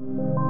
you.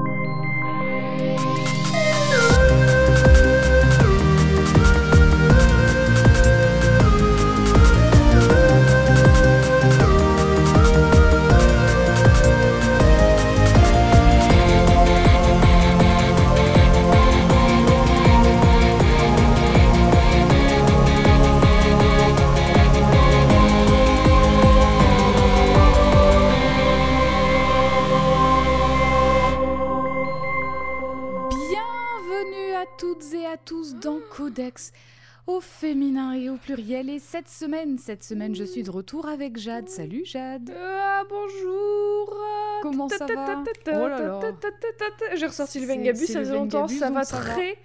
Cette semaine, cette semaine, je suis de retour avec Jade. Salut Jade. Ah bonjour Comment ça va? Oh. J'ai ressorti le Vengabus, ça faisait longtemps, ça va. très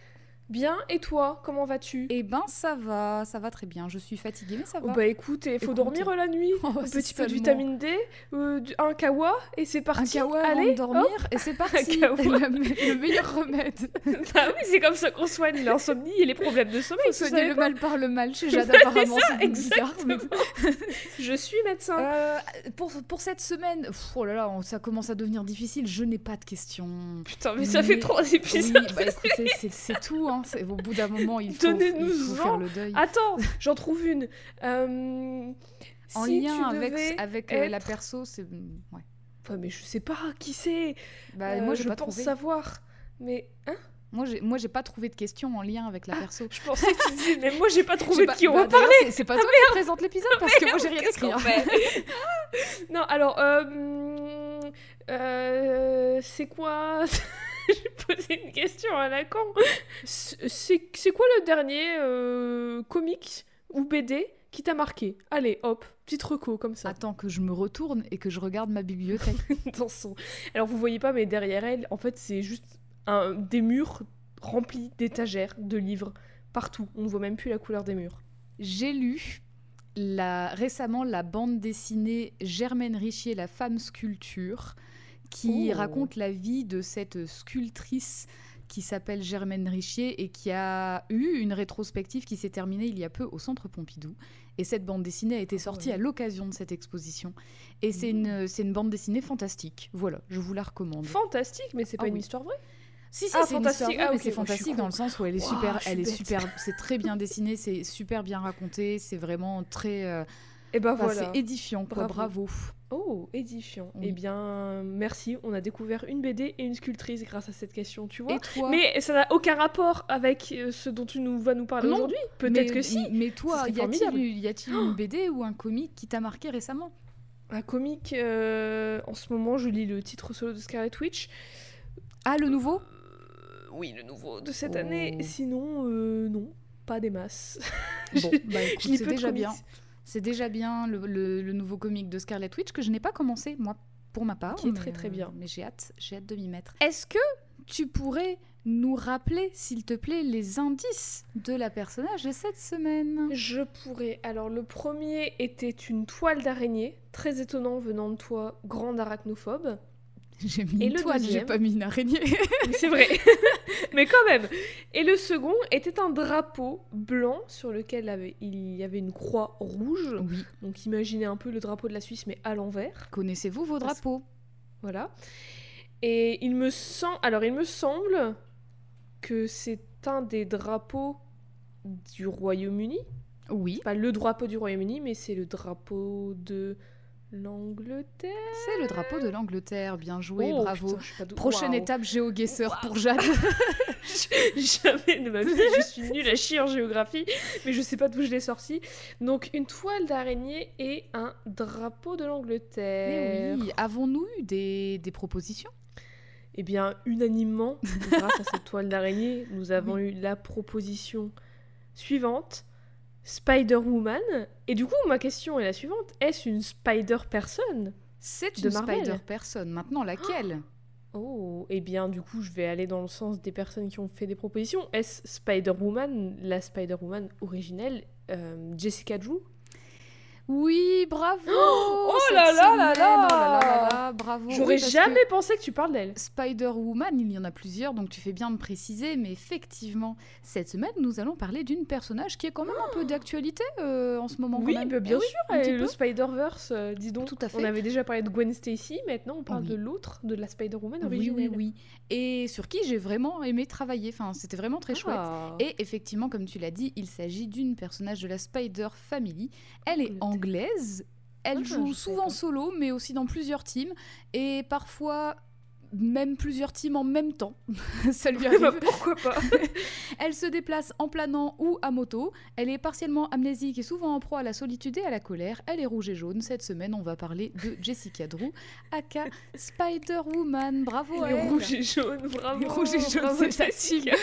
bien. Et toi, comment vas-tu? Eh ben ça va, ça va très bien. Je suis fatiguée, mais ça Oh, va. Bah écoute, il faut Écoute. dormir la nuit, Oh, un petit peu de vitamine D, euh, un kawa, et c'est Un parti. kawa avant Allez, dormir et c'est parti. kawa. le, le meilleur remède. Bah oui, c'est comme ça qu'on soigne l'insomnie et les problèmes de sommeil. Faut soigner le mal par le mal chez Jade apparemment. C'est bizarre. mais- Je suis médecin. Euh, pour, pour cette semaine, pff, oh là là, ça commence à devenir difficile. Je n'ai pas de questions. Putain, mais ça fait trois Oui, épisodes. bah écoutez, c'est- c'est tout. Hein. Au bout d'un moment, il faut, il Donnez-nous-en. faut faire le deuil. Attends, j'en trouve une. Euh, en si lien avec, avec euh, la perso, c'est. Ouais. Ouais, mais je sais pas qui c'est. Bah, Euh, moi, je pas pense trouvé. savoir. Mais hein? Moi, j'ai, moi, j'ai pas trouvé de questions en lien avec la perso. Je pensais que tu disais, mais moi j'ai pas trouvé de qui on bah, va parler. C'est, pas toi qui présente l'épisode parce que moi, j'ai rien écrit. hein. fait? Non, alors, euh, euh, c'est quoi? J'ai posé une question à la con. C'est, quoi le dernier euh, comics ou BD qui t'a marqué? Allez, hop, petite reco comme ça. Attends que je me retourne et que je regarde ma bibliothèque. dans son. Alors vous voyez pas, mais derrière elle, en fait, c'est juste un, des murs remplis d'étagères de livres partout. On ne voit même plus la couleur des murs. J'ai lu la, récemment la bande dessinée Germaine Richier, La femme sculpture, qui raconte la vie de cette sculptrice qui s'appelle Germaine Richier et qui a eu une rétrospective qui s'est terminée il y a peu au Centre Pompidou. Et cette bande dessinée a été sortie ouais. à l'occasion de cette exposition. Et c'est une, c'est une bande dessinée fantastique. Voilà, je vous la recommande. Fantastique, mais c'est pas Ah une oui. histoire vraie? Si, si, Ah, c'est une fantastique. histoire Ah, fantastique dans le sens où elle est super, elle est super, c'est très bien dessiné, c'est super bien raconté, c'est vraiment très, euh, Et ben enfin, voilà. c'est édifiant, quoi, Bravo. bravo. Oh, édifiant. Oui. Eh bien, merci. On a découvert une BD et une sculptrice grâce à cette question, tu vois. Et toi Mais ça n'a aucun rapport avec euh, ce dont tu nous vas nous parler aujourd'hui. Peut-être que si. Mais toi, y a-t-il une BD ou un comic qui t'a marqué récemment? Un comic, euh, en ce moment, je lis le titre solo de Scarlet Witch. Ah, le nouveau? Euh, oui, le nouveau de cette Oh. année. Sinon, euh, non, pas des masses. Bon, bah Je lis peu déjà bien. C'est déjà bien le, le- le nouveau comic de Scarlet Witch que je n'ai pas commencé, moi, pour ma part. Qui est très, très euh, bien. Mais j'ai hâte, j'ai hâte de m'y mettre. Est-ce que tu pourrais nous rappeler, s'il te plaît, les indices de la personnage de cette semaine? Je pourrais. Alors, le premier était une toile d'araignée, très étonnant venant de toi, grande arachnophobe. J'ai mis Et une le toile, j'ai deuxième pas mis une araignée. C'est vrai. Mais quand même. Et le second était un drapeau blanc sur lequel avait- il y avait une croix rouge. oui. Donc, imaginez un peu le drapeau de la Suisse, mais à l'envers. Connaissez-vous vos drapeaux? Voilà. Et il me semble, alors il me semble que c'est un des drapeaux du Royaume-Uni. Oui. Pas le drapeau du Royaume-Uni, mais c'est le drapeau de l'Angleterre. C'est le drapeau de l'Angleterre. Bien joué, Oh, bravo. putain, Prochaine étape, géoguesseur pour Jade. Jamais de ma vie, je suis nulle à chier en géographie, mais je sais pas d'où je l'ai sorti. Donc une toile d'araignée et un drapeau de l'Angleterre. Mais oui, avons-nous eu des, des propositions? Eh bien, unanimement, grâce à cette toile d'araignée, nous avons eu la proposition suivante Spider-Woman. Et du coup, ma question est la suivante est-ce une Spider-Person C'est une. Spider-Person. Maintenant, laquelle? Oh, eh bien, du coup, je vais aller dans le sens des personnes qui ont fait des propositions. Est-ce Spider-Woman, la Spider-Woman originelle, euh, Jessica Drew? Oui, bravo Oh cette là là là là Oh là là là là, bravo J'aurais Oui, jamais pensé que tu parles d'elle. Spider-Woman, il y en a plusieurs, donc tu fais bien de préciser, mais effectivement, cette semaine, nous allons parler d'une personnage qui est quand même un peu d'actualité euh, en ce moment. Oui, bah, bien oui, sûr, et le. Spider-Verse, euh, dis donc. Tout à fait. On avait déjà parlé de Gwen Stacy, maintenant on parle Oui. de l'autre, de la Spider-Woman Oui, originelle. oui, oui. Et sur qui j'ai vraiment aimé travailler. Enfin, c'était vraiment très chouette. Ah. Et effectivement, comme tu l'as dit, il s'agit d'une personnage de la Spider Family. Elle est Noté. Anglaise. Elle Ah, joue souvent solo, mais aussi dans plusieurs teams. Et parfois, même plusieurs teams en même temps. Ça lui Bah, arrive. pourquoi pas Elle se déplace en planant ou à moto. Elle est partiellement amnésique et souvent en proie à la solitude et à la colère. Elle est rouge et jaune. Cette semaine, on va parler de Jessica Drew, aka Spider-Woman. Bravo à elle. rouges et jaunes, bravo Les rouges et bravo, c'est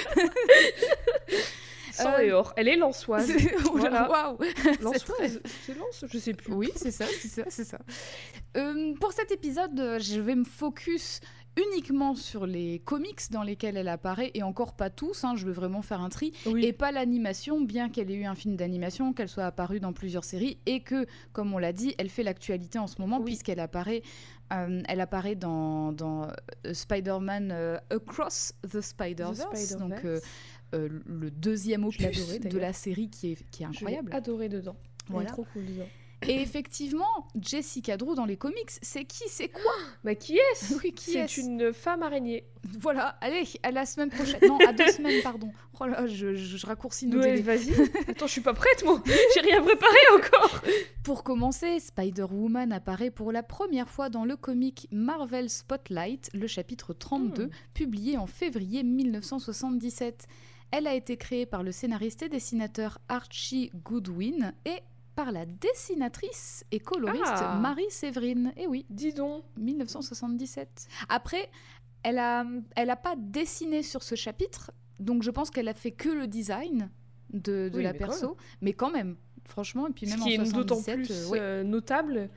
sa Jessica. Sang Euh, et or. Elle est lançoise. C'est- Voilà. Waouh Lançoise C'est lance Je sais plus. Oui, c'est ça, c'est ça, c'est ça. Euh, pour cet épisode, euh, je vais me focus uniquement sur les comics dans lesquels elle apparaît, et encore pas tous, hein, je veux vraiment faire un tri, Oui. et pas l'animation, bien qu'elle ait eu un film d'animation, qu'elle soit apparue dans plusieurs séries, et que, comme on l'a dit, elle fait l'actualité en ce moment, Oui. puisqu'elle apparaît, euh, elle apparaît dans, dans Spider-Man euh, Across the Spider-Verse, Spider-Verse. donc euh, euh, le deuxième opus adoré, de la série qui est, qui est incroyable. adoré dedans. Voilà. trop cool dedans. Et effectivement, Jessica Drew dans les comics, c'est qui, c'est quoi Bah qui est-ce Oui, qui C'est une femme araignée. Voilà, allez, à la semaine prochaine. Non, à deux semaines, pardon. Oh là, je, je- je raccourcis nos Ouais, vas-y. Attends, je suis pas prête moi. J'ai rien préparé encore. Pour commencer, Spider-Woman apparaît pour la première fois dans le comic Marvel Spotlight, le chapitre 32, Hmm. publié en février 1977. Elle a été créée par le scénariste et dessinateur Archie Goodwin et par la dessinatrice et coloriste Ah. Marie Séverine. Et oui, Dis donc. 1977. Après, elle a, elle a pas dessiné sur ce chapitre, donc je pense qu'elle a fait que le design de, de Oui, la mais quand perso, mais quand même, franchement, et puis Ce même qui en est d'autant 77, plus euh, ouais. euh, notable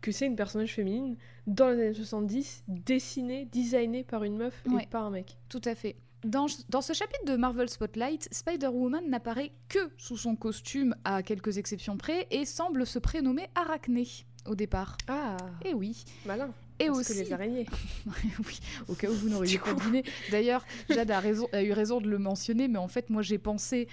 que c'est une personnage féminine dans les années 70, dessinée, designée par une meuf Ouais. et par un mec. Tout à fait. Dans, dans ce chapitre de Marvel Spotlight, Spider-Woman n'apparaît que sous son costume, à quelques exceptions près, et semble se prénommer Arachné au départ. Ah, Et oui. malin. Et Parce aussi. que les araignées. oui, au cas où vous n'auriez pas deviné. D'ailleurs, Jade a, raison, a eu raison de le mentionner, mais en fait, moi, j'ai pensé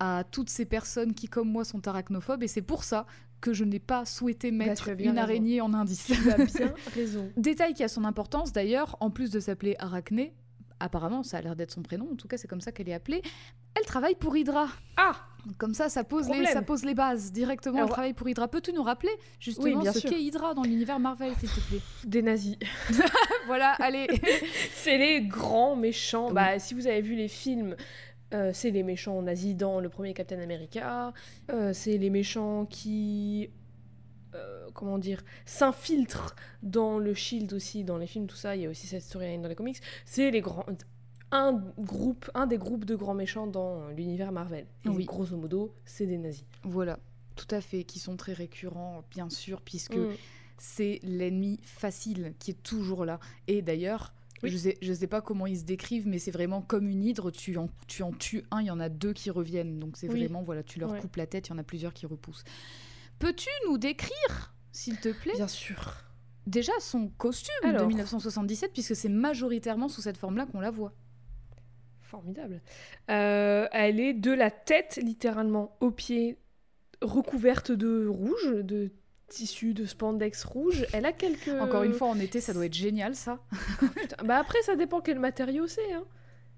à toutes ces personnes qui, comme moi, sont arachnophobes, et c'est pour ça que je n'ai pas souhaité mettre as bien une raison. araignée en indice. Tu as bien raison. Détail qui a son importance, d'ailleurs, en plus de s'appeler Arachné, apparemment, ça a l'air d'être son prénom, en tout cas, c'est comme ça qu'elle est appelée, elle travaille pour Hydra. Ah Comme ça, ça pose, les, ça pose les bases directement. Alors- elle travaille pour Hydra. Peux-tu nous rappeler justement Oui, bien ce qu'est Hydra dans l'univers Marvel, s'il te plaît? Des nazis. Voilà, allez. C'est les grands méchants. Oui. Bah, si vous avez vu les films, euh, c'est les méchants nazis dans le premier Captain America. Euh, c'est les méchants qui. Euh, comment dire S'infiltrent dans le Shield aussi, dans les films, tout ça. Il y a aussi cette storyline dans les comics. C'est les grands. Un groupe, un des groupes de grands méchants dans l'univers Marvel. Et Oui. grosso modo, c'est des nazis. Voilà, tout à fait, qui sont très récurrents, bien sûr, puisque Mm. c'est l'ennemi facile qui est toujours là. Et d'ailleurs, Oui. je sais, je sais pas comment ils se décrivent, mais c'est vraiment comme une hydre, tu en, tu en tues un, il y en a deux qui reviennent. Donc c'est Oui. vraiment, voilà, tu leur Ouais. coupes la tête, il y en a plusieurs qui repoussent. Peux-tu nous décrire, s'il te plaît, Bien sûr. déjà son costume de Alors. 1977, puisque c'est majoritairement sous cette forme-là qu'on la voit Formidable. Euh, elle est de la tête, littéralement, aux pieds, recouverte de rouge, de tissu de spandex rouge. Elle a quelques. Encore une fois, en été, ça doit être génial, ça. Putain, Bah après, ça dépend quel matériau c'est. Hein.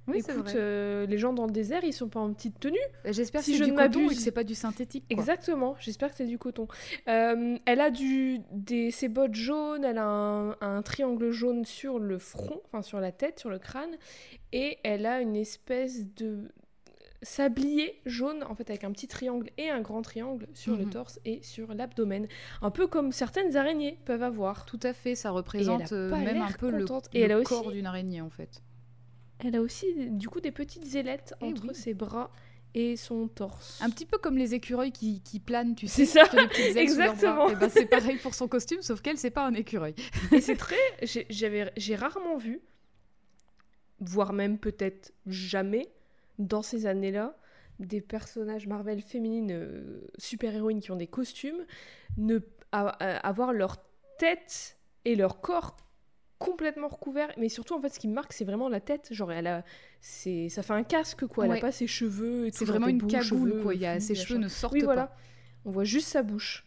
Oui, Écoute, euh, les gens dans le désert, ils sont pas en petite tenue. J'espère si que c'est je du coton et que c'est pas du synthétique. quoi. Exactement, j'espère que c'est du coton. Euh, elle a du, des, ses bottes jaunes, elle a un, un triangle jaune sur le front, enfin sur la tête, sur le crâne, et elle a une espèce de sablier jaune, en fait avec un petit triangle et un grand triangle sur le Mhm. torse et sur l'abdomen. Un peu comme certaines araignées peuvent avoir. Tout à fait, ça représente euh, même un peu le. Et le elle a aussi- corps d'une araignée en fait. Elle a aussi du coup des petites ailettes Eh entre oui. ses bras et son torse. Un petit peu comme les écureuils qui, qui planent, tu sais. C'est ça, exactement. Eh ben, c'est pareil pour son costume, sauf qu'elle, c'est pas un écureuil. Et c'est très. j'ai- rarement vu, voire même peut-être jamais, dans ces années-là, des personnages Marvel féminines euh, super-héroïnes qui ont des costumes ne avoir leur tête et leur corps complètement recouverts mais surtout en fait ce qui me marque c'est vraiment la tête genre elle a c'est ça fait un casque quoi elle a pas ses cheveux c'est vraiment une cagoule quoi il y a ses cheveux ne sortent oui, voilà. on voit juste sa bouche.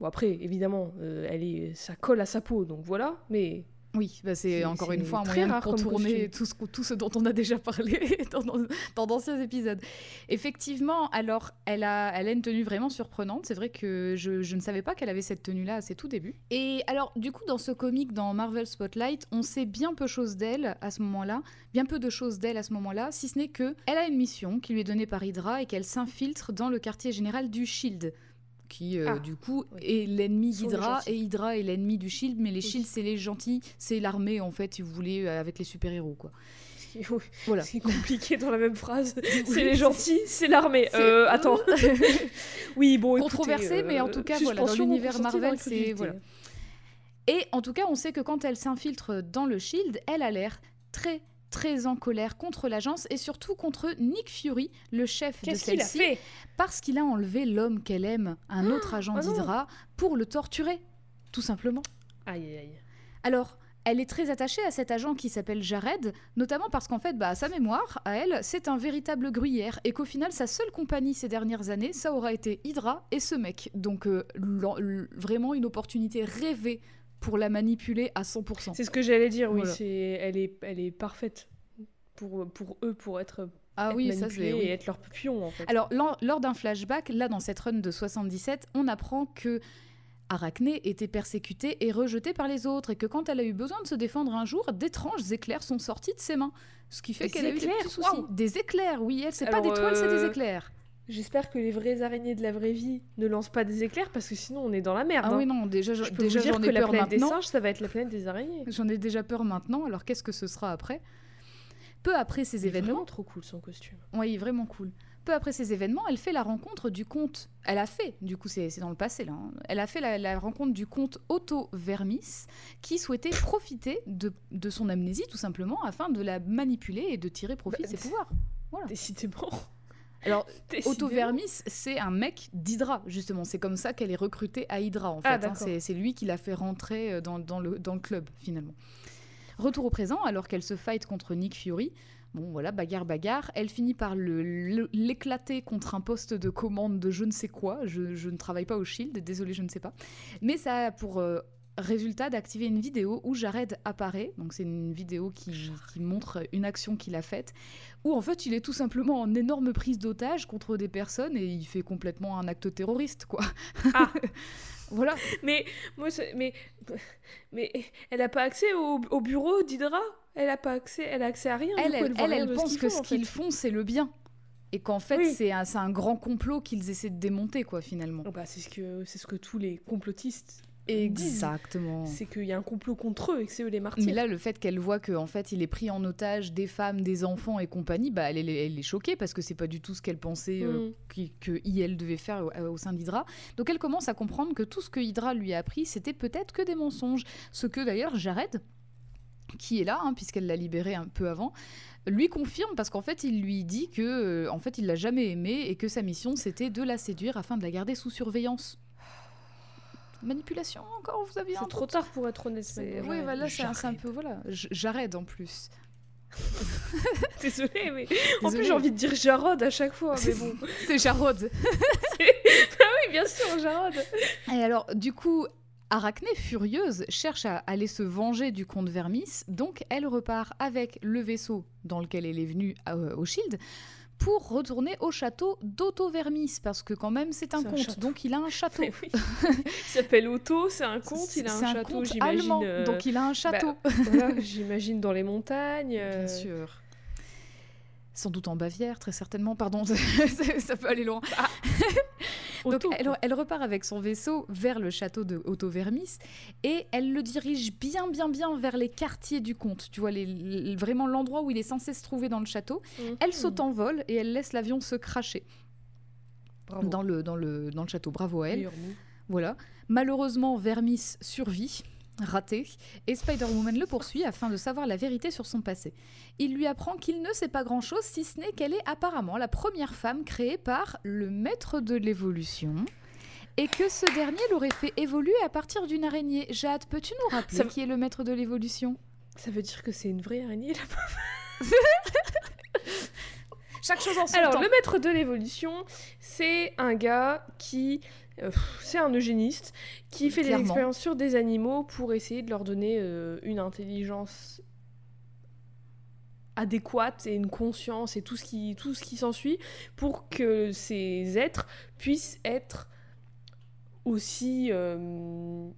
Bon après évidemment euh, elle est ça colle à sa peau donc voilà mais oui, bah c'est encore une fois un moyen de contourner tout ce, tout ce dont on a déjà parlé dans d'anciens épisodes. Effectivement, alors elle a, elle a une tenue vraiment surprenante. C'est vrai que je, je, ne savais pas qu'elle avait cette tenue-là à ses tout débuts. Et alors, du coup, dans ce comic, dans Marvel Spotlight, on sait bien peu choses d'elle à ce moment-là, bien peu de choses d'elle à ce moment-là, si ce n'est que elle a une mission qui lui est donnée par Hydra et qu'elle s'infiltre dans le quartier général du Shield qui euh, ah, du coup est l'ennemi d'Hydra et Hydra est l'ennemi du Shield mais les Shield c'est les gentils c'est l'armée en fait si vous voulez euh, avec les super héros quoi voilà. C'est compliqué dans la même phrase. c'est les gentils, c'est l'armée. Euh, attends. oui, bon. Controversé, mais en tout cas, voilà, dans l'univers Marvel, c'est voilà. Et en tout cas, on sait que quand elle s'infiltre dans le Shield, elle a l'air très très en colère contre l'agence et surtout contre Nick Fury, le chef de celle-ci, parce qu'il a enlevé l'homme qu'elle aime, un autre agent oh d'Hydra, pour le torturer, tout simplement. Aïe aïe. Alors, elle est très attachée à cet agent qui s'appelle Jared, notamment parce qu'en fait, bah, sa mémoire, à elle, c'est un véritable gruyère, et qu'au final, sa seule compagnie ces dernières années, ça aura été Hydra et ce mec. Donc, euh, vraiment une opportunité rêvée pour la manipuler à 100%. C'est ce que j'allais dire, oui. C'est, elle, est, elle est parfaite pour, pour eux, pour être ah oui, ça c'est et être leur pion en fait. Alors lors, d'un flashback, là dans cette run de 77, on apprend que Arachné était persécutée et rejetée par les autres et que quand elle a eu besoin de se défendre un jour, d'étranges éclairs sont sortis de ses mains, ce qui fait qu'elle a eu des soucis. Des éclairs, oui, elle c'est pas des toiles, c'est des euh, éclairs. J'espère que les vraies araignées de la vraie vie ne lancent pas des éclairs parce que sinon on est dans la merde. Ah oui, hein. non, déjà, je peux déjà j'en ai la peur maintenant. Des singes, ça va être la planète des araignées. J'en ai déjà peur maintenant, alors qu'est-ce que ce sera après? Peu après ces événements. Vraiment trop cool son costume. Oui, vraiment cool. Peu après ces événements, elle fait la rencontre du comte. Elle a fait, du coup, c'est dans le passé là. Hein. Elle a fait la, rencontre du comte Otto Vermis, qui souhaitait profiter de, de, son amnésie tout simplement afin de la manipuler et de tirer profit de ses bah, pouvoirs. Voilà. Décidément. Alors, Otto Vermis, c'est un mec d'Hydra, justement. C'est comme ça qu'elle est recrutée à Hydra, en ah, fait. Hein. C'est lui qui l'a fait rentrer euh, dans, dans, le, dans le club, finalement. Retour au présent, alors qu'elle se fight contre Nick Fury. Bon, voilà, bagarre, bagarre. Elle finit par l'éclater contre un poste de commande de je ne sais quoi. Je, je, ne travaille pas au Shield, désolé, je ne sais pas. Mais ça a pour euh, résultat d'activer une vidéo où Jared apparaît. Donc c'est une vidéo qui, qui, montre une action qu'il a faite, où en fait il est tout simplement en énorme prise d'otage contre des personnes et il fait complètement un acte terroriste, quoi. Ah. voilà. Mais moi, mais mais elle n'a pas accès au, au bureau d'Hydra? Elle a pas accès, elle a accès à rien. Elle, elle, elle, pense que ce qu'ils font, c'est le bien et qu'en fait c'est un, un, grand complot qu'ils essaient de démonter quoi finalement. Oh, bah, c'est ce que c'est ce que tous les complotistes Exactement. C'est qu'il y a un complot contre eux et que c'est eux les martyrs. Mais là, le fait qu'elle voit qu'en fait, il est pris en otage des femmes, des enfants et compagnie, bah, elle, est choquée parce que c'est pas du tout ce qu'elle pensait euh, mm. que, IL devait faire au, sein d'Hydra. Donc elle commence à comprendre que tout ce que Hydra lui a appris, c'était peut-être que des mensonges. Ce que d'ailleurs Jared, qui est là, hein, puisqu'elle l'a libéré un peu avant, lui confirme parce qu'en fait il lui dit que euh, en fait il l'a jamais aimée et que sa mission c'était de la séduire afin de la garder sous surveillance. Manipulation encore, vous aviez C'est trop tard pour être honnête. Oui, voilà, c'est un, peu. Voilà. J'arrête en plus. Désolée, mais en plus j'ai envie de dire Jarod à chaque fois, mais bon. c'est Jarod. ah oui, bien sûr, Jarod. Et alors, du coup, Arachné, furieuse, cherche à aller se venger du comte Vermis, donc elle repart avec le vaisseau dans lequel elle est venue euh, au Shield pour retourner au château d'Otto Vermis, parce que quand même c'est un comte, donc il a un château. il s'appelle Otto, c'est un comte, il a un, château, j'imagine. Euh, donc il a un château. Bah, j'imagine dans les montagnes. Bien euh. sûr. Sans doute en Bavière, très certainement. Pardon, ça peut aller loin. Ah. Donc, elle, repart avec son vaisseau vers le château de Otto Vermis et elle le dirige bien, bien, bien vers les quartiers du comte. Tu vois, les, vraiment l'endroit où il est censé se trouver dans le château. Mhm. Elle saute en vol et elle laisse l'avion se cracher dans le, dans, le, dans le château. Bravo à elle. Voilà. Malheureusement, Vermis survit raté, et Spider-Woman le poursuit afin de savoir la vérité sur son passé. Il lui apprend qu'il ne sait pas grand-chose si ce n'est qu'elle est apparemment la première femme créée par le maître de l'évolution. Et que ce dernier l'aurait fait évoluer à partir d'une araignée. Jade, peux-tu nous rappeler Ça- qui est le maître de l'évolution? Ça veut dire que c'est une vraie araignée là Chaque chose en son Alors, temps. le maître de l'évolution, c'est un gars qui. Euh, c'est un eugéniste qui fait des expériences sur des animaux pour essayer de leur donner euh, une intelligence adéquate et une conscience et tout ce qui, tout ce qui s'ensuit pour que ces êtres puissent être aussi euh,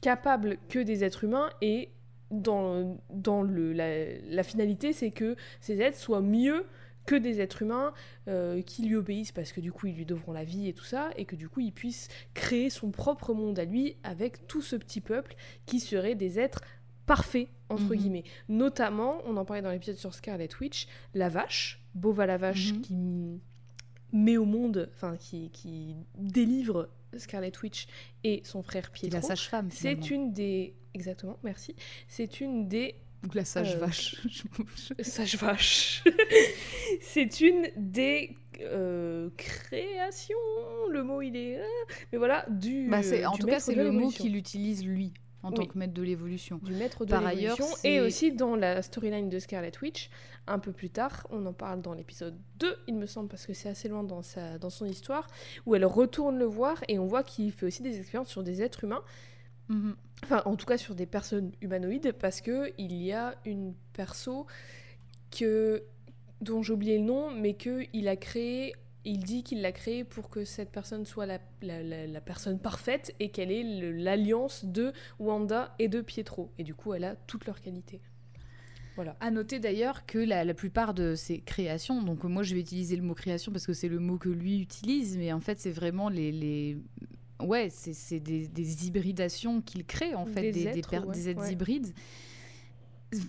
capables que des êtres humains et dans, dans le, la, la finalité c'est que ces êtres soient mieux que des êtres humains euh, qui lui obéissent parce que du coup ils lui devront la vie et tout ça et que du coup il puisse créer son propre monde à lui avec tout ce petit peuple qui serait des êtres parfaits entre Mhm. guillemets notamment on en parlait dans l'épisode sur Scarlet Witch la vache Bova la vache Mhm. qui met au monde enfin qui, qui délivre Scarlet Witch et son frère Pietro la sage-femme. c'est une des exactement merci c'est une des Ou la sage Euh, vache. Sage vache. c'est une des euh, créations. Le mot il est. euh, Mais voilà, du. Bah, c'est- en du tout cas, c'est le mot qu'il utilise lui en tant que maître de l'évolution. Du maître de Par ailleurs, l'évolution. Et aussi dans la storyline de Scarlet Witch, un peu plus tard, on en parle dans l'épisode 2, il me semble, parce que c'est assez loin dans, sa, dans son histoire, où elle retourne le voir et on voit qu'il fait aussi des expériences sur des êtres humains. Mhm. Enfin, en tout cas sur des personnes humanoïdes, parce que il y a une perso que dont j'ai oublié le nom, mais que il a créé. Il dit qu'il l'a créé pour que cette personne soit la, la- la- la personne parfaite et qu'elle le- l'alliance de Wanda et de Pietro. Et du coup, elle a toutes leurs qualités. Voilà. À noter d'ailleurs que la, la plupart de ces créations, donc moi je vais utiliser le mot création parce que c'est le mot que lui utilise, mais en fait c'est vraiment les, les... ouais c'est c'est des, des hybridations qu'il crée en fait Des des, des êtres, ouais, des êtres ouais. hybrides.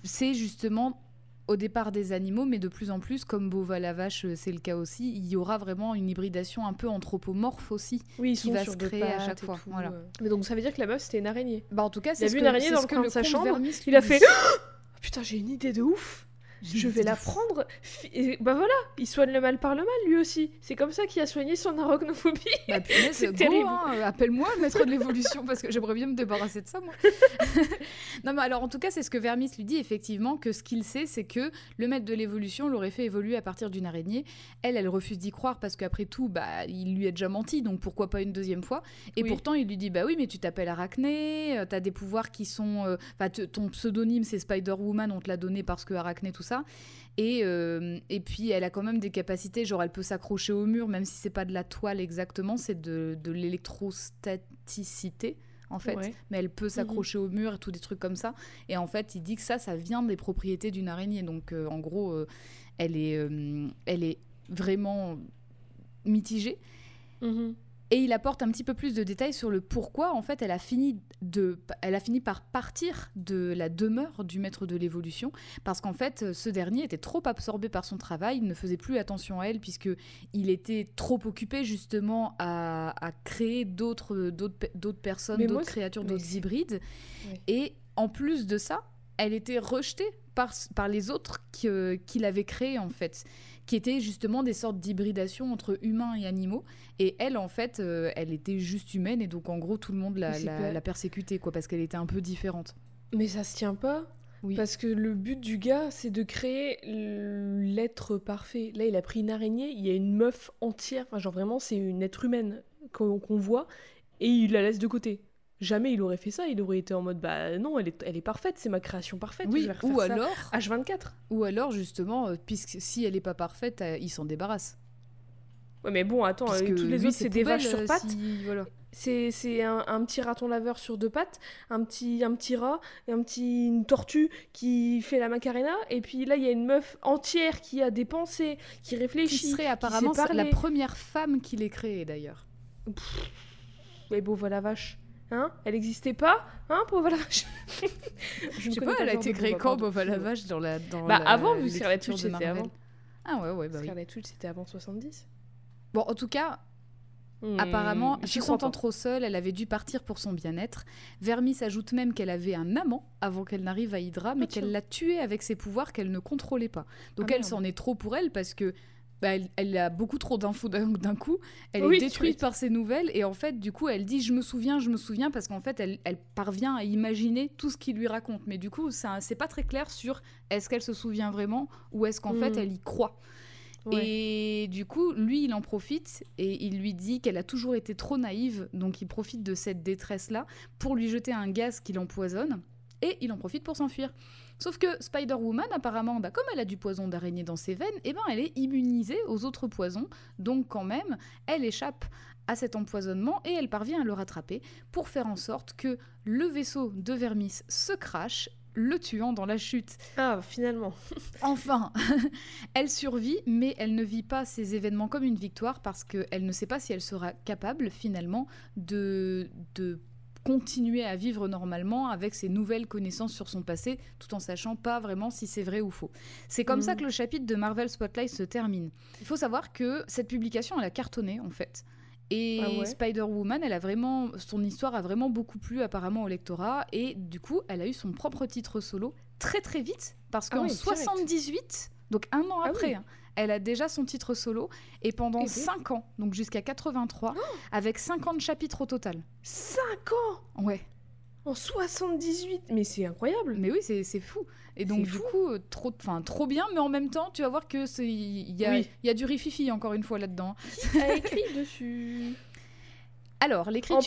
C'est justement au départ des animaux, mais de plus en plus, comme Bova la vache, euh, c'est le cas aussi, il y aura vraiment une hybridation un peu anthropomorphe aussi. Oui, Qui va se créer à chaque fois, tout, voilà. euh. Mais donc ça veut dire que la meuf c'était une araignée. Bah en tout cas, Il a c'est ce vu que- une araignée dans le coin de sa chambre, Il a fait Putain, j'ai une idée de ouf Je vais la prendre. Et Bah voilà, il soigne le mal par le mal lui aussi. C'est comme ça qu'il a soigné son arachnophobie. Bah, C'est terrible. hein, Appelle-moi, maître de l'évolution, parce que j'aimerais bien me débarrasser de ça, moi. non, mais alors, en tout cas, c'est ce que Vermis lui dit, effectivement, que ce qu'il sait, c'est que le maître de l'évolution l'aurait fait évoluer à partir d'une araignée. Elle, elle refuse d'y croire, parce qu'après tout, bah, il lui a déjà menti, donc pourquoi pas une deuxième fois? Et Oui. pourtant, il lui dit, bah oui, mais tu t'appelles Arachné, euh, t'as des pouvoirs qui sont... euh, Enfin, ton pseudonyme, c'est Spider-Woman, on te l'a donné parce que Arachné, tout ça. Et, euh, et puis, elle a quand même des capacités, genre, elle peut s'accrocher au mur, même si c'est pas de la toile exactement, c'est de, de l'électrostaticité, en fait. Ouais. Mais elle peut s'accrocher au mur et tout des trucs comme ça. Et en fait, il dit que ça, ça vient des propriétés d'une araignée. Donc, euh, en gros, euh, elle, est, euh, elle est vraiment mitigée. Mhm. Et il apporte un petit peu plus de détails sur le pourquoi, en fait, elle a fini, de, elle a fini par partir de la demeure du maître de l'évolution, parce qu'en fait, ce dernier était trop absorbé par son travail, il ne faisait plus attention à elle, puisque il était trop occupé justement à, à créer d'autres, d'autres, pe- d'autres personnes, d'autres créatures, d'autres hybrides. Et en plus de ça, elle était rejetée par, par les autres qui, qu'il avait créés, en fait qui étaient justement des sortes d'hybridation entre humains et animaux. Et elle, en fait, euh, elle était juste humaine et donc en gros tout le monde la, persécutait quoi, parce qu'elle était un peu différente. Mais ça se tient pas. Oui. Parce que le but du gars, c'est de créer l'être parfait. Là, il a pris une araignée, il y a une meuf entière, enfin, genre vraiment, c'est une être humaine qu'on qu'on voit, et il la laisse de côté. Jamais il aurait fait ça, il aurait été en mode bah non, elle est, elle est parfaite, c'est ma création parfaite. je Oui, vais refaire ou ça alors, H24. ou alors justement, euh, puisque si elle est pas parfaite, euh, il s'en débarrasse. Ouais, mais bon, attends, Parce euh, toutes les autres, c'est des vaches sur pattes. si- voilà. C'est un, un petit raton laveur sur deux pattes, un petit, un petit rat, et un petit, une tortue qui fait la macarena, et puis là, il y a une meuf entière qui a des pensées, qui Qui réfléchit. serait apparemment sait la première femme qui l'ait créée d'ailleurs. Mais bon, voilà vache. Hein? Elle existait pas? Hein, pauvre la vache Je ne sais pas, elle a été créée quand pardon. Bova la vache dans la dans Bah, la- avant, vu Scarlet Witch, c'était avant. Ah ouais ouais bah. Scarlet Witch, c'était avant 70. Bon en tout cas, Hmm, Apparemment, se sentant trop seule, elle avait dû partir pour son bien-être. Vermis ajoute même qu'elle avait un amant avant qu'elle n'arrive à Hydra, mais qu'elle l'a tué avec ses pouvoirs qu'elle ne contrôlait pas. Donc Ah, elle s'en est trop pour elle parce que bah, elle, elle a beaucoup trop d'infos d'un coup. Elle Oui, est détruite par ses nouvelles et en fait, du coup, elle dit je me souviens, je me souviens parce qu'en fait, elle, elle parvient à imaginer tout ce qu'il lui raconte. Mais du coup, c'est pas très clair sur est-ce qu'elle se souvient vraiment ou est-ce qu'en fait elle y croit. Ouais. Et du coup, lui, il en profite et il lui dit qu'elle a toujours été trop naïve, donc il profite de cette détresse-là pour lui jeter un gaz qui l'empoisonne et il en profite pour s'enfuir. Sauf que Spider-Woman, apparemment, bah, comme elle a du poison d'araignée dans ses veines, eh ben, elle est immunisée aux autres poisons, donc quand même, elle échappe à cet empoisonnement et elle parvient à le rattraper pour faire en sorte que le vaisseau de Vermis se crache, le tuant dans la chute. Ah, finalement. Enfin, elle survit, mais elle ne vit pas ces événements comme une victoire parce qu'elle ne sait pas si elle sera capable finalement de, de continuer à vivre normalement avec ses nouvelles connaissances sur son passé, tout en sachant pas vraiment si c'est vrai ou faux. C'est comme ça que le chapitre de Marvel Spotlight se termine. Il faut savoir que cette publication, elle a cartonné en fait. Et Ah ouais Spider-Woman, elle a vraiment, son histoire a vraiment beaucoup plu apparemment au lectorat et du coup, elle a eu son propre titre solo très très vite parce Ah qu'en ouais, direct. 78, donc un an Ah après, oui. hein, elle a déjà son titre solo et pendant Eh ben. 5 ans, donc jusqu'à 83, avec 50 chapitres au total. 5 ans Ouais, En 78 Mais c'est incroyable mais oui, c'est c'est fou. Et donc du fou. coup, euh, trop, bien, mais en même temps, tu vas voir que c'est il y a, Oui. il y a du rififi encore une fois là-dedans. Qui a écrit dessus? Alors l'écriture.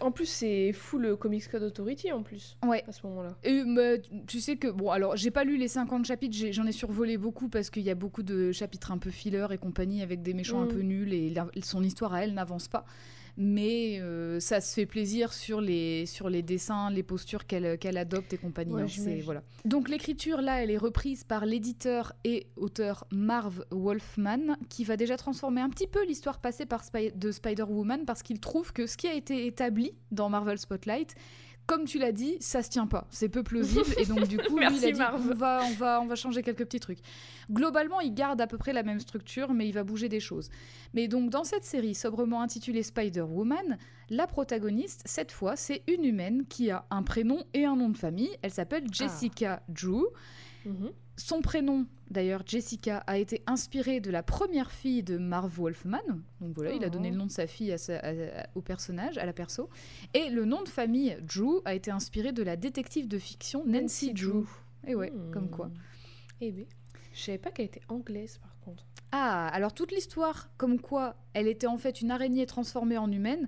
en plus c'est full Comics Code Authority en plus, Ouais. à ce moment-là. Et, mais, tu sais que, bon, alors j'ai pas lu les 50 chapitres, j'en ai, survolé beaucoup parce qu'il y a beaucoup de chapitres un peu filler et compagnie avec des méchants un Mm. peu nuls et la- son histoire à elle n'avance pas. Mais euh, ça se fait plaisir sur les, sur les dessins, les postures qu'elle adopte et compagnie. Ouais, hein, voilà. Donc l'écriture, là, elle est reprise par l'éditeur et auteur Marv Wolfman, qui va déjà transformer un petit peu l'histoire passée par Spy- de Spider-Woman parce qu'il trouve que ce qui a été établi dans Marvel Spotlight, comme tu l'as dit, ça se tient pas. C'est peu plausible. et donc, du coup, lui, il a dit Marv. on va, on, va, on va changer quelques petits trucs. Globalement, il garde à peu près la même structure, mais il va bouger des choses. Mais donc, dans cette série sobrement intitulée Spider-Woman, la protagoniste, cette fois, c'est une humaine qui a un prénom et un nom de famille. Elle s'appelle Jessica Drew. Mhm. Son prénom, d'ailleurs, Jessica, a été inspiré de la première fille de Marv Wolfman. Donc voilà, il a donné Oh. le nom de sa fille à sa- à- au personnage, à la perso. Et le nom de famille Drew a été inspiré de la détective de fiction Nancy, Nancy Drew. Drew. Et ouais, Hmm. comme quoi. Eh ben, je savais pas qu'elle était anglaise par contre. Ah, alors toute l'histoire, comme quoi elle était en fait une araignée transformée en humaine,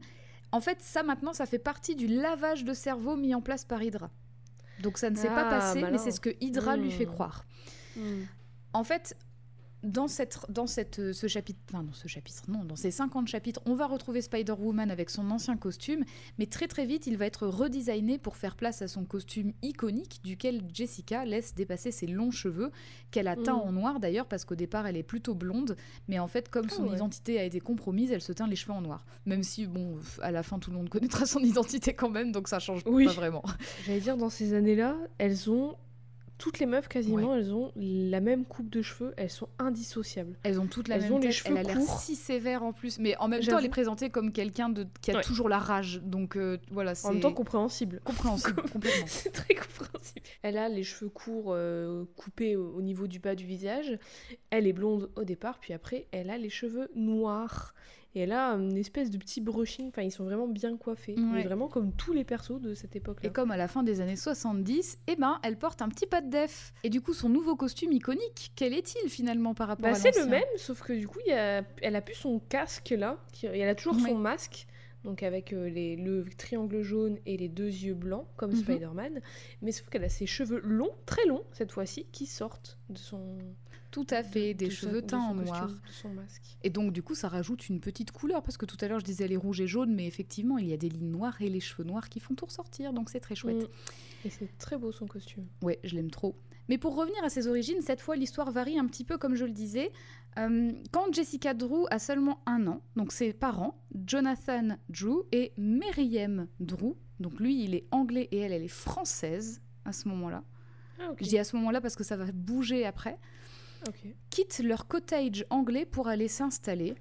en fait, ça maintenant, ça fait partie du lavage de cerveau mis en place par Hydra. Donc ça ne s'est pas Ah, passé, mais malin. c'est ce que Hydra lui fait Hmm. croire. En fait, dans, cette, dans cette, euh, ce chapitre, enfin dans ce chapitre, non, dans ces 50 chapitres, on va retrouver Spider-Woman avec son ancien costume, mais très très vite, il va être redesigné pour faire place à son costume iconique, duquel Jessica laisse dépasser ses longs cheveux, qu'elle a teint Mm. en noir d'ailleurs, parce qu'au départ, elle est plutôt blonde, mais en fait, comme Ah son ouais. identité a été compromise, elle se teint les cheveux en noir. Même si, bon, à la fin, tout le monde connaîtra son identité quand même, donc ça change Oui. pas vraiment. J'allais dire, dans ces années-là, elles ont. Toutes les meufs, quasiment, elles ont la même coupe de cheveux, elles sont indissociables. Elles ont toutes la Elles même ont les cheveux elle a l'air si sévère en plus, mais en même temps elle est présentée comme quelqu'un de qui a Ouais. toujours la rage, donc euh, voilà c'est En même temps, compréhensible. compréhensible complètement. C'est très compréhensible. Elle a les cheveux courts euh, coupés au niveau du bas du visage. Elle est blonde au départ, puis après, elle a les cheveux noirs. Et elle a une espèce de petit brushing. Enfin, ils sont vraiment bien coiffés. Ouais. Mais vraiment comme tous les persos de cette époque-là. Et comme à la fin des années 70, eh ben elle porte un petit pas de def. Et du coup son nouveau costume iconique, quel est-il finalement par rapport Bah, à c'est le l'ancien même, sauf que du coup, y a... elle a plus son casque là. qui- Elle a toujours Ouais. son masque. Donc avec euh, les, le triangle jaune et les deux yeux blancs, comme Mhm. Spider-Man. Mais sauf qu'elle a ses cheveux longs, très longs cette fois-ci, qui sortent de son... Tout à fait, de- des cheveux teints en noir. Et donc du coup ça rajoute une petite couleur parce que tout à l'heure je disais les rouges et jaunes, mais effectivement il y a des lignes noires et les cheveux noirs qui font tout ressortir, donc c'est très chouette. Mm. Et c'est très beau son costume. Ouais, je l'aime trop. Mais pour revenir à ses origines, cette fois l'histoire varie un petit peu comme je le disais. Euh, quand Jessica Drew a seulement un an, donc ses parents, Jonathan Drew et Meriem Drew, donc lui il est anglais et elle elle est française à ce moment-là. Ah. Je dis à ce moment-là parce que ça va bouger après. Ok. Quittent leur cottage anglais pour aller s'installer.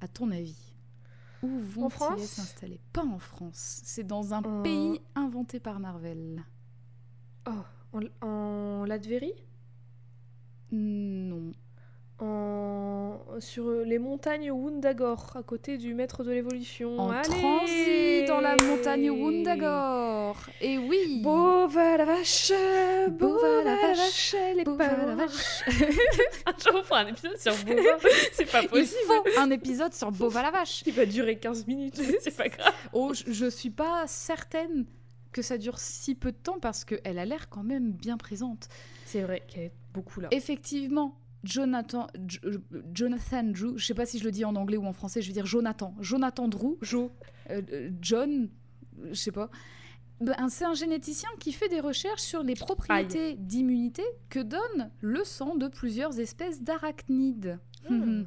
À ton avis Où vont-ils s'installer? Pas en France. C'est dans un Euh. pays inventé par Marvel. Oh, en, en Latvérie Non. En... Sur les montagnes Wundagore, à côté du maître de l'évolution. En Allez transit dans la montagne Wundagore. Et oui Bova la vache Bova la vache, est Bova la vache. Un jour, on fera un épisode sur Bova. C'est pas Il possible. faut un épisode sur Bova la vache. Il va durer 15 minutes, c'est pas grave. Oh, je, je suis pas certaine que ça dure si peu de temps parce qu'elle a l'air quand même bien présente. C'est vrai qu'elle est beaucoup là. Effectivement, Jonathan, Jo- Jonathan Drew, je sais pas si je le dis en anglais ou en français, je vais dire Jonathan. Jonathan Drew, Jo. euh, euh, John, euh, je sais pas. Ben, c'est un généticien qui fait des recherches sur les propriétés d'immunité que donne le sang de plusieurs espèces d'arachnides. Hmm.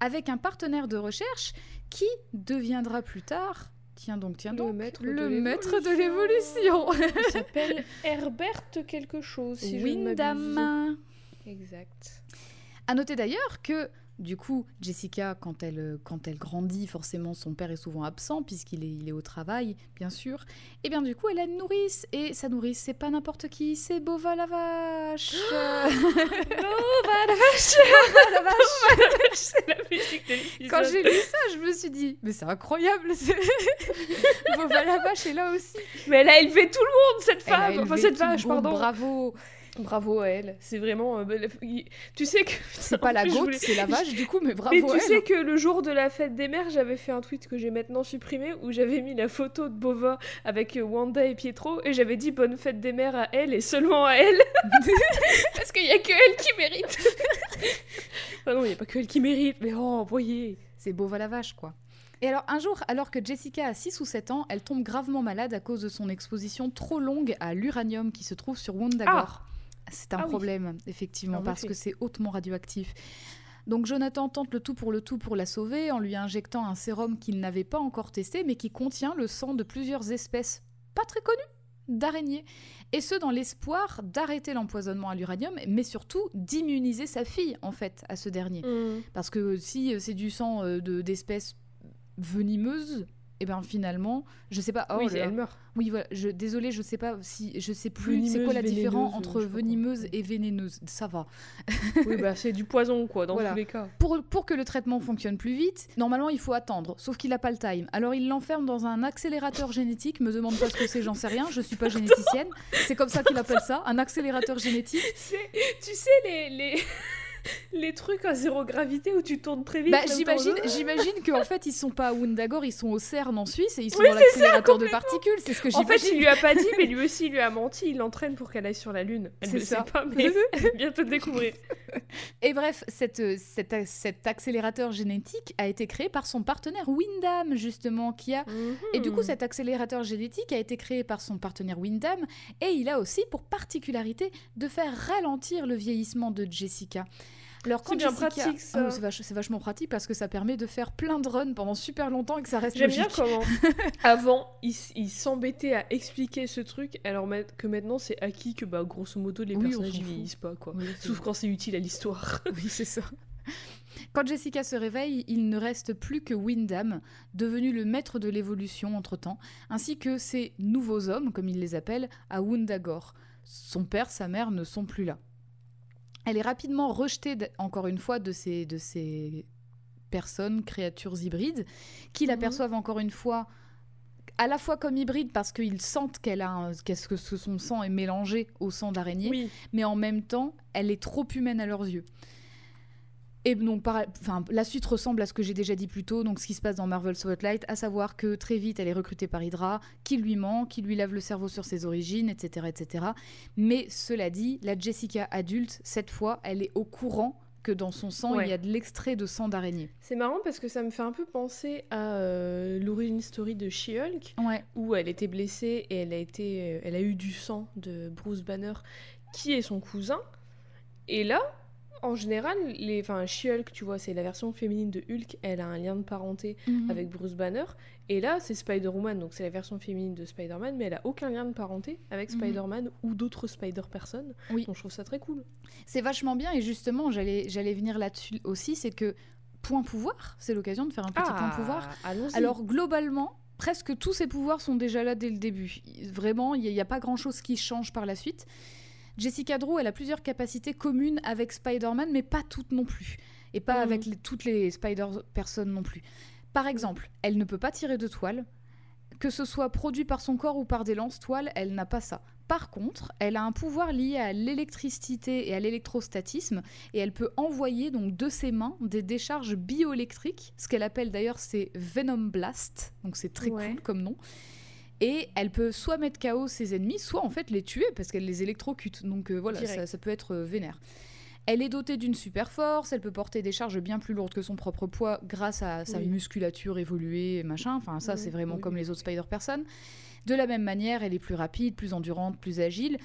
Avec un partenaire de recherche qui deviendra plus tard, tiens donc, tiens Le donc, maître de le maître de l'évolution. Il s'appelle Herbert quelque chose, si je ne. Windham. Exact. À noter d'ailleurs que, du coup, Jessica, quand elle, euh, quand elle grandit, forcément, son père est souvent absent, puisqu'il est, il est au travail, bien sûr. Et bien, du coup, elle a une nourrice. Et sa nourrice, c'est pas n'importe qui, c'est Bova la vache. Bova la vache Bova la vache. C'est la musique de. Quand j'ai lu ça, je me suis dit, mais c'est incroyable. Bova la vache est là aussi. Mais elle a élevé tout le monde, cette Elle femme Enfin, cette vache, pardon Bravo. Bravo à elle. C'est vraiment... euh, Tu sais que... C'est pas la goutte, voulais- c'est la vache, du coup, mais bravo Mais tu à elle. sais que le jour de la fête des mères, j'avais fait un tweet que j'ai maintenant supprimé où j'avais mis la photo de Bova avec euh, Wanda et Pietro et j'avais dit bonne fête des mères à elle et seulement à elle. Parce qu'il y a que elle qui mérite. non, il y a pas que elle qui mérite, mais oh, voyez. C'est Bova la vache, quoi. Et alors, un jour, alors que Jessica a 6 ou 7 ans, elle tombe gravement malade à cause de son exposition trop longue à l'uranium qui se trouve sur Wundagore. C'est un Ah oui. problème, effectivement, En parce effet. que c'est hautement radioactif. Donc Jonathan tente le tout pour le tout pour la sauver en lui injectant un sérum qu'il n'avait pas encore testé, mais qui contient le sang de plusieurs espèces pas très connues d'araignées. Et ce, dans l'espoir d'arrêter l'empoisonnement à l'uranium, mais surtout d'immuniser sa fille, en fait, à ce dernier. Parce que si euh, c'est du sang euh, de d'espèces venimeuses, et ben finalement, je sais pas. Oh oui, elle meurt. Oui, voilà. Je, désolée, je sais pas si je sais plus. C'est quoi la différence entre venimeuse et vénéneuse Ça va. oui, bah c'est du poison quoi, dans Voilà. tous les cas. Pour, pour que le traitement fonctionne plus vite, normalement il faut attendre. Sauf qu'il a pas le time. Alors il l'enferme dans un accélérateur génétique. Me demande pas ce que c'est, j'en sais rien. Je suis pas généticienne. C'est comme ça qu'il appelle ça, un accélérateur génétique. C'est- Tu sais, les, les... les trucs à zéro gravité où tu tournes très vite. Bah, j'imagine, j'imagine qu'en fait ils sont pas à Wundagore, ils sont au CERN en Suisse et ils sont Oui, dans l'accélérateur de particules. C'est ce que En fait, j'imagine. il lui a pas dit, mais lui aussi, il lui a menti. Il l'entraîne pour qu'elle aille sur la Lune. Elle C'est ne ça. sait pas, mais bientôt le découvrir. Et bref, cette, cet, accélérateur génétique a été créé par son partenaire Windham, justement, qui a... Et Hmm. du coup, cet accélérateur génétique a été créé par son partenaire Windham, et il a aussi pour particularité de faire ralentir le vieillissement de Jessica. C'est bien Jessica- pratique, ça. C'est vach- c'est vachement pratique parce que ça permet de faire plein de runs pendant super longtemps et que ça reste J'aime bien comment, avant, il, s- il s'embêtait à expliquer ce truc, alors que maintenant, c'est acquis que, bah, grosso modo, les Oui, on personnages ils vieillissent pas, quoi. Oui, Sauf quand c'est utile à l'histoire. Oui, c'est ça. Quand Jessica se réveille, il ne reste plus que Windham, devenu le maître de l'évolution entre-temps, ainsi que ses nouveaux hommes, comme il les appelle, à Wundagore. Son père, sa mère ne sont plus là. Elle est rapidement rejetée, encore une fois, de ces, de ces personnes, créatures hybrides, qui Mhm. l'aperçoivent encore une fois à la fois comme hybride parce qu'ils sentent qu'elle a un- qu'est-ce que son sang est mélangé au sang d'araignée, Oui. mais en même temps, elle est trop humaine à leurs yeux. Et donc, par- enfin, la suite ressemble à ce que j'ai déjà dit plus tôt, donc ce qui se passe dans Marvel Spotlight, à savoir que très vite, elle est recrutée par Hydra, qui lui ment, qui lui lave le cerveau sur ses origines, etc., etc. Mais cela dit, la Jessica adulte, cette fois, elle est au courant que dans son sang, Ouais. il y a de l'extrait de sang d'araignée. C'est marrant parce que ça me fait un peu penser à euh, l'origin story de She-Hulk, Ouais. où elle était blessée et elle a, été, euh, elle a eu du sang de Bruce Banner, qui est son cousin. Et là, en général, les, enfin, She-Hulk, tu vois, c'est la version féminine de Hulk, elle a un lien de parenté Mhm. avec Bruce Banner. Et là, c'est Spider-Woman, donc c'est la version féminine de Spider-Man, mais elle a aucun lien de parenté avec Mhm. Spider-Man ou d'autres Spider-Personnes. Oui. Donc je trouve ça très cool. C'est vachement bien et justement, j'allais j'allais venir là-dessus aussi, c'est que point pouvoir. C'est l'occasion de faire un petit point pouvoir. Ah, allons-y. Alors globalement, presque tous ces pouvoirs sont déjà là dès le début. Vraiment, il n'y a, pas grand-chose qui change par la suite. Jessica Drew, elle a plusieurs capacités communes avec Spider-Man, mais pas toutes non plus. Et pas Mhm. avec les- toutes les Spider-Personnes non plus. Par exemple, elle ne peut pas tirer de toile. Que ce soit produit par son corps ou par des lance-toiles, elle n'a pas ça. Par contre, elle a un pouvoir lié à l'électricité et à l'électrostatisme, et elle peut envoyer donc de ses mains des décharges bioélectriques, ce qu'elle appelle d'ailleurs c'est Venom Blast, donc c'est très Ouais. cool comme nom. Et elle peut soit mettre KO ses ennemis, soit en fait les tuer parce qu'elle les électrocute. Donc euh, voilà, ça, ça peut être euh, vénère. Elle est dotée d'une super force, elle peut porter des charges bien plus lourdes que son propre poids grâce à sa Oui. musculature évoluée, et machin. Enfin, ça, Oui, c'est vraiment oui, comme les autres Spider-Person. De la même manière, elle est plus rapide, plus endurante, plus agile.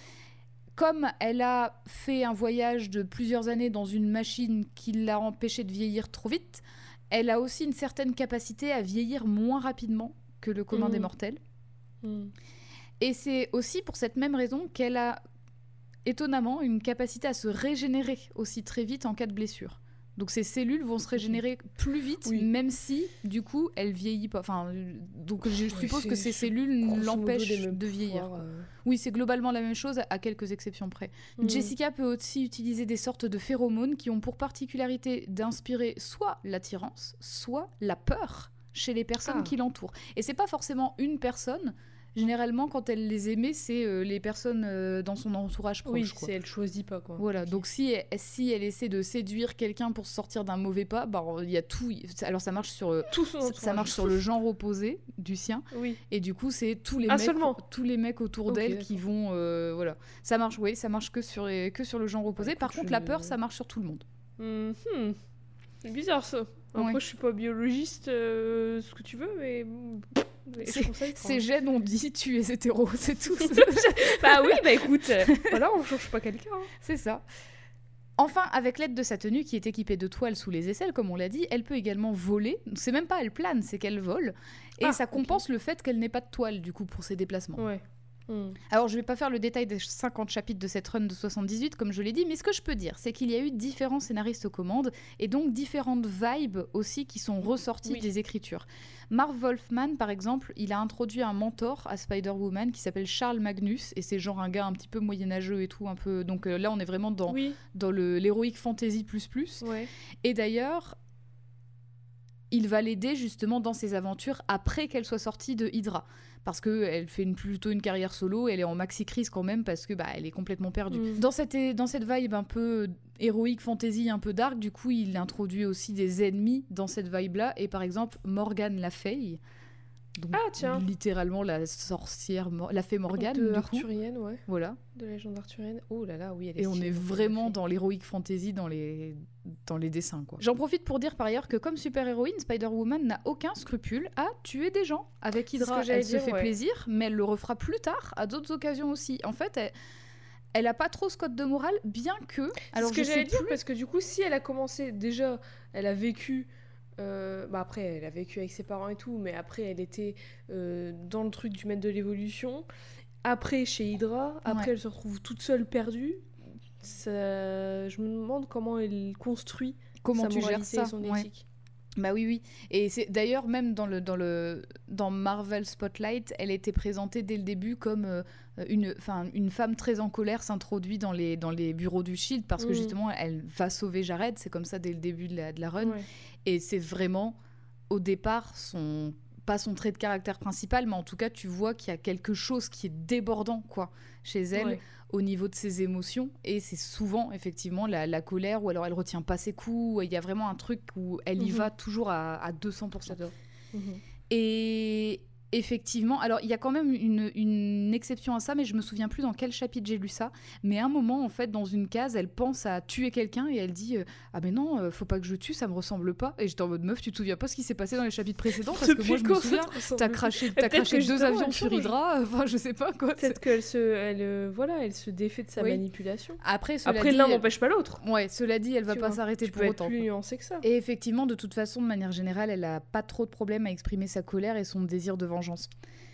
Comme elle a fait un voyage de plusieurs années dans une machine qui l'a empêchée de vieillir trop vite, elle a aussi une certaine capacité à vieillir moins rapidement que le commun des mortels. Et c'est aussi pour cette même raison qu'elle a étonnamment une capacité à se régénérer aussi très vite en cas de blessure. Donc ces cellules vont se régénérer plus vite, Oui. même si du coup elle vieillit pas. Enfin, donc je suppose que ces cellules l'empêchent de vieillir. euh. Oui, c'est globalement la même chose, à quelques exceptions près. Hmm. Jessica peut aussi utiliser des sortes de phéromones qui ont pour particularité d'inspirer soit l'attirance, soit la peur chez les personnes Ah. qui l'entourent. Et c'est pas forcément une personne. Généralement, quand elle les aimait, c'est euh, les personnes euh, dans son entourage proche. Oui, quoi. elle choisit pas quoi. Voilà, donc si elle, si elle essaie de séduire quelqu'un pour se sortir d'un mauvais pas, bah, il y a tout. Alors ça marche sur, euh, tout son ça, marche sur le genre opposé du sien. Oui. Et du coup, c'est tous les Ah, mecs, seulement tous les mecs autour d'elle qui vont, voilà. Ça marche, oui, ça marche que sur les- que sur le genre opposé. écoute, Par contre, je- la peur, ça marche sur tout le monde. Mhm. C'est bizarre ça. Après, Ouais. je suis pas biologiste, ce que tu veux, mais. Ces gènes ont dit tu es hétéro, c'est tout. bah oui, bah écoute, euh, voilà, on change pas quelqu'un. hein. c'est ça. Enfin, avec l'aide de sa tenue qui est équipée de toiles sous les aisselles, comme on l'a dit, elle peut également voler. C'est même pas elle plane, c'est qu'elle vole. Et Ah, ça compense le fait qu'elle n'ait pas de toile, du coup, pour ses déplacements. Ouais. Hmm. Alors, je vais pas faire le détail des 50 chapitres de cette run de 78, comme je l'ai dit, mais ce que je peux dire, c'est qu'il y a eu différents scénaristes aux commandes, et donc différentes vibes aussi qui sont ressorties Oui. des écritures. Marv Wolfman, par exemple, il a introduit un mentor à Spider-Woman qui s'appelle Charles Magnus, et c'est genre un gars un petit peu moyenâgeux et tout, un peu... Donc euh, là, on est vraiment dans, Oui, dans le- l'héroïque fantasy plus plus. ouais. Et d'ailleurs, il va l'aider justement dans ses aventures après qu'elle soit sortie de Hydra. Parce qu'elle fait une, plutôt une carrière solo, elle est en maxi-crise quand même parce que bah, elle est complètement perdue. Mm. Dans, cette, dans cette vibe un peu héroïque, fantasy, un peu dark, du coup, il introduit aussi des ennemis dans cette vibe-là. Et par exemple, Morgane la Fée. Donc, Ah, tiens. Littéralement la sorcière, la fée Morgane, de arthurienne, ouais. Voilà. De la légende arthurienne. Oh là là, oui, elle est Et on est cette vraiment dans l'héroïque fantasy dans les, dans les dessins. quoi. J'en profite pour dire par ailleurs que comme super-héroïne, Spider-Woman n'a aucun scrupule à tuer des gens. Avec Hydra, que elle se fait ouais. plaisir, mais elle le refera plus tard, à d'autres occasions aussi. En fait, elle, elle a pas trop ce code de morale, bien que... Alors ce que j'allais dire plus... parce que du coup, si elle a commencé déjà, elle a vécu. Euh, bah après, elle a vécu avec ses parents et tout, mais après, elle était euh, dans le truc du maître de l'évolution. Après, chez Hydra, après, Ouais. elle se retrouve toute seule perdue. Ça... Je me demande comment elle construit Comment sa tu gères moralité ça et son éthique. Bah oui, oui. Et c'est d'ailleurs même dans le dans le dans Marvel Spotlight, elle était présentée dès le début comme euh, une enfin une femme très en colère s'introduit dans les dans les bureaux du Shield parce que Mhm. justement elle va sauver Jared. C'est comme ça dès le début de la de la run. Ouais. Et c'est vraiment au départ son pas son trait de caractère principal, mais en tout cas tu vois qu'il y a quelque chose qui est débordant quoi chez elle Ouais. au niveau de ses émotions et c'est souvent effectivement la, la colère ou alors elle retient pas ses coups il y a vraiment un truc où elle y Mhm. va toujours à, à 200% J'adore. Mhm. et effectivement alors il y a quand même une, une exception à ça mais je me souviens plus dans quel chapitre j'ai lu ça mais à un moment en fait dans une case elle pense à tuer quelqu'un et elle dit euh, ah mais non euh, faut pas que je tue ça me ressemble pas et j'étais en mode meuf tu te souviens pas ce qui s'est passé dans les chapitres précédents? Parce que moi je me souviens T'as craché, peut-être craché deux avions sur. Hydra, enfin je sais pas quoi. Peut-être qu'elle se, elle, euh, voilà, elle se défait de sa Oui. manipulation. Après, Après, l'un n'empêche pas l'autre. Ouais, cela dit, elle va Tu pas s'arrêter pour peux être autant. plus quoi. nuancé que ça. Et effectivement, de toute façon, de manière générale, elle a pas trop de problème à exprimer sa colère et son désir de vengeance vengeance.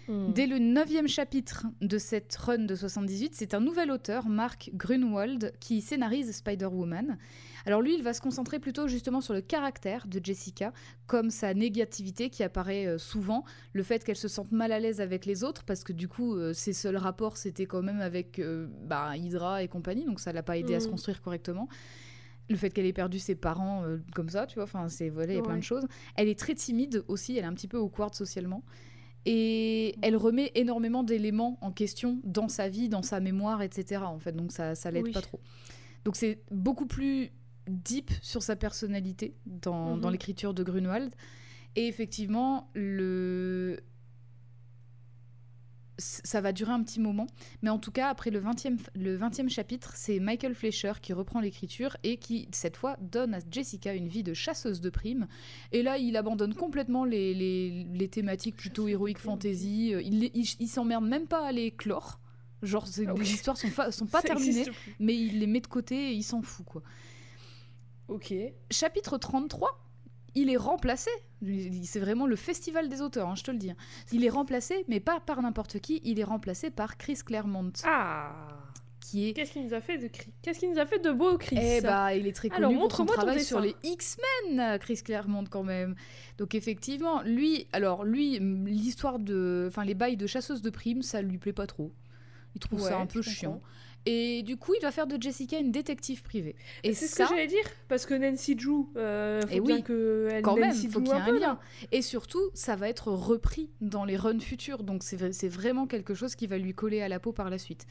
Hmm. Dès le neuvième chapitre de cette run de 78, c'est un nouvel auteur, Mark Grunwald, qui scénarise Spider-Woman. Alors lui, il va se concentrer plutôt justement sur le caractère de Jessica, comme sa négativité qui apparaît euh, souvent, le fait qu'elle se sente mal à l'aise avec les autres, parce que du coup, euh, ses seuls rapports, c'était quand même avec euh, bah, Hydra et compagnie, donc ça l'a pas aidé à se Mhm. construire correctement. Le fait qu'elle ait perdu ses parents euh, comme ça, tu vois, enfin, c'est voilà, il y a plein de choses. Elle est très timide aussi, elle est un petit peu awkward socialement. Et elle remet énormément d'éléments en question dans sa vie, dans sa mémoire, etc. En fait, donc ça, ça l'aide Oui. pas trop. Donc c'est beaucoup plus deep sur sa personnalité dans, Mhm. dans l'écriture de Grunwald. Et effectivement, le... ça va durer un petit moment. Mais en tout cas, après le 20e, le 20e chapitre, c'est Michael Fleischer qui reprend l'écriture et qui, cette fois, donne à Jessica une vie de chasseuse de primes. Et là, il abandonne complètement les, les, les thématiques plutôt héroïques fantasy. Il, il, il s'emmerde même pas à les clore. Genre, Ah oui. les histoires sont, sont pas terminées, mais il les met de côté et il s'en fout, quoi. Ok. Chapitre 33, il est remplacé. C'est vraiment le festival des auteurs, hein, je te le dis. Il est remplacé, mais pas par n'importe qui, il est remplacé par Chris Claremont, Ah qui est... Qu'est-ce qu'il nous a fait de Chris? Qu'est-ce qu'il nous a fait de beau, Chris? Eh bah, il est très Alors, connu pour son travail sur les. X-Men, Chris Claremont quand même. Donc effectivement, lui, alors lui, l'histoire de, enfin les bails de chasseuse de primes, ça lui plaît pas trop. Il trouve ça un peu chiant. comprends. Et du coup, il va faire de Jessica une détective privée. Et C'est ce que j'allais dire, parce que Nancy Drew, euh, faut Eh bien oui, que elle quand même, Nancy faut Drew qu'il y ait un peu, lien. là. Et surtout, ça va être repris dans les runs futurs. Donc c'est vrai- c'est vraiment quelque chose qui va lui coller à la peau par la suite.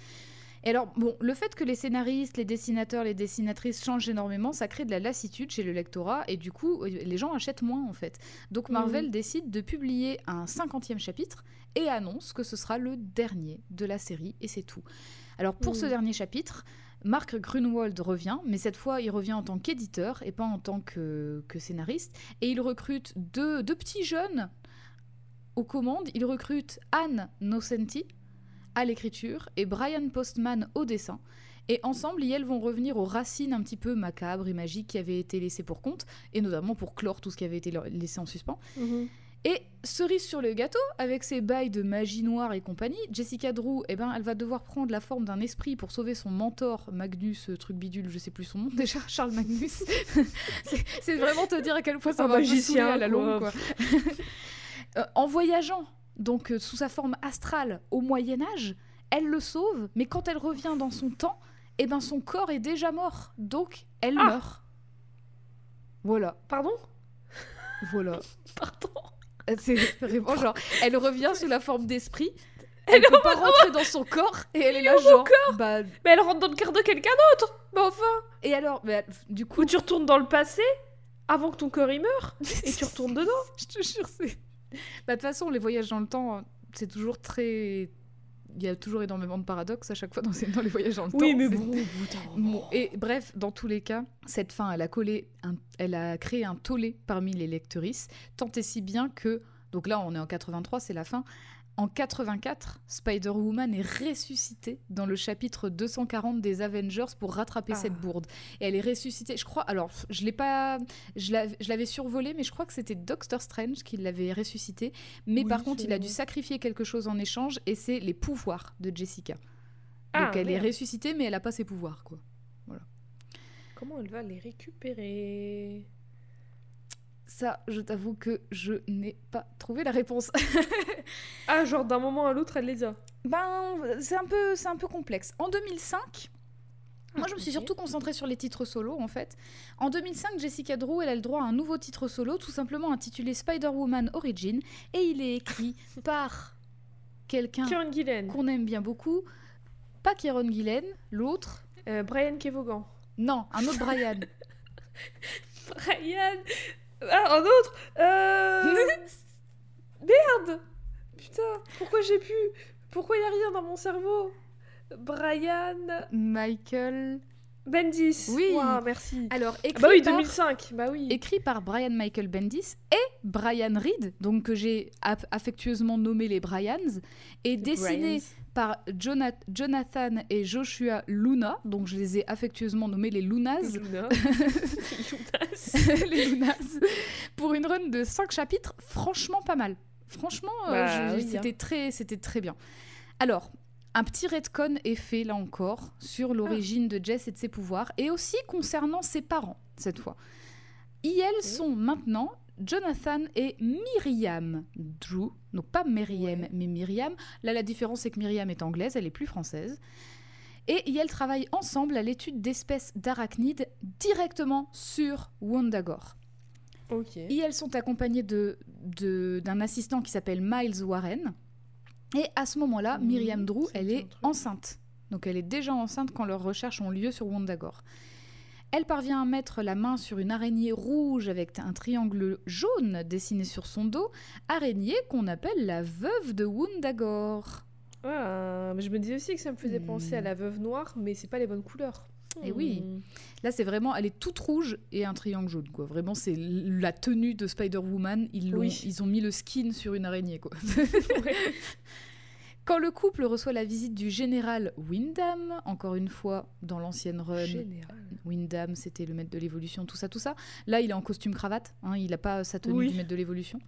Et alors, bon, le fait que les scénaristes, les dessinateurs, les dessinatrices changent énormément, ça crée de la lassitude chez le lectorat et du coup, euh, les gens achètent moins en fait. Donc Marvel Mhm. décide de publier un 50e chapitre et annonce que ce sera le dernier de la série et c'est tout. Alors pour ce Mhm. dernier chapitre, Mark Grunwald revient, mais cette fois il revient en tant qu'éditeur et pas en tant que, que scénariste. Et il recrute deux, deux petits jeunes aux commandes. Il recrute Anne Nocenti à l'écriture et Brian Postman au dessin. Et ensemble, elles vont revenir aux racines un petit peu macabres et magiques qui avaient été laissées pour compte, et notamment pour clore tout ce qui avait été laissé en suspens. Mhm. Et cerise sur le gâteau, avec ses bails de magie noire et compagnie, Jessica Drew, eh ben, elle va devoir prendre la forme d'un esprit pour sauver son mentor, Magnus, euh, truc bidule, je sais plus son nom déjà, Charles Magnus. C'est- vraiment te dire à quel point ça Un va magicien, à la longue. quoi. Euh, en voyageant, donc euh, sous sa forme astrale au Moyen Âge, elle le sauve, mais quand elle revient dans son temps, eh ben son corps est déjà mort, donc elle Ah. meurt. Voilà, Pardon? Voilà. Pardon C'est vraiment genre, elle revient sous la forme d'esprit. Elle peut pas rentrer dans son corps et elle est là genre. Bah, Mais elle rentre dans le cœur de quelqu'un d'autre Mais enfin et alors, bah, du coup, Ou tu retournes dans le passé avant que ton corps y meure et tu retournes dedans Je te jure, c'est. Bah, de toute façon, les voyages dans le temps, c'est toujours très. Il y a toujours énormément de paradoxes à chaque fois dans, ces- dans les voyages dans le temps. Oui, mais bon, et bref, dans tous les cas, cette fin, elle a collé, un- elle a créé un tollé parmi les lectrices, tant et si bien que, donc là, on est en 83, c'est la fin. En 84, Spider-Woman est ressuscitée dans le chapitre 240 des Avengers pour rattraper Ah. cette bourde. Et elle est ressuscitée, je crois, alors je l'ai pas, je l'av- je l'avais survolé, mais je crois que c'était Doctor Strange qui l'avait ressuscitée. Mais Oui, par contre, il a dû sacrifier quelque chose en échange, et c'est les pouvoirs de Jessica. Ah, Donc elle est ressuscitée, mais elle n'a pas ses pouvoirs, quoi. Comment elle va les récupérer? Ça, je t'avoue que je n'ai pas trouvé la réponse. Ah, genre d'un moment à l'autre, elle les a. ben, c'est un peu, c'est un peu complexe. En 2005, moi je me suis surtout concentrée sur les titres solo en fait. En 2005, Jessica Drew, elle a le droit à un nouveau titre solo, tout simplement intitulé Spider-Woman Origin, et il est écrit par quelqu'un qu'on aime bien beaucoup, pas Kieron Gillen, l'autre, euh, Brian Kevogan. non, un autre Brian. Brian Ah, un autre euh... Merde. Putain, pourquoi j'ai pu Pourquoi il a rien dans mon cerveau? Brian. Michael. Bendis. Oui. Merci. Alors Ah écrit bah oui, par- 2005. Bah oui. écrit par Brian Michael Bendis et Brian Reed, donc que j'ai aff- affectueusement nommé les Bryans, et dessiné par Jona- Jonathan et Joshua Luna, donc je les ai affectueusement nommés les Lunas, Luna. Lunas. les Lunas, pour une run de 5 chapitres, franchement pas mal. Franchement, euh, Bah oui, hein. c'était très, c'était très bien. Alors, un petit retcon est fait là encore sur l'origine de Jess et de ses pouvoirs, et aussi concernant ses parents cette fois. Ils elles sont maintenant Jonathan et Myriam Drew, donc pas Myriam Ouais. mais Myriam. Là, la différence c'est que Myriam est anglaise, elle est plus française. Et elles travaillent ensemble à l'étude d'espèces d'arachnides directement sur Wondagore. Ok. Et elles sont accompagnées de, de- d'un assistant qui s'appelle Miles Warren. Et à ce moment-là, Myriam Drew, elle est enceinte. Donc elle est déjà enceinte quand leurs recherches ont lieu sur Wondagore. Elle parvient à mettre la main sur une araignée rouge avec un triangle jaune dessiné sur son dos, araignée qu'on appelle la veuve de Wondagore. Ah, je me disais aussi que ça me faisait penser à Hmm. la veuve noire, mais c'est pas les bonnes couleurs. Eh oui. Là, c'est vraiment, elle est toute rouge et un triangle jaune, quoi. Vraiment, c'est la tenue de Spider-Woman. Ils, l'ont- Oui. ils ont mis le skin sur une araignée, quoi. Quand le couple reçoit la visite du général Windham, encore une fois dans l'ancienne run, Général. Windham c'était le maître de l'évolution, tout ça, tout ça. Là, il est en costume cravate, hein, il n'a pas sa tenue Oui. du maître de l'évolution.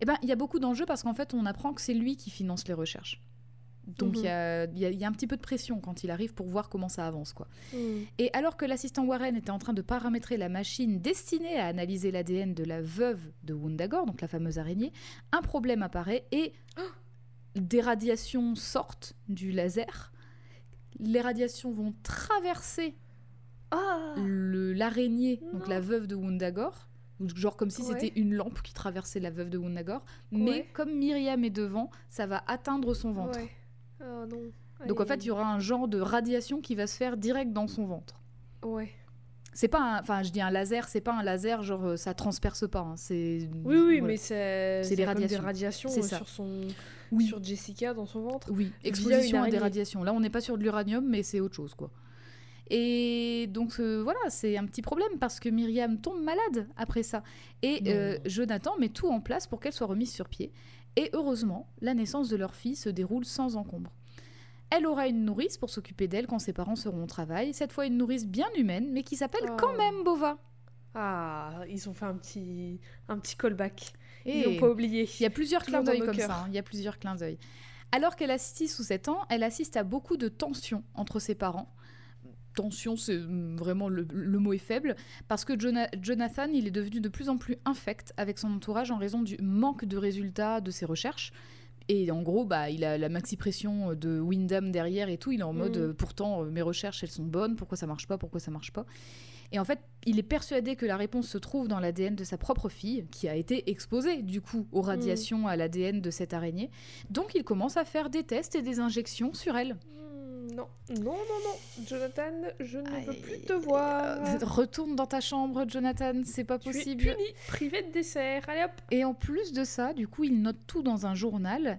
Et ben, il y a beaucoup d'enjeux parce qu'en fait, on apprend que c'est lui qui finance les recherches. Donc il y, a, il y a- il y a un petit peu de pression quand il arrive pour voir comment ça avance, quoi. Hmm. Et alors que l'assistant Warren était en train de paramétrer la machine destinée à analyser l'ADN de la veuve de Wundagore, donc la fameuse araignée, un problème apparaît et des radiations sortent du laser. Les radiations vont traverser le- l'araignée, donc la veuve de Wundagore. Genre comme si Ouais. c'était une lampe qui traversait la veuve de Wundagore. Mais Ouais. comme Myriam est devant, ça va atteindre son ventre. Ouais. Oh non. Donc en fait, il y aura un genre de radiation qui va se faire direct dans son ventre. Ouais. C'est pas enfin je dis un laser, c'est pas un laser genre euh, ça transperce pas, hein, c'est Oui, oui, voilà. mais c'est C'est des radiations. des radiations euh, ça. sur son Oui. sur Jessica dans son ventre. oui, exposition à des radiations. Là, on n'est pas sur de l'uranium, mais c'est autre chose quoi. Et donc euh, voilà, c'est un petit problème parce que Myriam tombe malade après ça. Et euh, Jonathan met tout en place pour qu'elle soit remise sur pied. Et heureusement, la naissance de leur fille se déroule sans encombre. Elle aura une nourrice pour s'occuper d'elle quand ses parents seront au travail. Cette fois, une nourrice bien humaine, mais qui s'appelle quand Oh. même Bova. Ah, ils ont fait un petit un petit callback. Et Ils n'ont pas oublié. Il y a plusieurs clins d'œil comme ça. hein. Il y a plusieurs clins d'œil. Alors qu'elle a 6 ou 7 ans, elle assiste à beaucoup de tensions entre ses parents. Tension, c'est hum, vraiment le, le mot est faible, parce que Jona- Jonathan, il est devenu de plus en plus infect avec son entourage en raison du manque de résultats de ses recherches. Et en gros, bah, il a la maxi pression de Wyndham derrière et tout. Il est en mode, Mhm. euh, pourtant, euh, mes recherches, elles sont bonnes. Pourquoi ça marche pas? Pourquoi ça marche pas? Et en fait, il est persuadé que la réponse se trouve dans l'ADN de sa propre fille, qui a été exposée, du coup, aux radiations à l'ADN de cette araignée. Donc, il commence à faire des tests et des injections sur elle. Non, non, non, non. Jonathan, je ne veux plus te voir. Euh, Retourne dans ta chambre, Jonathan, c'est pas Tu es possible. puni, privé de dessert. Allez hop. Et en plus de ça, du coup, il note tout dans un journal.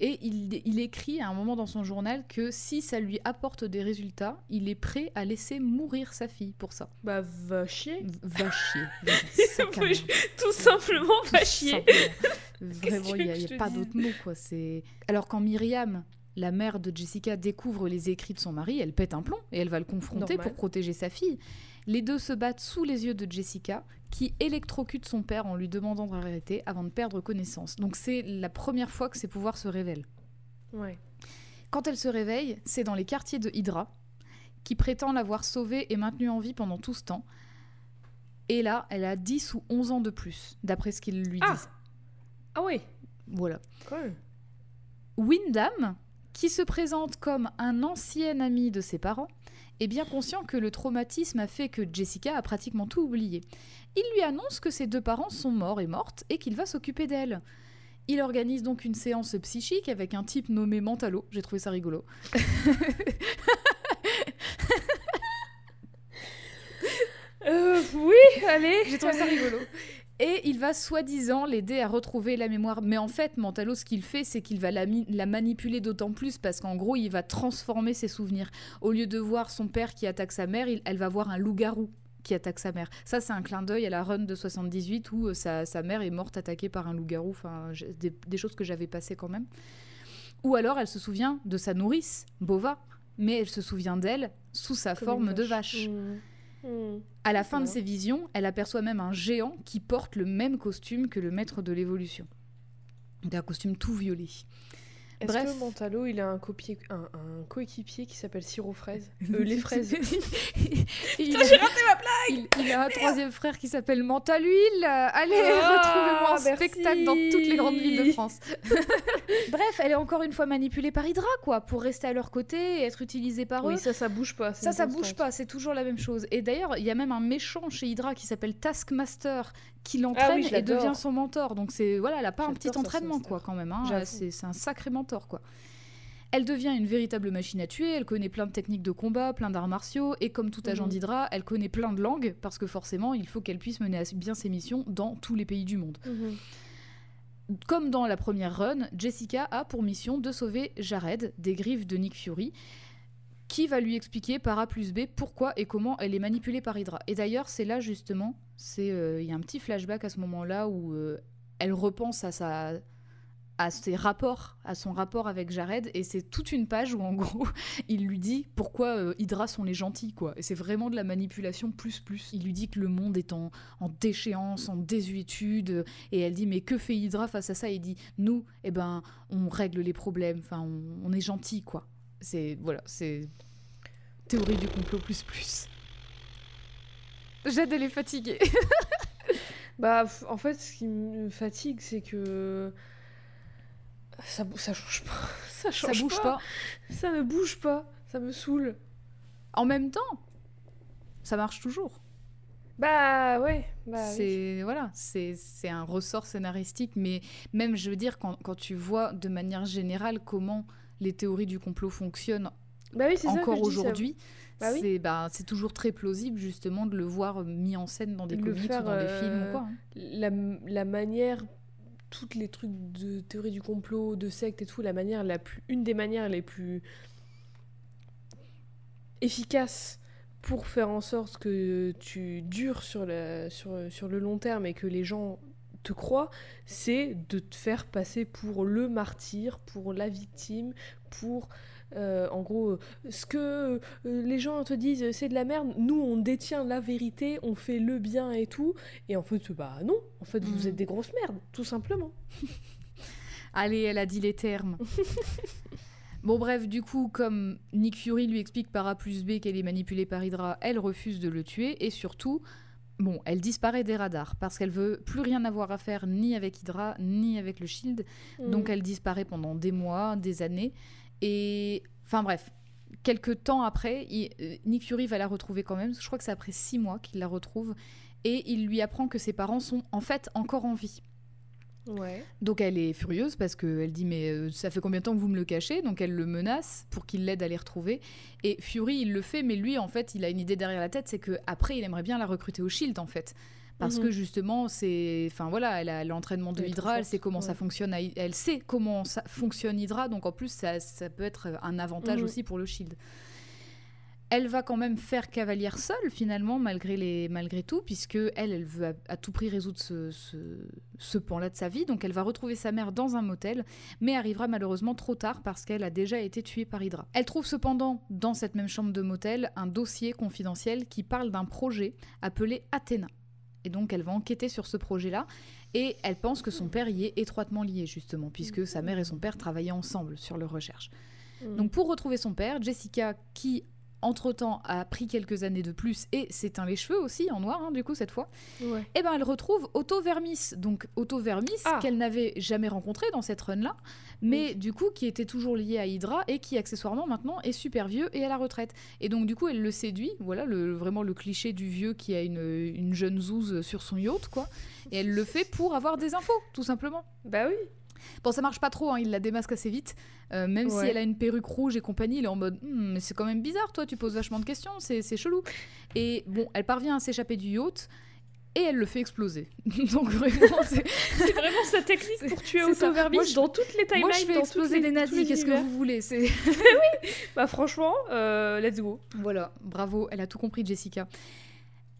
Et il, il écrit à un moment dans son journal que si ça lui apporte des résultats, il est prêt à laisser mourir sa fille pour ça. Bah va chier. Va chier. Tout simplement va Tout chier. simplement. Vraiment, il n'y a, y a pas d'autre mot. Quoi. Alors quand Myriam, la mère de Jessica, découvre les écrits de son mari, elle pète un plomb et elle va le confronter Normal. pour protéger sa fille. Les deux se battent sous les yeux de Jessica, qui électrocute son père en lui demandant d'arrêter avant de perdre connaissance. Donc c'est la première fois que ses pouvoirs se révèlent. Ouais. Quand elle se réveille, c'est dans les quartiers de Hydra, qui prétend l'avoir sauvée et maintenue en vie pendant tout ce temps. Et là, elle a 10 ou 11 ans de plus, d'après ce qu'ils lui Ah disent. Ah ouais. Voilà. Cool. Wyndham, qui se présente comme un ancien ami de ses parents, est bien conscient que le traumatisme a fait que Jessica a pratiquement tout oublié. Il lui annonce que ses deux parents sont morts et mortes et qu'il va s'occuper d'elle. Il organise donc une séance psychique avec un type nommé Mentalo. J'ai trouvé ça rigolo. Euh, oui, allez. J'ai trouvé ça rigolo. Et il va soi-disant l'aider à retrouver la mémoire. Mais en fait, Mentalo, ce qu'il fait, c'est qu'il va la, manipuler d'autant plus parce qu'en gros, il va transformer ses souvenirs. Au lieu de voir son père qui attaque sa mère, il- elle va voir un loup-garou qui attaque sa mère. Ça, c'est un clin d'œil à la run de 78 où euh, sa, sa mère est morte attaquée par un loup-garou. Enfin, des, des choses que j'avais passées quand même. Ou alors, elle se souvient de sa nourrice, Bova, mais elle se souvient d'elle sous sa Comme forme de vache. Hmm. À la fin de ses visions, elle aperçoit même un géant qui porte le même costume que le maître de l'évolution. d'un costume tout violet. Est-ce que Mantalo, il a un, copier- un, un coéquipier qui s'appelle Sirop Fraise Euh, Les fraises. Putain, j'ai raté ma blague il- il a un troisième frère qui s'appelle Mental Huile. Allez, Ah, retrouvez-moi en spectacle dans toutes les grandes villes de France. Bref, elle est encore une fois manipulée par Hydra, quoi, pour rester à leur côté et être utilisée par eux. Oui, ça, ça bouge pas. Ça, ça bouge pas, c'est toujours la même chose. Et d'ailleurs, il y a même un méchant chez Hydra qui s'appelle Taskmaster qui l'entraîne Ah je et devient son mentor. Donc c'est voilà, elle a pas un petit entraînement quoi quand même. hein. J'avoue. C'est un sacré mentor quoi. Elle devient une véritable machine à tuer, elle connaît plein de techniques de combat, plein d'arts martiaux, et comme tout agent Mhm. d'Hydra, elle connaît plein de langues, parce que forcément, il faut qu'elle puisse mener à bien ses missions dans tous les pays du monde. Mhm. Comme dans la première run, Jessica a pour mission de sauver Jared des griffes de Nick Fury, qui va lui expliquer par A plus B pourquoi et comment elle est manipulée par Hydra. Et d'ailleurs, c'est là justement, c'est euh, il y a un petit flashback à ce moment-là où euh, elle repense à sa à ses rapports, à son rapport avec Jared, et c'est toute une page où en gros il lui dit pourquoi euh, Hydra sont les gentils quoi. Et c'est vraiment de la manipulation plus plus. Il lui dit que le monde est en, en déchéance, en désuétude, et elle dit mais que fait Hydra face à ça? Il dit nous, eh ben on règle les problèmes, enfin on, on est gentil quoi. C'est voilà, c'est théorie du complot plus plus. Jade elle est fatiguée. Bah, en fait, ce qui me fatigue, c'est que. Ça, ça change pas. Ça Ça change bouge pas. Ça ne bouge pas. Ça me saoule. En même temps, ça marche toujours. Bah ouais. Bah, oui. c'est voilà, c'est un ressort scénaristique, mais même je veux dire quand, quand tu vois de manière générale comment les théories du complot fonctionnent Bah oui, encore aujourd'hui, Bah oui. c'est bah, c'est toujours très plausible justement de le voir mis en scène dans des Le comics faire, ou dans des euh, films ou quoi. hein. la, la manière, toutes les trucs de théorie du complot, de secte et tout, la manière la plus, une des manières les plus efficaces pour faire en sorte que tu dures sur, la, sur, sur le long terme et que les gens te croient, c'est de te faire passer pour le martyr, pour la victime, pour euh, en gros euh, ce que euh, les gens te disent c'est de la merde, nous on détient la vérité, on fait le bien et tout, et en fait bah non, en fait vous Mhm. êtes des grosses merdes, tout simplement. Allez, elle a dit les termes. bon, bref, du coup, comme Nick Fury lui explique par A plus B qu'elle est manipulée par Hydra, elle refuse de le tuer et surtout, bon, elle disparaît des radars parce qu'elle veut plus rien avoir à faire ni avec Hydra ni avec le Shield. Donc Mm. elle disparaît pendant des mois, des années. Et enfin bref, quelques temps après, il- euh, Nick Fury va la retrouver quand même. Je crois que c'est après six mois qu'il la retrouve. Et il lui apprend que ses parents sont en fait encore en vie. Ouais. Donc elle est furieuse parce qu'elle dit mais euh, ça fait combien de temps que vous me le cachez? Donc elle le menace pour qu'il l'aide à les retrouver. Et Fury il le fait mais lui en fait il a une idée derrière la tête c'est que après il aimerait bien la recruter au Shield en fait. Parce Mhm. que justement c'est enfin voilà elle a l'entraînement de Hydra, elle sait comment ça fonctionne, elle sait comment ça fonctionne Hydra donc en plus ça, ça peut être un avantage Mhm. aussi pour le Shield. Elle va quand même faire cavalière seule finalement malgré, les, malgré tout puisque elle, elle veut à, à tout prix résoudre ce, ce, ce pan-là de sa vie. Donc elle va retrouver sa mère dans un motel mais arrivera malheureusement trop tard parce qu'elle a déjà été tuée par Hydra. Elle trouve cependant dans cette même chambre de motel un dossier confidentiel qui parle d'un projet appelé Athéna. Et donc elle va enquêter sur ce projet-là et elle pense que son père y est étroitement lié justement puisque sa mère et son père travaillaient ensemble sur leur recherche. Mm. Donc pour retrouver son père, Jessica, qui entre-temps a pris quelques années de plus et s'éteint les cheveux aussi en noir, hein, du coup cette fois, Ouais. eh ben elle retrouve Otto Vermis. Donc Otto Vermis Ah. qu'elle n'avait jamais rencontré dans cette run-là, mais Oui. du coup qui était toujours lié à Hydra et qui accessoirement maintenant est super vieux et à la retraite. Et donc du coup elle le séduit, voilà le, vraiment le cliché du vieux qui a une, une jeune zouze sur son yacht quoi. Et elle le fait pour avoir des infos, tout simplement. Bah oui. Bon, ça marche pas trop, hein, il la démasque assez vite. Euh, même si elle a une perruque rouge et compagnie, il est en mode mais c'est quand même bizarre, toi, tu poses vachement de questions, c'est chelou. Et bon, elle parvient à s'échapper du yacht et elle le fait exploser. Donc vraiment, c'est- vraiment sa technique pour tuer. Otto je- dans toutes les timelines. moi je fais exploser des les- nazis, qu'est-ce que vous voulez c'est... Bah franchement, euh, let's go. Voilà, bravo, elle a tout compris, Jessica.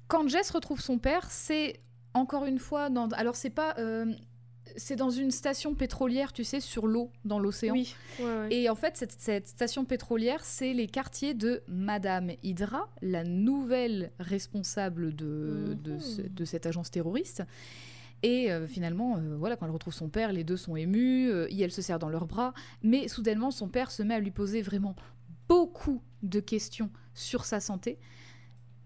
Quand Jess retrouve son père, c'est encore une fois dans. Alors, c'est pas. euh, C'est dans une station pétrolière, tu sais, sur l'eau, dans l'océan. Oui. Ouais, ouais. Et en fait, cette, cette station pétrolière, c'est les quartiers de Madame Hydra, la nouvelle responsable de, de, Mhm. ce- de cette agence terroriste. Et euh, finalement, euh, voilà, quand elle retrouve son père, les deux sont émus, euh, et elle se serre dans leurs bras. Mais soudainement, son père se met à lui poser vraiment beaucoup de questions sur sa santé.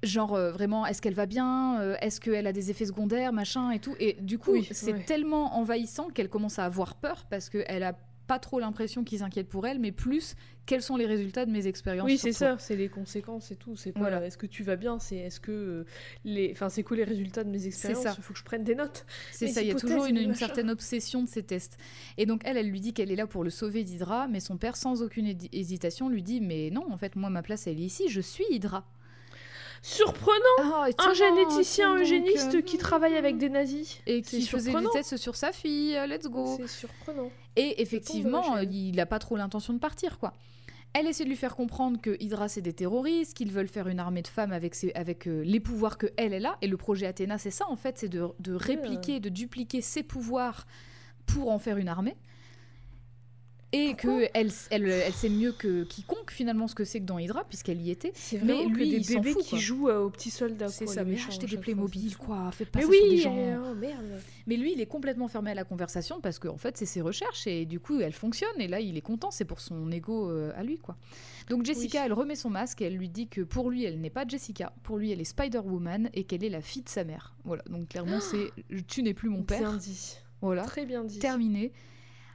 Genre euh, vraiment, est-ce qu'elle va bien Euh, Est-ce qu'elle a des effets secondaires, machin et tout. Et du coup, Oui, c'est tellement envahissant qu'elle commence à avoir peur parce qu'elle a pas trop l'impression qu'ils s'inquiètent pour elle, mais plus quels sont les résultats de mes expériences. Oui, c'est ça, c'est les conséquences et tout. C'est pas Voilà. est-ce que tu vas bien, c'est est-ce que euh, les. Enfin, c'est quoi les résultats de mes expériences ça. Il faut que je prenne des notes. C'est ça, il y a toujours une, une certaine obsession de ces tests. Et donc elle, elle lui dit qu'elle est là pour le sauver d'Hydra, mais son père, sans aucune hésitation, lui dit Mais non, en fait, moi, ma place, elle est ici, je suis Hydra. Surprenant Ah, Un généticien donc, eugéniste euh, qui travaille avec des nazis. Et qui faisait des tests sur sa fille, euh, let's go. C'est surprenant. Et effectivement, euh, il n'a pas trop l'intention de partir, quoi. Elle essaie de lui faire comprendre que Hydra c'est des terroristes, qu'ils veulent faire une armée de femmes avec, ses- avec euh, les pouvoirs que elle elle a. Et le projet Athéna, c'est ça en fait, c'est de, de répliquer, de dupliquer ses pouvoirs pour en faire une armée. Et Pourquoi que elle, elle, sait mieux que quiconque finalement ce que c'est que dans Hydra, puisqu'elle y était. C'est Mais vraiment que lui, des bébés fout, qui jouent euh, aux petits soldats. C'est quoi, ça, mais achetez des Playmobil, quoi. Faites pas Mais ça sur des oui, gens. euh, oh merde. Mais lui, il est complètement fermé à la conversation parce qu'en fait, c'est ses recherches et du coup, elle fonctionne. Et là, il est content. C'est pour son ego euh, à lui, quoi. Donc Jessica, Oui. elle remet son masque et elle lui dit que pour lui, elle n'est pas Jessica. Pour lui, elle est Spider-Woman et qu'elle est la fille de sa mère. Voilà. Donc clairement, c'est tu n'es plus mon Bien père. dit. Voilà. Très bien dit. Terminé.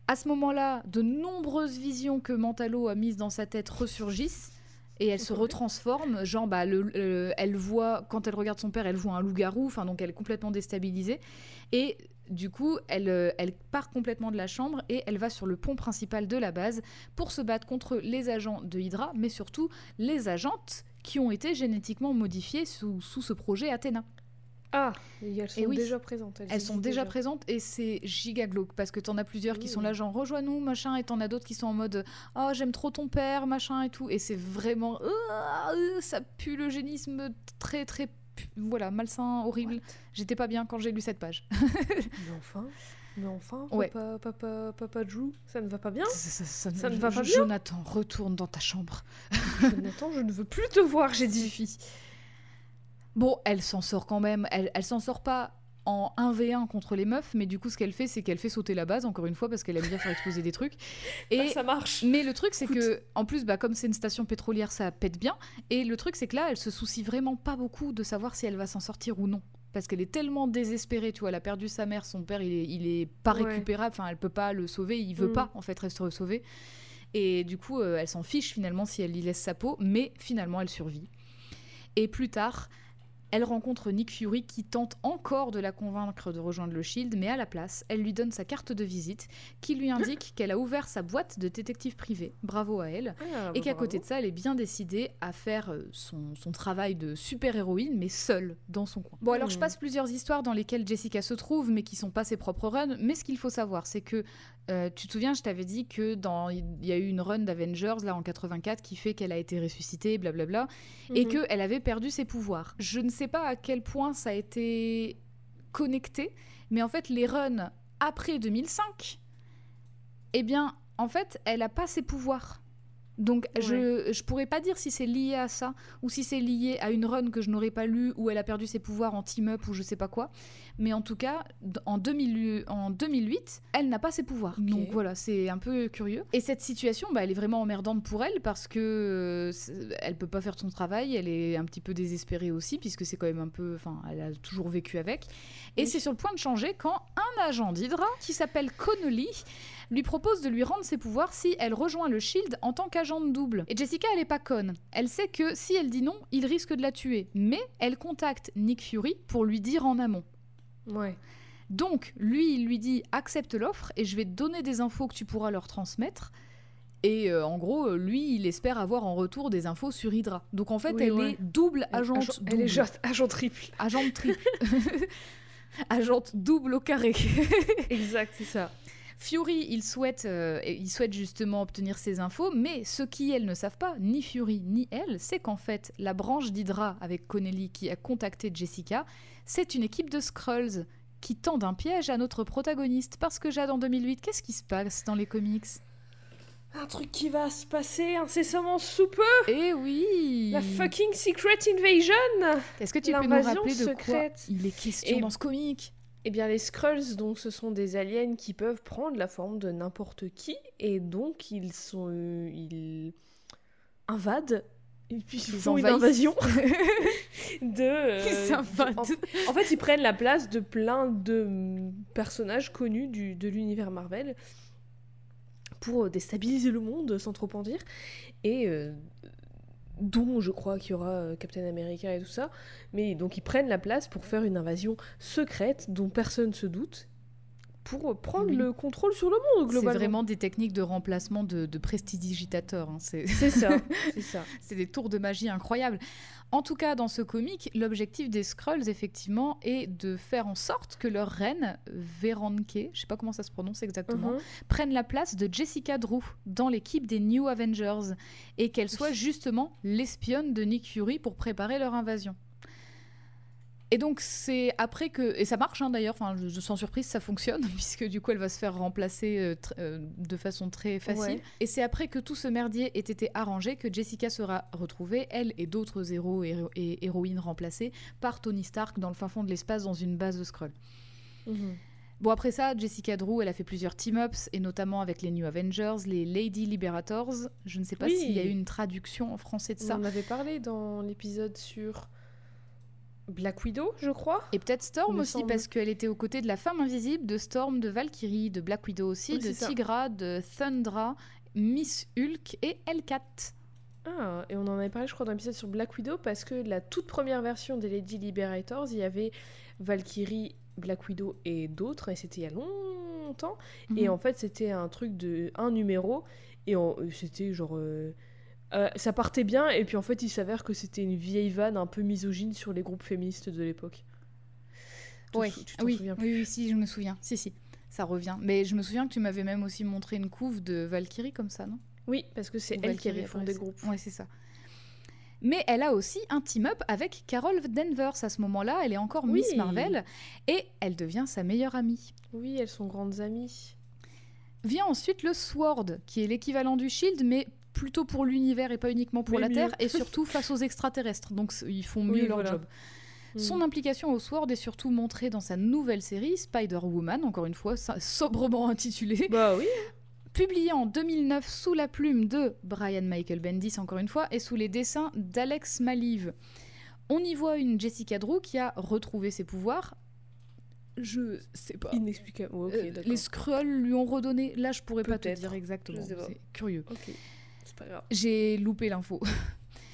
À ce moment-là, de nombreuses visions que Mantalo a mises dans sa tête ressurgissent. Et elle se retransforme, genre bah, le- le- elle voit, quand elle regarde son père, elle voit un loup-garou, enfin donc elle est complètement déstabilisée. Et du coup, elle, euh, elle part complètement de la chambre et elle va sur le pont principal de la base pour se battre contre les agents de Hydra, mais surtout les agentes qui ont été génétiquement modifiées sous, sous ce projet Athéna. Ah, et elles sont Et oui. déjà présentes. Elles sont déjà présentes et c'est giga glauque parce que t'en as plusieurs qui sont Mmh. là genre rejoins-nous machin et t'en as d'autres qui sont en mode oh j'aime trop ton père machin et tout et c'est vraiment Ah, euh, ça pue l'eugénisme très très pu- voilà malsain horrible j'étais pas bien quand j'ai lu cette page Mais enfin, mais enfin, Ouais. papa, papa, papa Drew, ça ne va pas bien? Ça, ça- Ça ne va pas je- bien? Jonathan retourne dans ta chambre Jonathan, je ne veux plus te voir, j'ai dit. bon elle s'en sort quand même elle, elle s'en sort pas en 1v1 contre les meufs mais du coup ce qu'elle fait c'est qu'elle fait sauter la base encore une fois parce qu'elle aime bien faire exploser des trucs et Ah, ça marche. Mais le truc, c'est que, en plus, bah, comme c'est une station pétrolière, ça pète bien. Et le truc, c'est que là, elle se soucie vraiment pas beaucoup de savoir si elle va s'en sortir ou non. Parce qu'elle est tellement désespérée, tu vois, elle a perdu sa mère, son père, il est, il est pas Ouais. récupérable, enfin, elle peut pas le sauver, il veut Mm. pas, en fait, rester sauvé. Et du coup, euh, elle s'en fiche finalement si elle lui laisse sa peau, mais finalement, elle survit. Et plus tard, elle rencontre Nick Fury qui tente encore de la convaincre de rejoindre le Shield, mais à la place, elle lui donne sa carte de visite qui lui indique qu'elle a ouvert sa boîte de détective privé. Bravo à elle. Ah, Et qu'à côté de ça, elle est bien décidée à faire euh, son, son travail de super-héroïne, mais seule, dans son coin. Bon, alors je Hmm. passe plusieurs histoires dans lesquelles Jessica se trouve, mais qui sont pas ses propres runs. Mais ce qu'il faut savoir, c'est que, euh, tu te souviens, je t'avais dit que dans il y a eu une run d'Avengers, là, en 84, qui fait qu'elle a été ressuscitée, blablabla, et Mhm. qu'elle avait perdu ses pouvoirs. Je ne sais pas à quel point ça a été connecté, mais en fait, les runs après 2005, eh bien, en fait, elle a pas ses pouvoirs. Donc, je, je pourrais pas dire si c'est lié à ça ou si c'est lié à une run que je n'aurais pas lue où elle a perdu ses pouvoirs en team-up ou je sais pas quoi. Mais en tout cas, en, 2000 en 2008, elle n'a pas ses pouvoirs. Donc voilà, c'est un peu curieux. Et cette situation, bah, elle est vraiment emmerdante pour elle parce que euh, elle peut pas faire son travail. Elle est un petit peu désespérée aussi puisque c'est quand même un peu. Enfin, elle a toujours vécu avec. Et Oui. c'est sur le point de changer quand un agent d'Hydra qui s'appelle Connolly lui propose de lui rendre ses pouvoirs si elle rejoint le Shield en tant qu'agente double. Et Jessica, elle est pas conne. Elle sait que si elle dit non, il risque de la tuer. Mais elle contacte Nick Fury pour lui dire en amont. Ouais. Donc, lui, il lui dit accepte l'offre et je vais te donner des infos que tu pourras leur transmettre. Et euh, en gros, euh, lui, il espère avoir en retour des infos sur Hydra. Donc en fait, Oui, elle ouais. est double Elle- agente. agent- Elle double. est juste agent triple. Agente triple. agente double au carré. Exact, c'est ça. Fury, il souhaite, euh, il souhaite justement obtenir ces infos, mais ce qui elles ne savent pas, ni Fury ni elle, c'est qu'en fait, la branche d'Hydra avec Connelly qui a contacté Jessica, c'est une équipe de Skrulls qui tendent un piège à notre protagoniste. Parce que Jade en 2008, qu'est-ce qui se passe dans les comics? Un truc qui va se passer incessamment sous peu. Eh oui La fucking Secret Invasion. Est-ce que tu peux nous rappeler de quoi il est question Et- dans ce comic? Eh bien, les Skrulls, donc, ce sont des aliens qui peuvent prendre la forme de n'importe qui, et donc ils sont, euh, ils invadent, et puis ils, Ils font une invasion de. euh, Ils invadent. En, en fait, ils prennent la place de plein de mm, personnages connus du, de l'univers Marvel pour déstabiliser le monde, sans trop en dire, et euh, dont je crois qu'il y aura euh, Captain America et tout ça. Mais donc ils prennent la place pour faire une invasion secrète dont personne se doute pour prendre Oui. le contrôle sur le monde C'est globalement. vraiment des techniques de remplacement de, de prestidigitateurs. hein. C'est C'est ça, c'est ça. c'est des tours de magie incroyables. En tout cas, dans ce comic, l'objectif des Skrulls, effectivement, est de faire en sorte que leur reine, Veranke, je sais pas comment ça se prononce exactement, Mhm. prenne la place de Jessica Drew dans l'équipe des New Avengers et qu'elle soit justement l'espionne de Nick Fury pour préparer leur invasion. Et donc c'est après que et ça marche hein, d'ailleurs, enfin je- sans surprise ça fonctionne puisque du coup elle va se faire remplacer euh, euh, de façon très facile. Ouais. Et c'est après que tout ce merdier ait été arrangé que Jessica sera retrouvée, elle et d'autres héros et, héro- et héroïnes remplacés par Tony Stark dans le fin fond de l'espace dans une base de Skrull. Mhm. Bon, après ça, Jessica Drew, elle a fait plusieurs team-ups, et notamment avec les New Avengers, les Lady Liberators. Je ne sais pas Oui. s'il y a eu une traduction en français de On ça. en avait parlé dans l'épisode sur Black Widow, je crois. Et peut-être Storm aussi, semble. parce qu'elle était aux côtés de la femme invisible, de Storm, de Valkyrie, de Black Widow aussi, Oui, de ça. Tigra, de Thundra, Miss Hulk et Hellcat. Ah, et on en avait parlé, je crois, dans l'épisode sur Black Widow, parce que la toute première version des Lady Liberators, il y avait Valkyrie, Black Widow et d'autres, et c'était il y a longtemps. Et Mhm. en fait, c'était un truc de un numéro, et euh, c'était genre. euh, euh, ça partait bien, et puis en fait, il s'avère que c'était une vieille vanne un peu misogyne sur les groupes féministes de l'époque. Ouais. tu t'en oui, souviens oui, oui, si, je me souviens. Si, si, ça revient. Mais je me souviens que tu m'avais même aussi montré une couve de Valkyrie comme ça, non? Oui, parce que c'est elle qui Valkyrie avait fondé le après, groupe. Ouais, c'est ça. Mais elle a aussi un team-up avec Carol Danvers à ce moment-là. Elle est encore Miss. Marvel et elle devient sa meilleure amie. Oui, elles sont grandes amies. Vient ensuite le Sword, qui est l'équivalent du Shield, mais plutôt pour l'univers et pas uniquement pour la mieux. Terre, et surtout face aux extraterrestres. Donc ils font mieux Oui, leur voilà. job. Mm. Son implication au Sword est surtout montrée dans sa nouvelle série, Spider-Woman, encore une fois, sobrement intitulée. Bah oui. Publié en 2009 sous la plume de Brian Michael Bendis, encore une fois, et sous les dessins d'Alex Maliv. On y voit une Jessica Drew qui a retrouvé ses pouvoirs. Je sais pas. Inexplicable. Euh, les Skrulls lui ont redonné. Là, je pourrais pas te dire exactement. C'est curieux. Ok, c'est pas grave. J'ai loupé l'info.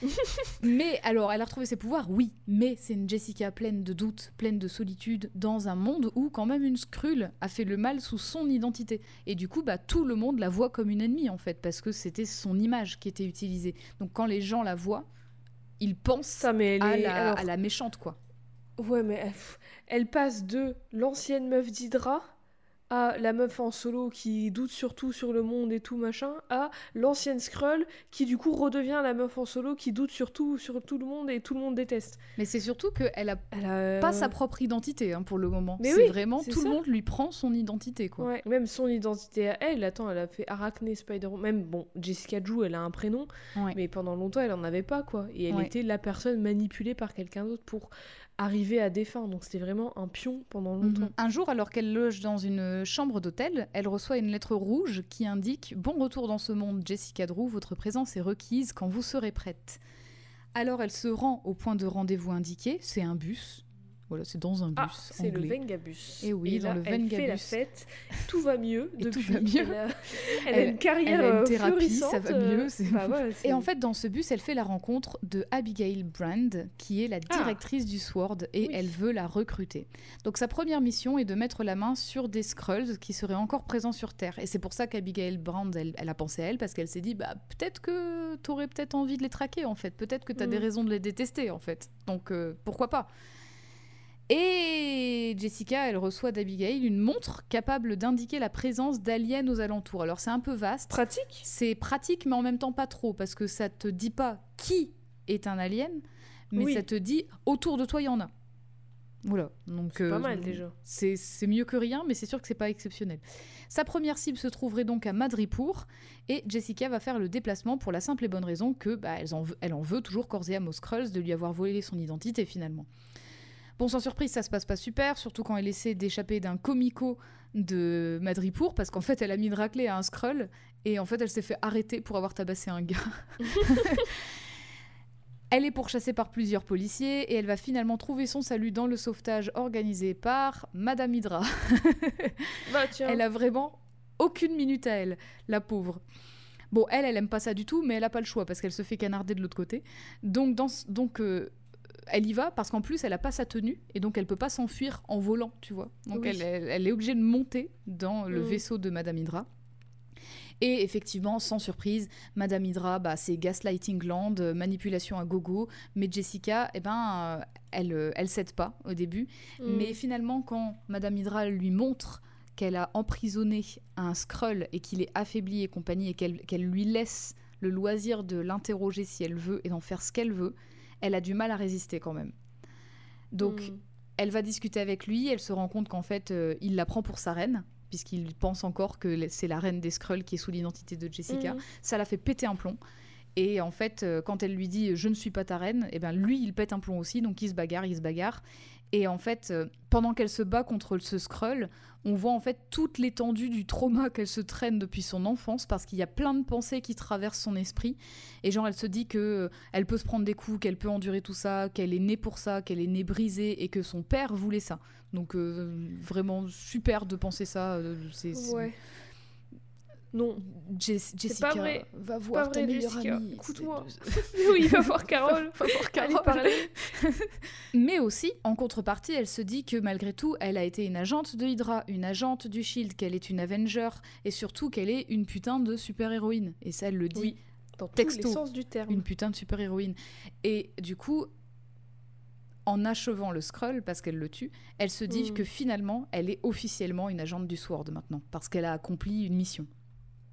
mais alors, elle a retrouvé ses pouvoirs, oui, mais c'est une Jessica pleine de doutes, pleine de solitude, dans un monde où quand même une Skrull a fait le mal sous son identité. Et du coup, bah, tout le monde la voit comme une ennemie en fait, parce que c'était son image qui était utilisée. Donc quand les gens la voient, ils pensent Ça, mais elle à est- la, alors- à la méchante, quoi. Ouais, mais elle, elle passe de l'ancienne meuf d'Hydra à la meuf en solo qui doute surtout sur le monde et tout machin, à l'ancienne Skrull qui du coup redevient la meuf en solo qui doute surtout sur tout le monde et tout le monde déteste. Mais c'est surtout qu'elle a Elle a pas sa propre identité hein, pour le moment. Mais c'est oui, vraiment tout ça. le monde lui prend son identité, quoi. Ouais, même son identité à elle, attends, elle a fait Arachné Spider-Man. Même, bon, Jessica Drew, elle a un prénom, Ouais. mais pendant longtemps, elle en avait pas, quoi. Et elle Ouais. était la personne manipulée par quelqu'un d'autre pour arriver à fins. Donc c'était vraiment un pion pendant longtemps. Mhm. Un jour, alors qu'elle loge dans une chambre d'hôtel, elle reçoit une lettre rouge qui indique Bon retour dans ce monde, Jessica Drew, votre présence est requise quand vous serez prête. Alors elle se rend au point de rendez-vous indiqué, c'est un bus. Voilà, c'est dans un bus Ah, c'est le. Vengabus. Eh oui, dans là, le elle fait la Vengabus. fête, tout va mieux Et tout depuis. va mieux. Elle a, elle a Elle- une carrière elle a une euh, thérapie, ça va euh, mieux, c'est- bah ouais, Et en fait, dans ce bus, elle fait la rencontre de Abigail Brand, qui est la Ah. directrice du SWORD, et Oui. elle veut la recruter. Donc sa première mission est de mettre la main sur des Skrulls qui seraient encore présents sur Terre. Et c'est pour ça qu'Abigail Brand, elle, elle a pensé à elle, parce qu'elle s'est dit, bah, peut-être que t'aurais peut-être envie de les traquer, en fait. Peut-être que t'as Mm. des raisons de les détester, en fait. Donc euh, pourquoi pas? Et Jessica, elle reçoit d'Abigail une montre capable d'indiquer la présence d'aliens aux alentours. Alors c'est un peu vaste, pratique? c'est pratique, mais en même temps pas trop, parce que ça te dit pas qui est un alien, mais Oui. ça te dit autour de toi il y en a. Voilà, donc C'est pas euh, mal, déjà. C'est c'est mieux que rien, mais c'est sûr que c'est pas exceptionnel. Sa première cible se trouverait donc à Madripour, et Jessica va faire le déplacement pour la simple et bonne raison que bah, elle, en veut, elle en veut toujours corps et âme aux Skrulls de lui avoir volé son identité finalement. Bon, sans surprise, ça se passe pas super, surtout quand elle essaie d'échapper d'un comico de Madripour, parce qu'en fait, elle a mis une raclée à un scroll, et en fait, elle s'est fait arrêter pour avoir tabassé un gars. Elle est pourchassée par plusieurs policiers et elle va finalement trouver son salut dans le sauvetage organisé par Madame Hydra. Bah elle a vraiment aucune minute à elle, la pauvre. Bon, elle, elle aime pas ça du tout, mais elle a pas le choix parce qu'elle se fait canarder de l'autre côté. Donc, dans, ce- donc euh, elle y va parce qu'en plus, elle a pas sa tenue et donc elle peut pas s'enfuir en volant, tu vois. Donc, Oui. elle, elle- elle est obligée de monter dans le Mm. vaisseau de Madame Hydra. Et effectivement, sans surprise, Madame Hydra, bah, c'est gaslighting land, manipulation à gogo. Mais Jessica, eh ben, euh, elle, euh, elle cède pas au début. Mm. Mais finalement, quand Madame Hydra lui montre qu'elle a emprisonné un Skrull et qu'il est affaibli et compagnie, et qu'elle qu'elle lui laisse le loisir de l'interroger si elle veut et d'en faire ce qu'elle veut, elle a du mal à résister quand même. Donc, Mm. elle va discuter avec lui, elle se rend compte qu'en fait, euh, il la prend pour sa reine, puisqu'il pense encore que c'est la reine des Skrulls qui est sous l'identité de Jessica. Mm. Ça l'a fait péter un plomb. Et en fait, euh, quand elle lui dit je ne suis pas ta reine, et ben lui il pète un plomb aussi, donc il se bagarre, il se bagarre. Et en fait, euh, pendant qu'elle se bat contre ce Skrull, on voit en fait toute l'étendue du trauma qu'elle se traîne depuis son enfance, parce qu'il y a plein de pensées qui traversent son esprit. Et genre, elle se dit que euh, elle peut se prendre des coups, qu'elle peut endurer tout ça, qu'elle est née pour ça, qu'elle est née brisée, et que son père voulait ça. Donc euh, vraiment super de penser ça. Ouais. Non. Jess- Jessica, pas vrai. va Pas voir ta vrai, meilleure Jessica. amie. Écoute-moi. Oui, va voir Carole. Va voir Carole. parler. Mais aussi, en contrepartie, elle se dit que malgré tout, elle a été une agente de Hydra, une agente du Shield, qu'elle est une Avenger, et surtout qu'elle est une putain de super-héroïne. Et ça, elle le dit, Oui. Dans tous Texto. les sens du terme. une putain de super-héroïne. Et du coup, en achevant le Skrull, parce qu'elle le tue, elle se dit Mm. que finalement, elle est officiellement une agente du Sword maintenant, parce qu'elle a accompli une mission.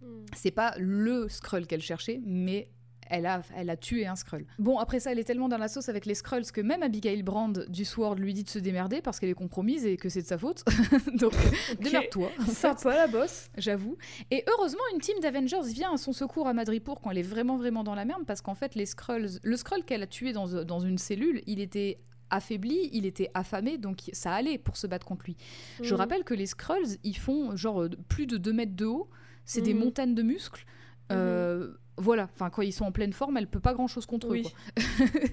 Mm. C'est pas le Skrull qu'elle cherchait, mais elle a, elle a tué un Skrull. Bon, après ça, elle est tellement dans la sauce avec les Skrulls que même Abigail Brand du Sword lui dit de se démerder parce qu'elle est compromise et que c'est de sa faute. Donc, démerde-toi. Sympa la bosse. J'avoue. Et heureusement, une team d'Avengers vient à son secours à Madripour quand elle est vraiment, vraiment dans la merde parce qu'en fait, les Skrulls, le Skrull qu'elle a tué dans, dans une cellule, il était affaibli, il était affamé, donc ça allait pour se battre contre lui. Je Mm. rappelle que les Skrulls, ils font genre euh, plus de 2 mètres de haut, c'est des Mhm. montagnes de muscles. Euh, Voilà, enfin quand ils sont en pleine forme, elle peut pas grand chose contre Oui. eux. quoi.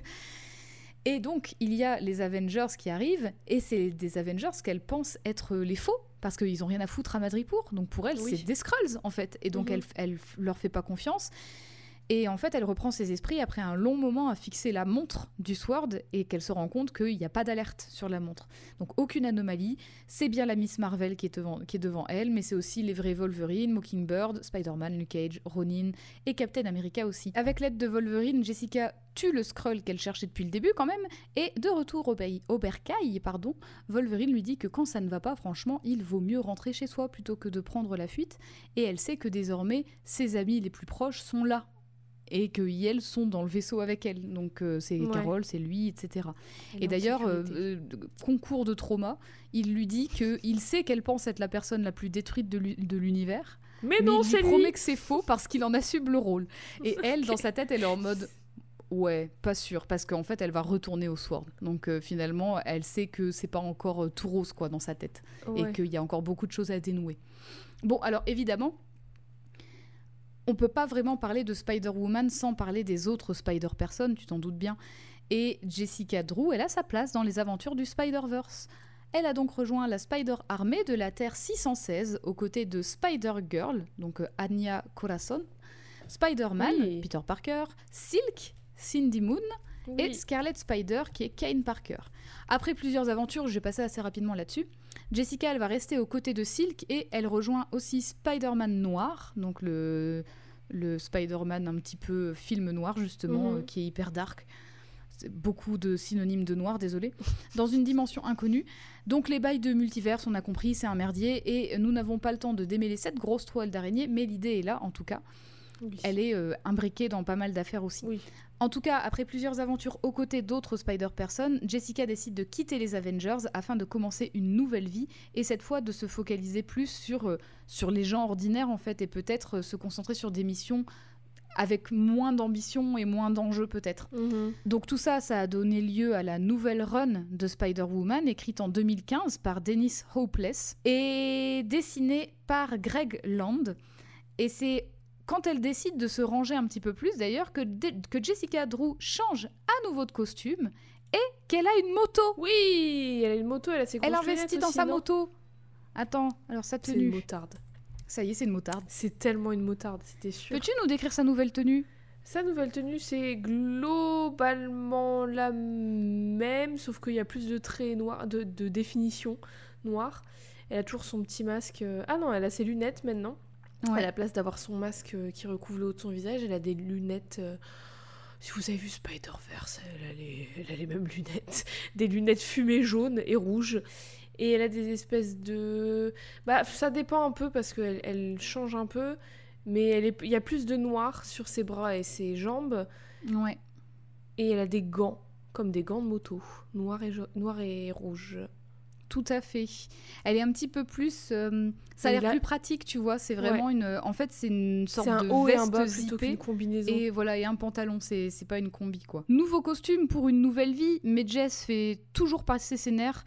et donc il y a les Avengers qui arrivent, et c'est des Avengers qu'elle pense être les faux, parce qu'ils ont rien à foutre à Madripour. Donc pour elle, Oui. c'est des Skrulls en fait, et donc Mhm. elle, elle leur fait pas confiance. Et en fait, elle reprend ses esprits après un long moment à fixer la montre du Sword et qu'elle se rend compte qu'il n'y a pas d'alerte sur la montre. Donc aucune anomalie. C'est bien la Miss Marvel qui est devant, elle, mais c'est aussi les vrais Wolverine, Mockingbird, Spider-Man, Luke Cage, Ronin et Captain America aussi. Avec l'aide de Wolverine, Jessica tue le Skrull qu'elle cherchait depuis le début quand même, et de retour au pays, pardon, Wolverine lui dit que quand ça ne va pas, franchement, il vaut mieux rentrer chez soi plutôt que de prendre la fuite, et elle sait que désormais, ses amis les plus proches sont là, et que elles sont dans le vaisseau avec elle. Donc euh, c'est Ouais. Carole, c'est lui, etc. Et d'ailleurs, euh, euh, concours de trauma, il lui dit que il sait qu'elle pense être la personne la plus détruite de l'u- de l'univers, Mais mais non, il c'est lui lui. promet que c'est faux parce qu'il en assume le rôle. Et elle, dans sa tête, elle est en mode ouais, pas sûr, parce qu'en fait, elle va retourner au Sword. Donc euh, finalement, elle sait que c'est pas encore tout rose quoi dans sa tête Ouais. et qu'il y a encore beaucoup de choses à dénouer. Bon, alors évidemment, on peut pas vraiment parler de Spider-Woman sans parler des autres Spider-Personnes, tu t'en doutes bien. Et Jessica Drew, elle a sa place dans les aventures du Spider-Verse. Elle a donc rejoint la Spider-Armée de la Terre 616 aux côtés de Spider-Girl, donc euh, Anya Corazon, Spider-Man, Oui. Peter Parker, Silk, Cindy Moon, et. Scarlet Spider qui est Kane Parker. Après plusieurs aventures, je vais passer assez rapidement là-dessus. Jessica, elle va rester aux côtés de Silk et elle rejoint aussi Spider-Man noir, donc le, le Spider-Man un petit peu film noir justement, Mhm. euh, qui est hyper dark. C'est beaucoup de synonymes de noir, désolé. Dans une dimension inconnue. Donc les bails de multivers, on a compris, c'est un merdier et nous n'avons pas le temps de démêler cette grosse toile d'araignée, mais l'idée est là en tout cas. Oui. Elle est euh, imbriquée dans pas mal d'affaires aussi. Oui. En tout cas, après plusieurs aventures aux côtés d'autres Spider-Person, Jessica décide de quitter les Avengers afin de commencer une nouvelle vie et cette fois de se focaliser plus sur, euh, sur les gens ordinaires en fait et peut-être euh, se concentrer sur des missions avec moins d'ambition et moins d'enjeux peut-être. Mhm. Donc tout ça, ça a donné lieu à la nouvelle run de Spider-Woman, écrite en 2015 par Dennis Hopeless et dessinée par Greg Land. Et c'est quand elle décide de se ranger un petit peu plus d'ailleurs que, Jessica Drew change à nouveau de costume et qu'elle a une moto. Oui, elle a une moto, elle a ses Elle investit dans aussi, sa moto. Attends, alors sa C'est une tenue. motarde. Ça y est, c'est une motarde. C'est tellement une motarde, c'était sûr. Peux-tu nous décrire sa nouvelle tenue? Sa nouvelle tenue, c'est globalement la même, sauf qu'il y a plus de traits noirs, de, de définition noire. Elle a toujours son petit masque. euh, Ah non, elle a ses lunettes maintenant. À la place d'avoir son masque euh, qui recouvre le haut de son visage, elle a des lunettes. euh, Si vous avez vu Spider-Verse, elle a, les... elle a les mêmes lunettes. Des lunettes fumées jaunes et rouges. Et elle a des espèces de. Bah, ça dépend un peu parce qu'elle elle change un peu. Mais elle est... il y a plus de noir sur ses bras et ses jambes. Ouais. Et elle a des gants, comme des gants de moto, noir et, noir et rouge. Tout à fait. Elle est un petit peu plus. euh, ça a l'air plus pratique, tu vois. C'est vraiment une. En fait, c'est une sorte un de haut et un veste bas plutôt qu'une combinaison. Et voilà, et un pantalon, c'est pas une combi quoi. Nouveau costume pour une nouvelle vie, mais Jess fait toujours passer ses nerfs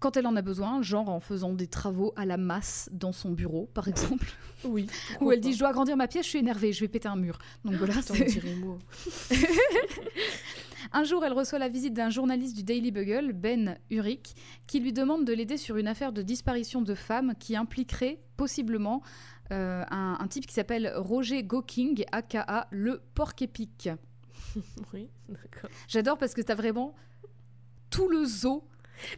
quand elle en a besoin, genre en faisant des travaux à la masse dans son bureau, par exemple, Oui. où elle dit je dois agrandir ma pièce, je suis énervée, je vais péter un mur. Donc voilà, Putain, on c'est- dirait moi. Un jour, elle reçoit la visite d'un journaliste du Daily Bugle, Ben Urich, qui lui demande de l'aider sur une affaire de disparition de femmes qui impliquerait possiblement euh, un, un type qui s'appelle Roger Goking, aka le porc-épic. Oui, d'accord. J'adore parce que t'as vraiment tout le zoo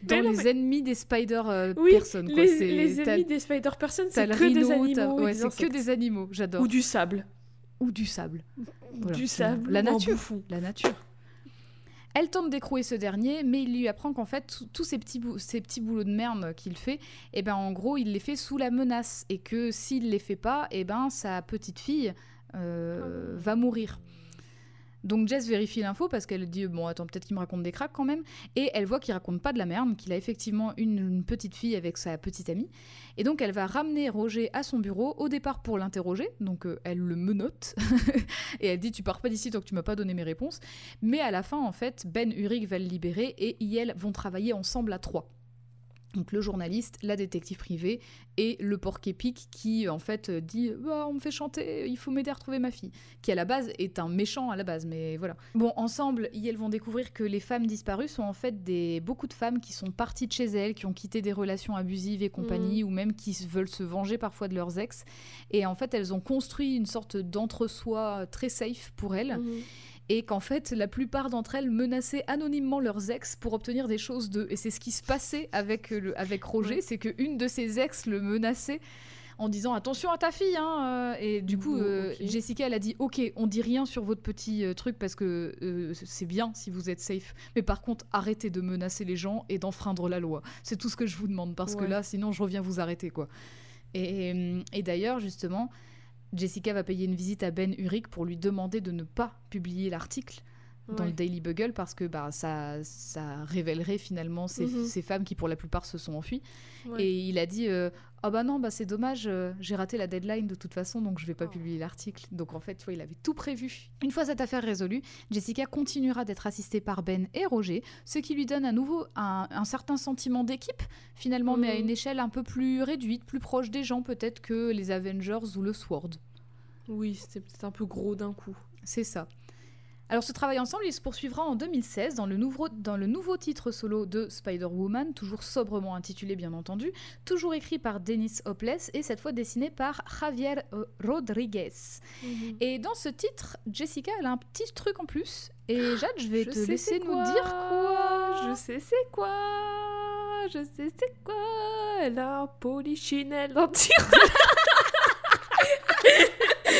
dans non, les ennemis des spider euh, Oui, personnes. quoi. les, les ennemis des Spider-Person, t'as c'est que des animaux. ouais, c'est que des animaux, j'adore. Ou du sable. Ou du sable. Voilà, du sable. la nature. La nature. Elle tente d'écrouer ce dernier, mais il lui apprend qu'en fait, tous ces petits, ces petits boulots de merde qu'il fait, eh ben, en gros, il les fait sous la menace. Et que s'il les fait pas, eh ben, sa petite fille euh, va mourir. Donc Jess vérifie l'info parce qu'elle dit bon attends peut-être qu'il me raconte des cracks quand même. Et elle voit qu'il raconte pas de la merde qu'il a effectivement une, petite fille avec sa petite amie. Et donc elle va ramener Roger à son bureau au départ pour l'interroger. Donc euh, elle le menotte. Et elle dit tu pars pas d'ici tant que tu m'as pas donné mes réponses. Mais à la fin en fait Ben Urich va le libérer et Yel vont travailler ensemble à trois donc le journaliste, la détective privée et le porc-épic qui en fait euh, dit bah, on me fait chanter, il faut m'aider à retrouver ma fille, qui à la base est un méchant à la base, mais voilà. Bon, ensemble, elles vont découvrir que les femmes disparues sont en fait des beaucoup de femmes qui sont parties de chez elles, qui ont quitté des relations abusives et compagnie, ou même qui veulent se venger parfois de leurs ex, et en fait elles ont construit une sorte d'entre-soi très safe pour elles Mhm. Et qu'en fait la plupart d'entre elles menaçaient anonymement leurs ex pour obtenir des choses d'eux. Et c'est ce qui se passait avec, le, avec Roger, Ouais. c'est qu'une de ses ex le menaçait en disant attention à ta fille hein, euh, et du coup euh. Jessica elle a dit ok on dit rien sur votre petit euh, truc parce que euh, c'est bien si vous êtes safe mais par contre arrêtez de menacer les gens et d'enfreindre la loi c'est tout ce que je vous demande parce que là sinon je reviens vous arrêter quoi et, et d'ailleurs justement Jessica va payer une visite à Ben Urich pour lui demander de ne pas publier l'article dans Ouais. le Daily Bugle parce que bah, ça, ça révélerait finalement ces, Mhm. ces femmes qui pour la plupart se sont enfuies. Ouais. Et il a dit euh, Ah bah non, bah c'est dommage, euh, j'ai raté la deadline de toute façon, donc je vais pas Oh. publier l'article. Donc en fait, tu vois, il avait tout prévu. Une fois cette affaire résolue, Jessica continuera d'être assistée par Ben et Roger, ce qui lui donne à nouveau un, un certain sentiment d'équipe, finalement, mais à Mhm. une échelle un peu plus réduite, plus proche des gens peut-être que les Avengers ou le Sword. Oui, c'était peut-être un peu gros d'un coup. C'est ça. Alors ce travail ensemble, il se poursuivra en 2016 dans le nouveau, dans le nouveau titre solo de Spider-Woman, toujours sobrement intitulé bien entendu, toujours écrit par Dennis Hopeless et cette fois dessiné par Javier euh, Rodriguez. Et dans ce titre, Jessica, elle a un petit truc en plus. Et Jade, je vais Je te laisser nous dire quoi. Je sais c'est quoi Je sais c'est quoi Elle a un polichinelle le tir.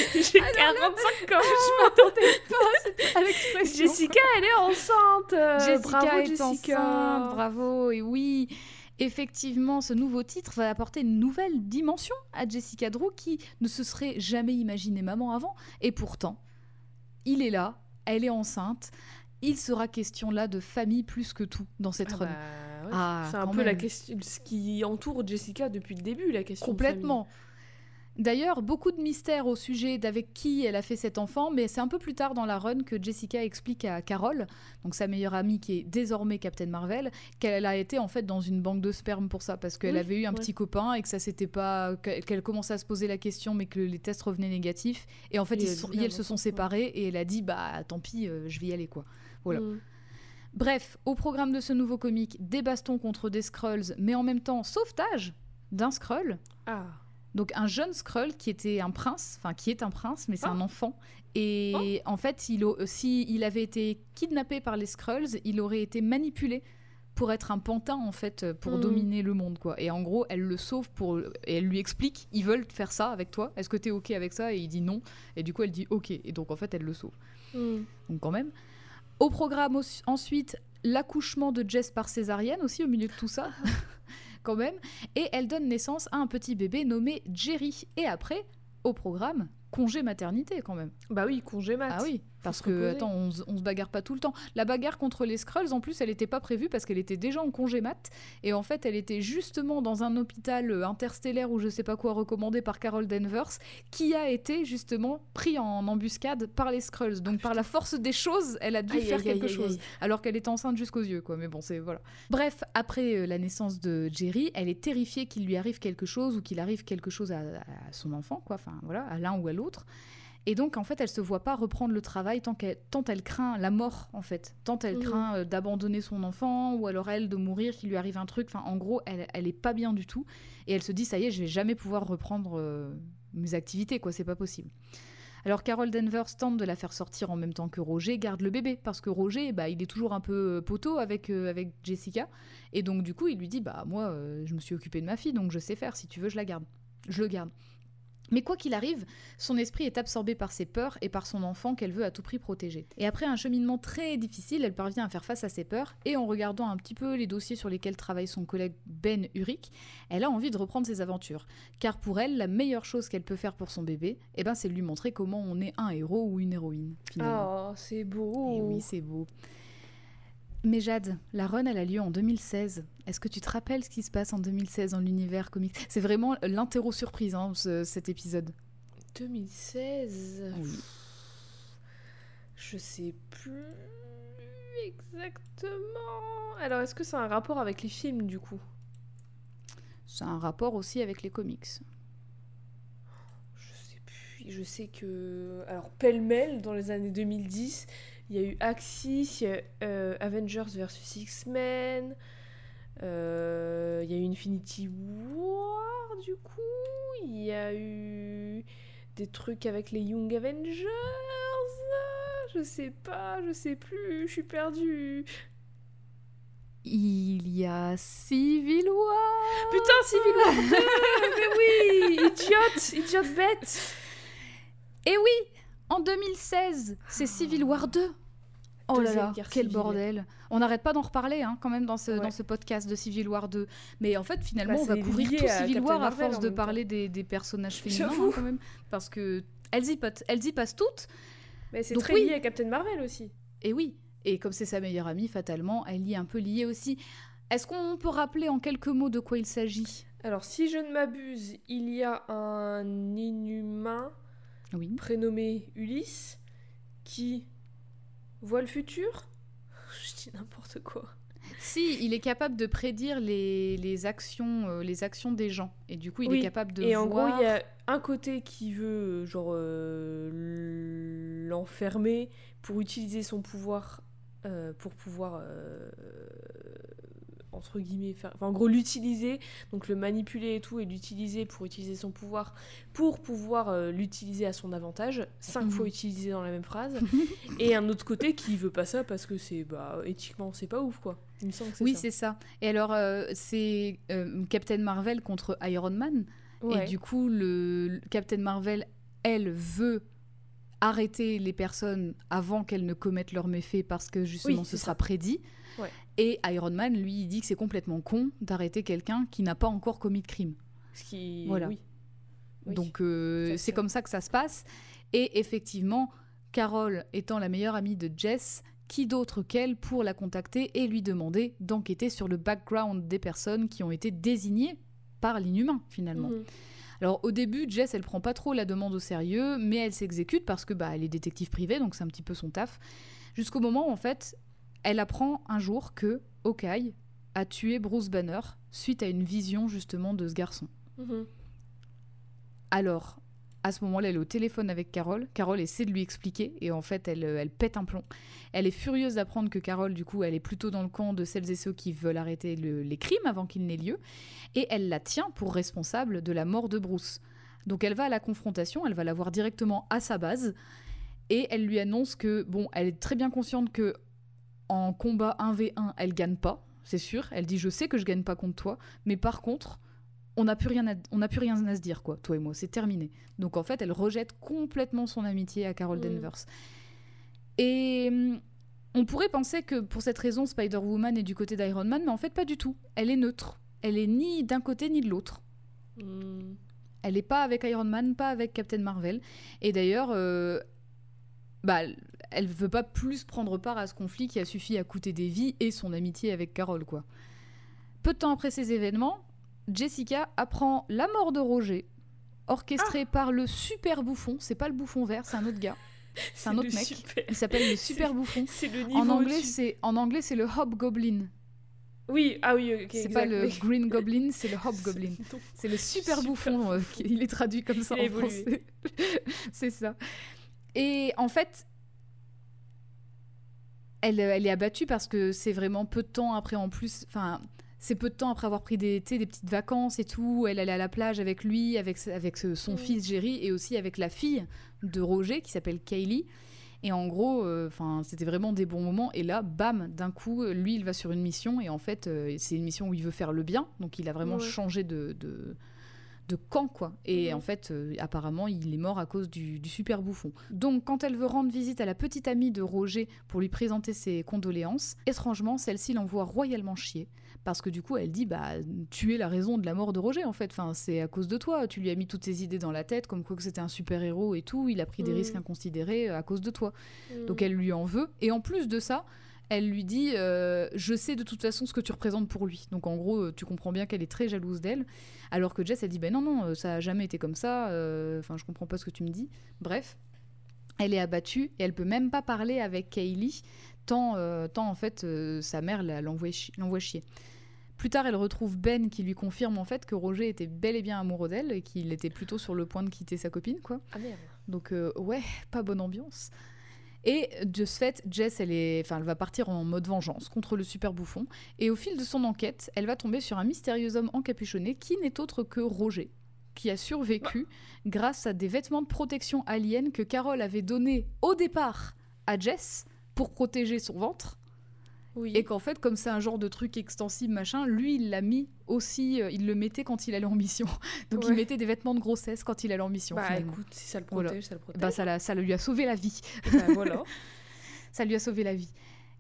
J'ai 45 ans. Je m'attendais pas à l'expression. Jessica, elle est enceinte. euh, Jessica bravo, est Jessica. enceinte, bravo, et oui. Effectivement, ce nouveau titre va apporter une nouvelle dimension à Jessica Drew qui ne se serait jamais imaginé maman avant. Et pourtant, il est là, elle est enceinte. Il sera question là de famille plus que tout dans cette Ah run. bah, ouais. Ah, c'est un peu la question, ce qui entoure Jessica depuis le début, la question. de Complètement. D'ailleurs, beaucoup de mystères au sujet d'avec qui elle a fait cet enfant, mais c'est un peu plus tard dans la run que Jessica explique à Carol, donc sa meilleure amie qui est désormais Captain Marvel, qu'elle a été en fait dans une banque de sperme pour ça, parce qu'elle Oui, avait eu un ouais. petit copain et que ça s'était pas, que- qu'elle commençait à se poser la question, mais que les tests revenaient négatifs. Et en fait, Et ils, sont- elles se sont enfant, séparées et elle a dit bah tant pis, euh, je vais y aller quoi. Voilà. Mm. Bref, au programme de ce nouveau comic, des bastons contre des Skrulls, mais en même temps sauvetage d'un Skrull. Ah. Donc un jeune Skrull qui était un prince, enfin qui est un prince, mais c'est Ah. un enfant. Et en fait, il, au- si il avait été kidnappé par les Skrulls, il aurait été manipulé pour être un pantin en fait, pour Hmm. dominer le monde quoi. Et en gros, elle le sauve pour et elle lui explique, ils veulent faire ça avec toi. Est-ce que t'es ok avec ça? Et il dit non. Et du coup, elle dit ok. Et donc en fait, elle le sauve. Mm. Donc quand même. Au programme ensuite, l'accouchement de Jess par césarienne aussi au milieu de tout ça. quand même. Et elle donne naissance à un petit bébé nommé Jerry. Et après, au programme, congé maternité quand même. Bah oui, congé mat. Ah oui, parce que attends, on, se- on se bagarre pas tout le temps. La bagarre contre les Skrulls, en plus, elle n'était pas prévue parce qu'elle était déjà en congé mat. Et en fait, elle était justement dans un hôpital euh, interstellaire ou je sais pas quoi recommandé par Carol Danvers, qui a été justement pris en embuscade par les Skrulls. Donc par la force des choses, elle a dû Aïe, faire aïe, quelque aïe, chose alors qu'elle était enceinte jusqu'aux yeux, quoi. Mais bon, c'est voilà. Bref, après euh, la naissance de Jerry, elle est terrifiée qu'il lui arrive quelque chose ou qu'il arrive quelque chose à, à son enfant, quoi. Enfin, voilà, à l'un ou à l'autre. Et donc, en fait, elle se voit pas reprendre le travail tant, qu'elle, tant elle craint la mort, en fait. Tant elle Mhm. craint euh, d'abandonner son enfant ou alors elle de mourir, qu'il lui arrive un truc. Enfin, en gros, elle, elle est pas bien du tout. Et elle se dit, ça y est, je vais jamais pouvoir reprendre euh, mes activités, quoi. C'est pas possible. Alors Carol Danvers tente de la faire sortir en même temps que Roger garde le bébé parce que Roger bah, il est toujours un peu euh, poteau avec, euh, avec Jessica et donc du coup il lui dit bah moi euh, je me suis occupée de ma fille donc je sais faire si tu veux je la garde je le garde mais quoi qu'il arrive, son esprit est absorbé par ses peurs et par son enfant qu'elle veut à tout prix protéger. Et après un cheminement très difficile, elle parvient à faire face à ses peurs et en regardant un petit peu les dossiers sur lesquels travaille son collègue Ben Uric, elle a envie de reprendre ses aventures. Car pour elle, la meilleure chose qu'elle peut faire pour son bébé, eh ben, c'est de lui montrer comment on est un héros ou une héroïne, finalement. Ah, c'est beau. Et oui, c'est beau. Mais Jade, la run, elle a lieu en 2016. Est-ce que tu te rappelles ce qui se passe en 2016 dans l'univers comics? C'est vraiment l'interro surprise, hein, ce- cet épisode. 2016. Oui. Je sais plus exactement. Alors, est-ce que c'est un rapport avec les films du coup? C'est un rapport aussi avec les comics. Je sais plus. Je sais que. Alors, pêle-mêle, dans les années 2010, il y a eu Axis, il y a euh, Avengers vs X-Men, euh, il y a eu Infinity War, du coup, il y a eu des trucs avec les Young Avengers. Je sais pas, je sais plus, je suis perdue. Il y a Civil War Putain, Civil War 2 Mais oui Idiote Idiote bête Et oui En 2016, c'est Civil War 2 Oh là là, quel civile. bordel On n'arrête pas d'en reparler hein, quand même dans ce, Ouais. dans ce podcast de Civil War 2. Mais en fait, finalement, Bah, on va couvrir tout Civil War à force de parler des, des personnages féminins hein, quand même. Parce que elles y, elles y passent toutes. Mais c'est Donc très oui. lié à Captain Marvel aussi. Et oui, et comme c'est sa meilleure amie, fatalement, elle y est un peu liée aussi. Est-ce qu'on peut rappeler en quelques mots de quoi il s'agit? Alors, si je ne m'abuse, il y a un inhumain Oui. prénommé Ulysse qui voit le futur. Je dis n'importe quoi. Si, il est capable de prédire les, les actions, euh, les actions des gens. Et du coup, il Oui, est capable de Et en gros, il y a un côté qui veut, genre, euh, l'enfermer pour utiliser son pouvoir, euh, pour pouvoir, euh, entre guillemets, faire... Enfin, en gros, l'utiliser, donc le manipuler et tout, et l'utiliser pour utiliser son pouvoir, pour pouvoir euh, l'utiliser à son avantage, cinq Mhm. fois utilisé dans la même phrase. et un autre côté qui veut pas ça parce que c'est, bah, éthiquement, c'est pas ouf, quoi. Il me semble que c'est Oui, c'est ça. Et alors, euh, c'est euh, Captain Marvel contre Iron Man. Ouais. Et du coup, le, le Captain Marvel, elle, veut arrêter les personnes avant qu'elles ne commettent leurs méfaits parce que justement Oui, ce sera ça. prédit. Et Iron Man, lui, il dit que c'est complètement con d'arrêter quelqu'un qui n'a pas encore commis de crime. Ce qui... Voilà. Oui. Oui. Donc euh, c'est comme ça que ça se passe. Et effectivement, Carol étant la meilleure amie de Jess, qui d'autre qu'elle pour la contacter et lui demander d'enquêter sur le background des personnes qui ont été désignées par l'inhumain finalement. Mhm. Alors au début, Jess, elle prend pas trop la demande au sérieux, mais elle s'exécute parce que bah elle est détective privée, donc c'est un petit peu son taf. Jusqu'au moment où en fait, elle apprend un jour que Hawkeye a tué Bruce Banner suite à une vision justement de ce garçon. Mhm. Alors, à ce moment-là, elle est au téléphone avec Carole. Carole essaie de lui expliquer et en fait, elle, euh, elle pète un plomb. Elle est furieuse d'apprendre que Carole, du coup, elle est plutôt dans le camp de celles et ceux qui veulent arrêter le- les crimes avant qu'ils n'aient lieu. Et elle la tient pour responsable de la mort de Bruce. Donc elle va à la confrontation, elle va la voir directement à sa base et elle lui annonce que, bon, elle est très bien consciente que en combat 1v1, elle gagne pas, c'est sûr. Elle dit Je sais que je gagne pas contre toi, mais par contre, on n'a plus, rien à- on n'a plus rien à se dire, quoi, toi et moi, c'est terminé. Donc en fait, elle rejette complètement son amitié à Carol Mm. Danvers. Et hum, on pourrait penser que pour cette raison, Spider-Woman est du côté d'Iron Man, mais en fait, pas du tout. Elle est neutre. Elle est ni d'un côté ni de l'autre. Mm. Elle n'est pas avec Iron Man, pas avec Captain Marvel. Et d'ailleurs, euh, bah, elle veut pas plus prendre part à ce conflit qui a suffi à coûter des vies et son amitié avec Carol, quoi. Peu de temps après ces événements, Jessica apprend la mort de Roger, orchestrée par le super bouffon. C'est pas le bouffon vert, c'est un autre gars. C'est un autre mec. super- Il s'appelle le super bouffon. Le En anglais, c'est en anglais, c'est le hobgoblin. Oui, ah oui, ok. c'est pas le oui. green goblin, c'est le hobgoblin. C'est le super, Super bouffon, euh, il est traduit comme ça en français. c'est ça. Et en fait, elle, elle est abattue parce que c'est vraiment peu de temps après en plus. Enfin, c'est peu de temps après avoir pris des, des petites vacances et tout. Elle allait à la plage avec lui, avec, avec son Mm. fils Jerry et aussi avec la fille de Roger qui s'appelle Kaylee. Et en gros, euh, c'était vraiment des bons moments. Et là, bam, d'un coup, lui, il va sur une mission. Et en fait, euh, c'est une mission où il veut faire le bien. Donc, il a vraiment Ouais. changé de, de, de camp, quoi. Et Mhm. en fait, euh, apparemment, il est mort à cause du, du super bouffon. Donc, quand elle veut rendre visite à la petite amie de Roger pour lui présenter ses condoléances, étrangement, celle-ci l'envoie royalement chier. Parce que du coup, elle dit, bah, tu es la raison de la mort de Roger, en fait. Enfin, c'est à cause de toi. Tu lui as mis toutes tes idées dans la tête, comme quoi que c'était un super-héros et tout. Il a pris des Mhm. risques inconsidérés euh, à cause de toi. Mm. Donc elle lui en veut. Et en plus de ça, elle lui dit euh, Je sais de toute façon ce que tu représentes pour lui. Donc en gros, euh, tu comprends bien qu'elle est très jalouse d'elle. Alors que Jess, elle dit Ben non, non, euh, ça a jamais été comme ça. euh, Enfin, je comprends pas ce que tu me dis. Bref. Elle est abattue et elle peut même pas parler avec Kaylee, tant, euh, tant en fait euh, sa mère l'envoie chi- l'envoie chier. Plus tard, elle retrouve Ben qui lui confirme en fait que Roger était bel et bien amoureux d'elle et qu'il était plutôt sur le point de quitter sa copine, quoi. Ah merde. Donc euh, ouais, pas bonne ambiance. Et de ce fait, Jess, elle, est, enfin, elle va partir en mode vengeance contre le super bouffon. Et au fil de son enquête, elle va tomber sur un mystérieux homme encapuchonné qui n'est autre que Roger, qui a survécu grâce à des vêtements de protection alien que Carole avait donnés au départ à Jess pour protéger son ventre. Oui. Et qu'en fait, comme c'est un genre de truc extensible, machin, lui, il l'a mis aussi, euh, il le mettait quand il allait en mission. Donc il mettait des vêtements de grossesse quand il allait en mission. bah finalement. écoute, si ça le Voilà. protège, ça le protège. Bah, ça, l'a- ça lui a sauvé la vie. Bah, voilà. Ça lui a sauvé la vie.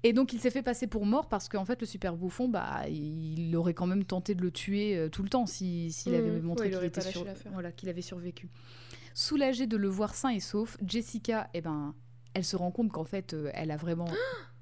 Et donc il s'est fait passer pour mort parce qu'en fait le super bouffon, bah, il aurait quand même tenté de le tuer euh, tout le temps si- s'il Mhm. avait montré Ouais, qu'il était sur- voilà, qu'il avait survécu. Soulagée de le voir sain et sauf, Jessica, eh ben, elle se rend compte qu'en fait euh, elle a vraiment...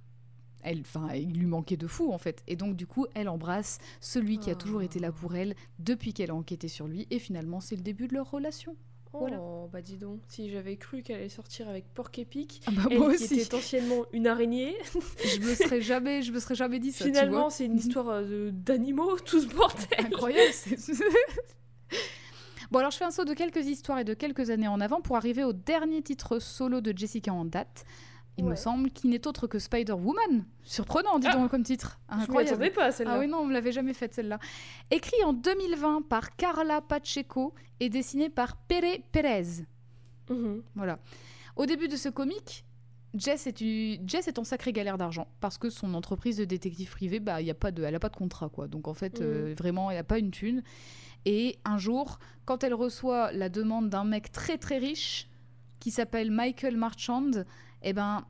Elle, enfin, il lui manquait de fou en fait. Et donc du coup, elle embrasse celui qui a toujours été là pour elle depuis qu'elle a enquêté sur lui. Et finalement, c'est le début de leur relation. Oh, Voilà. bah dis donc, si j'avais cru qu'elle allait sortir avec Porc Épic, Ah bah, elle moi qui aussi. était anciennement une araignée, je me serais jamais, je me serais jamais dit ça. finalement c'est une histoire euh, d'animaux, tout ce bordel. Incroyable. bon, alors je fais un saut de quelques histoires et de quelques années en avant pour arriver au dernier titre solo de Jessica en date. Il me semble qui n'est autre que Spider-Woman. Surprenant, dis Ah. donc, comme titre. Je m'y Incroyable. attendais pas celle-là. Ah oui, non, on ne l'avait jamais faite celle-là. Écrit en 2020 par Carla Pacheco et dessiné par Pere Perez. Mhm. Voilà. Au début de ce comic, Jess est, u- Jess est en sacrée galère d'argent parce que son entreprise de détective privé, bah, y a pas de, elle n'a pas de contrat. quoi. Donc en fait, euh, vraiment, elle n'a pas une thune. Et un jour, quand elle reçoit la demande d'un mec très très riche qui s'appelle Michael Marchand, eh ben,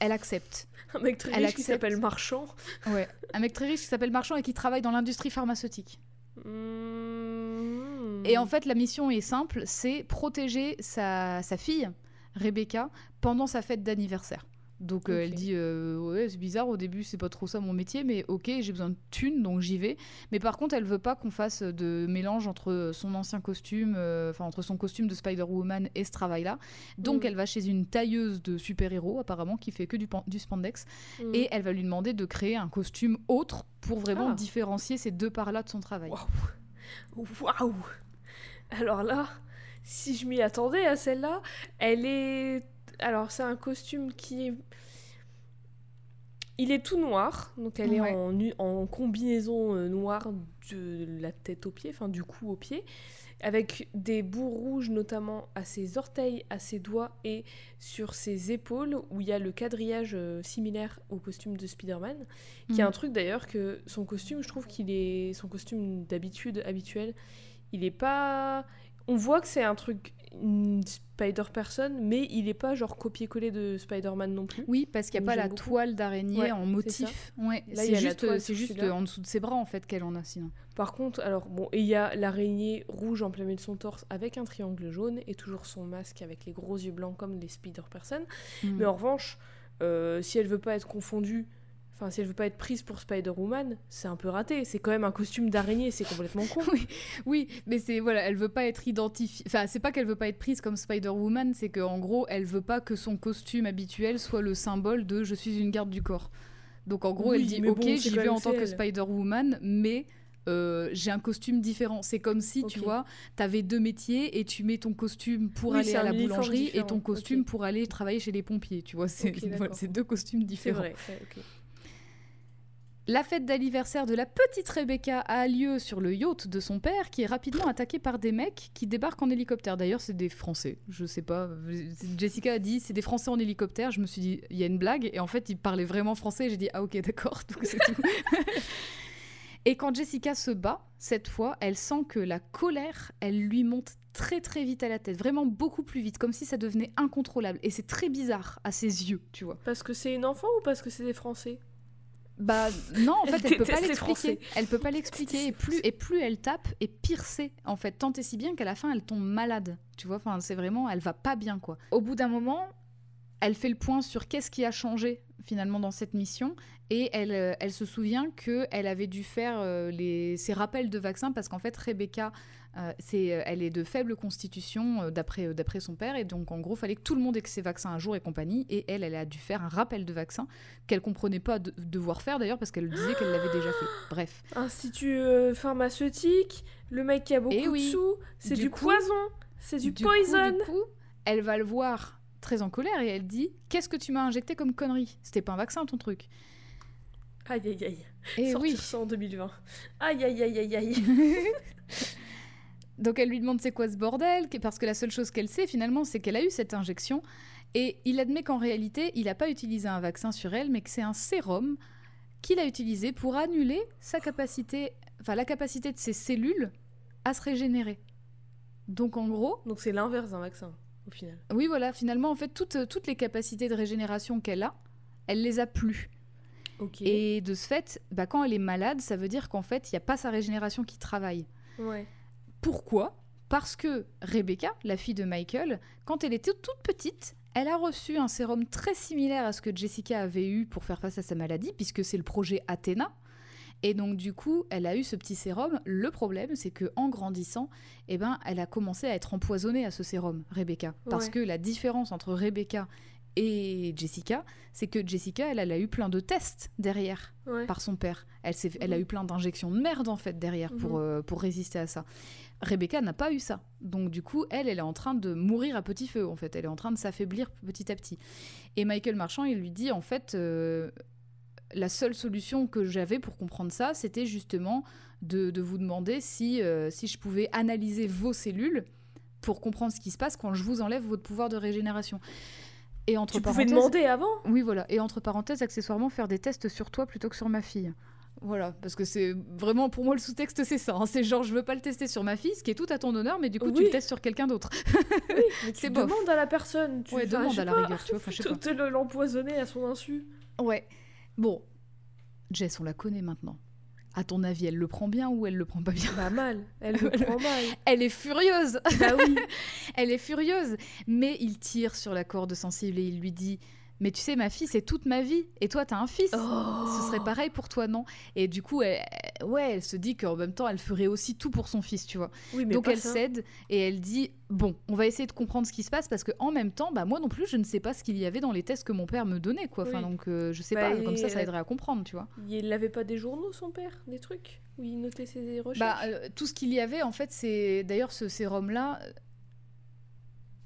elle accepte. Un mec très Elle riche qui s'appelle Marchand. Ouais. Un mec très riche qui s'appelle Marchand et qui travaille dans l'industrie pharmaceutique. Mhm. Et en fait, la mission est simple, c'est protéger sa, sa fille, Rebecca, pendant sa fête d'anniversaire. Donc euh, elle dit euh, ouais c'est bizarre au début c'est pas trop ça mon métier mais ok j'ai besoin de thunes donc j'y vais. Mais par contre elle veut pas qu'on fasse de mélange entre son ancien costume, euh, enfin entre son costume de Spider-Woman et ce travail là. Donc Mm. elle va chez une tailleuse de super-héros apparemment qui fait que du, pan- du spandex Mm. et elle va lui demander de créer un costume autre pour vraiment Ah. différencier ces deux parts là de son travail. Waouh Waouh Alors là, si je m'y attendais à celle-là, elle est. Alors, c'est un costume qui est. Il est tout noir, donc elle Ouais. est en, combinaison euh, noire de la tête aux pieds, enfin du cou aux pieds, avec des bouts rouges notamment à ses orteils, à ses doigts et sur ses épaules, où il y a le quadrillage euh, similaire au costume de Spider-Man, qui est un truc d'ailleurs que son costume, je trouve qu'il est son costume d'habitude habituel, il est pas. On voit que c'est un truc Spider-Person, mais il est pas genre copier-coller de Spider-Man non plus. Oui, parce qu'il n'y a pas la beaucoup. toile d'araignée Ouais, en motif. Ouais, c'est juste, c'est juste en dessous de ses bras en fait qu'elle en a sinon. Par contre, alors bon, et il y a l'araignée rouge en plein milieu de son torse avec un triangle jaune et toujours son masque avec les gros yeux blancs comme les Spider-Person. Mm. Mais en revanche, euh, si elle veut pas être confondue, enfin si elle veut pas être prise pour Spider-Woman, c'est un peu raté. C'est quand même un costume d'araignée, c'est complètement con. Oui, mais c'est voilà, elle veut pas être identifiée. Enfin, c'est pas qu'elle veut pas être prise comme Spider-Woman, c'est qu'en gros, elle veut pas que son costume habituel soit le symbole de je suis une garde du corps. Donc en gros, Oui, elle dit ok, bon, j'y vais en tant que. Spider-Woman, mais euh, j'ai un costume différent. C'est comme si, tu vois, t'avais deux métiers et tu mets ton costume pour Oui, aller à la boulangerie et ton costume pour aller travailler chez les pompiers. Tu vois, c'est voilà, deux costumes C'est différents. vrai. ouais. La fête d'anniversaire de la petite Rebecca a lieu sur le yacht de son père, qui est rapidement attaqué par des mecs qui débarquent en hélicoptère. D'ailleurs, c'est des Français. Je sais pas. Jessica a dit c'est des Français en hélicoptère. Je me suis dit il y a une blague. Et en fait, ils parlaient vraiment français. J'ai dit ah ok d'accord. C'est tout. Et quand Jessica se bat, cette fois, elle sent que la colère, elle lui monte très très vite à la tête, vraiment beaucoup plus vite, comme si ça devenait incontrôlable. Et c'est très bizarre à ses yeux, tu vois. Parce que c'est une enfant ou parce que c'est des Français? Bah non, en fait, Elle elle peut pas l'expliquer. Elle peut pas l'expliquer. Et plus, et plus elle tape, et pire c'est. En fait, tant et si bien qu'à la fin, elle tombe malade. Tu vois, enfin, c'est vraiment, elle va pas bien, quoi. Au bout d'un moment, elle fait le point sur qu'est-ce qui a changé finalement dans cette mission. Et elle, euh, elle se souvient qu'elle avait dû faire euh, les, ses rappels de vaccins parce qu'en fait, Rebecca, euh, c'est, euh, elle est de faible constitution euh, d'après, euh, d'après son père. Et donc, en gros, fallait que tout le monde ait ses vaccins à jour et compagnie. Et elle, elle a dû faire un rappel de vaccin qu'elle comprenait pas de- devoir faire d'ailleurs parce qu'elle disait qu'elle l'avait déjà fait. Bref. Institut pharmaceutique, le mec qui a beaucoup Eh oui. de sous, c'est Du du, coup- poison, c'est du, coup, poison. du coup, elle va le voir très en colère et elle dit Qu'est-ce que tu m'as injecté comme connerie? C'était pas un vaccin ton truc. Aïe aïe aïe. Et Sortir oui. ça en 2020. Aïe aïe aïe aïe aïe. Donc elle lui demande c'est quoi ce bordel Parce que la seule chose qu'elle sait finalement, c'est qu'elle a eu cette injection. Et il admet qu'en réalité, il n'a pas utilisé un vaccin sur elle, mais que c'est un sérum qu'il a utilisé pour annuler sa capacité, enfin la capacité de ses cellules à se régénérer. Donc en gros, Donc c'est l'inverse d'un vaccin au final. oui voilà, finalement en fait toutes, toutes les capacités de régénération qu'elle a, elle les a plus. Et de ce fait, bah, quand elle est malade, ça veut dire qu'en fait, il n'y a pas sa régénération qui travaille. Ouais. Pourquoi? Parce que Rebecca, la fille de Michael, quand elle était toute petite, elle a reçu un sérum très similaire à ce que Jessica avait eu pour faire face à sa maladie, puisque c'est le projet Athéna. Et donc du coup, elle a eu ce petit sérum. Le problème, c'est que en grandissant, eh ben, elle a commencé à être empoisonnée à ce sérum, Rebecca. Parce Ouais. que la différence entre Rebecca et Jessica, c'est que Jessica, elle, elle a eu plein de tests derrière Ouais. par son père. Elle, a Mhm. eu plein d'injections de merde en fait derrière pour, Mhm. euh, pour résister à ça. Rebecca n'a pas eu ça. Donc du coup, elle, elle est en train de mourir à petit feu en fait. Elle est en train de s'affaiblir petit à petit. Et Michael Marchand, il lui dit en fait, euh, la seule solution que j'avais pour comprendre ça, c'était justement de, de vous demander si, euh, si je pouvais analyser vos cellules pour comprendre ce qui se passe quand je vous enlève votre pouvoir de régénération. Et entre Tu pouvais parenthèses- demander avant oui, voilà. Et entre parenthèses, accessoirement, faire des tests sur toi plutôt que sur ma fille. Voilà, parce que c'est vraiment pour moi le sous-texte, c'est ça. hein. C'est genre, je veux pas le tester sur ma fille, ce qui est tout à ton honneur, mais du coup, tu le testes sur quelqu'un d'autre. Oui, mais tu C'est bof. demandes à la personne. Tu Ouais, demande à la pas, rigueur, tu vois, enfin, je sais te- pas. te le- l'empoisonner à son insu. Ouais. Bon, Jess, on la connaît maintenant. À ton avis, elle le prend bien ou elle le prend pas bien Bah mal, elle le prend mal. Elle est furieuse Bah oui. Elle est furieuse, mais il tire sur la corde sensible et il lui dit mais tu sais, ma fille, c'est toute ma vie. Et toi, t'as un fils. Ce serait pareil pour toi, non? Et du coup, elle, ouais, elle se dit qu'en même temps, elle ferait aussi tout pour son fils, tu vois. Donc elle cède et elle dit bon, on va essayer de comprendre ce qui se passe parce que en même temps, bah moi non plus, je ne sais pas ce qu'il y avait dans les tests que mon père me donnait, quoi. Enfin, donc euh, je sais bah, pas. Comme ça, ça aiderait à comprendre, tu vois. Il n'avait pas des journaux, son père, des trucs où il notait ses recherches? Bah, euh, tout ce qu'il y avait, en fait, c'est d'ailleurs ce sérum-là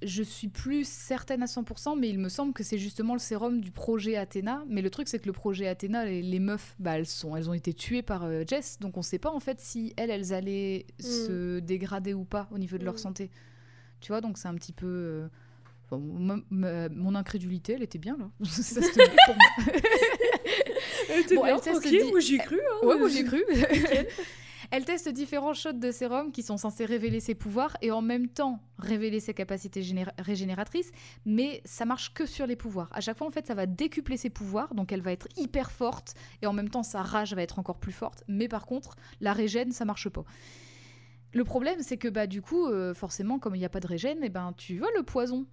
je suis plus certaine à 100%, mais il me semble que c'est justement le sérum du projet Athéna. Mais le truc, c'est que le projet Athéna, les, meufs, bah, elles, sont, elles ont été tuées par euh, Jess, donc on ne sait pas en fait si elles, elles allaient mm. se dégrader ou pas au niveau de leur mm. santé. Tu vois, donc c'est un petit peu. Euh, mon incrédulité, elle était bien là. Ça se pour moi. elle était bien, tranquille, moi j'ai cru. Hein, ouais, moi j'ai cru. Elle teste différents shots de sérum qui sont censés révéler ses pouvoirs et en même temps révéler ses capacités régénératrices, mais ça marche que sur les pouvoirs. À chaque fois, en fait, ça va décupler ses pouvoirs, donc elle va être hyper forte et en même temps, sa rage va être encore plus forte. Mais par contre, la régène, ça marche pas. Le problème, c'est que bah du coup, euh, forcément, comme il n'y a pas de régène, eh ben tu vois le poison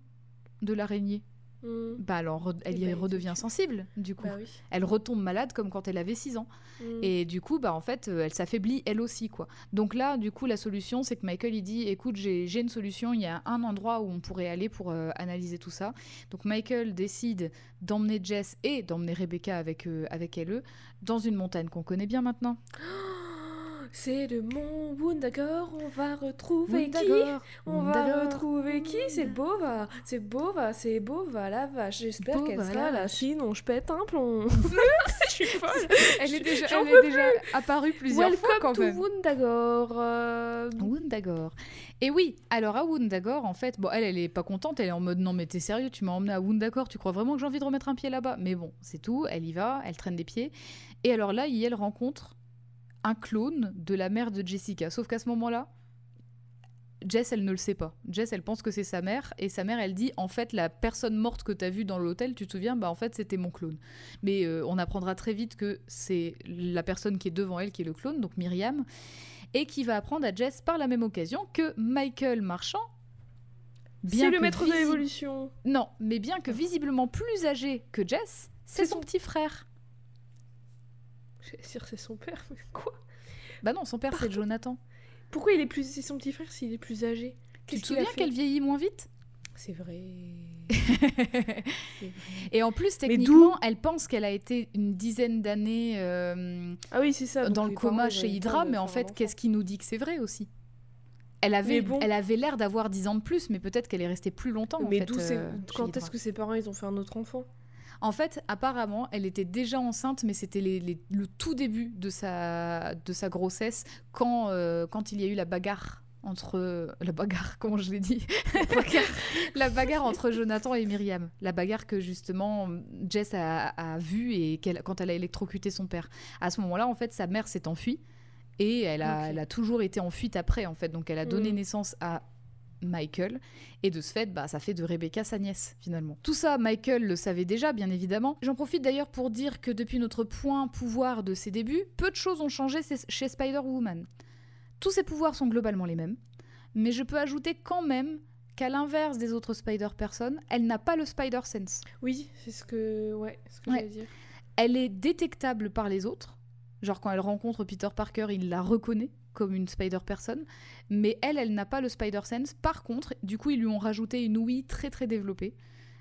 de l'araignée. Mm. Bah alors, elle y redevient sensible, du coup. Bah elle retombe malade comme quand elle avait 6 ans. Mm. Et du coup, bah en fait, euh, elle s'affaiblit elle aussi, quoi. Donc là, du coup, la solution, c'est que Michael, il dit, écoute, j'ai une solution, il y a un endroit où on pourrait aller pour euh, analyser tout ça. Donc Michael décide d'emmener Jess et d'emmener Rebecca avec, euh, avec elle dans une montagne qu'on connaît bien maintenant. C'est le mont Wundagore, on va retrouver qui On va retrouver qui? C'est Bova, c'est Bova, c'est Bova la vache. J'espère qu'elle sera là, sinon je pète un plomb. je suis folle. Elle est déjà, elle est déjà apparue plusieurs fois quand même. Wundagore. Euh. Wundagore. Et oui, alors à Wundagore, en fait, bon, elle, elle est pas contente, elle est en mode non, mais t'es sérieux, tu m'as emmené à Wundagore, tu crois vraiment que j'ai envie de remettre un pied là-bas? Mais bon, c'est tout, elle y va, elle traîne des pieds. Et alors là, elle rencontre un clone de la mère de Jessica. Sauf qu'à ce moment-là, Jess, elle ne le sait pas. Jess, elle pense que c'est sa mère, et sa mère, elle dit en fait, la personne morte que tu as vue dans l'hôtel, tu te souviens, bah en fait, c'était mon clone. Mais euh, on apprendra très vite que c'est la personne qui est devant elle qui est le clone, donc Myriam, et qui va apprendre à Jess par la même occasion que Michael Marchand. C'est le maître de l'évolution. Non, mais bien que visiblement plus âgé que Jess, c'est son petit frère. Dire c'est son père, mais quoi? Bah non, son père c'est Jonathan. Pourquoi il est plus c'est son petit frère s'il est plus âgé? Tu te souviens qu'elle vieillit moins vite? C'est vrai. Et en plus, techniquement, elle pense qu'elle a été une dizaine d'années euh, ah oui, c'est ça, dans le coma chez Hydra, mais en fait, qu'est-ce qui nous dit que c'est vrai aussi? Elle avait, elle avait l'air d'avoir 10 ans de plus, mais peut-être qu'elle est restée plus longtemps. Mais d'où euh, quand est-ce que ses parents ils ont fait un autre enfant? En fait, apparemment, elle était déjà enceinte, mais c'était le tout début de sa, de sa grossesse quand, euh, quand il y a eu la bagarre entre la bagarre, comment je l'ai dit, la bagarre, entre Jonathan et Myriam, la bagarre que justement Jess a, a vue et quand elle a électrocuté son père. À ce moment-là, en fait, sa mère s'est enfuie et elle a, elle a, toujours été en fuite après, en fait. Donc, elle a donné mm. naissance à Michael. Et de ce fait, bah, ça fait de Rebecca sa nièce, finalement. Tout ça, Michael le savait déjà, bien évidemment. J'en profite d'ailleurs pour dire que depuis notre point pouvoir de ses débuts, peu de choses ont changé chez Spider-Woman. Tous ses pouvoirs sont globalement les mêmes, mais je peux ajouter quand même qu'à l'inverse des autres Spider-Personnes, elle n'a pas le Spider-Sense. Oui, c'est ce que, ouais, ce que dire. Elle est détectable par les autres. Genre quand elle rencontre Peter Parker, il la reconnaît comme une Spider-Person, mais elle, elle n'a pas le Spider-Sense. Par contre, du coup, ils lui ont rajouté une ouïe très très développée.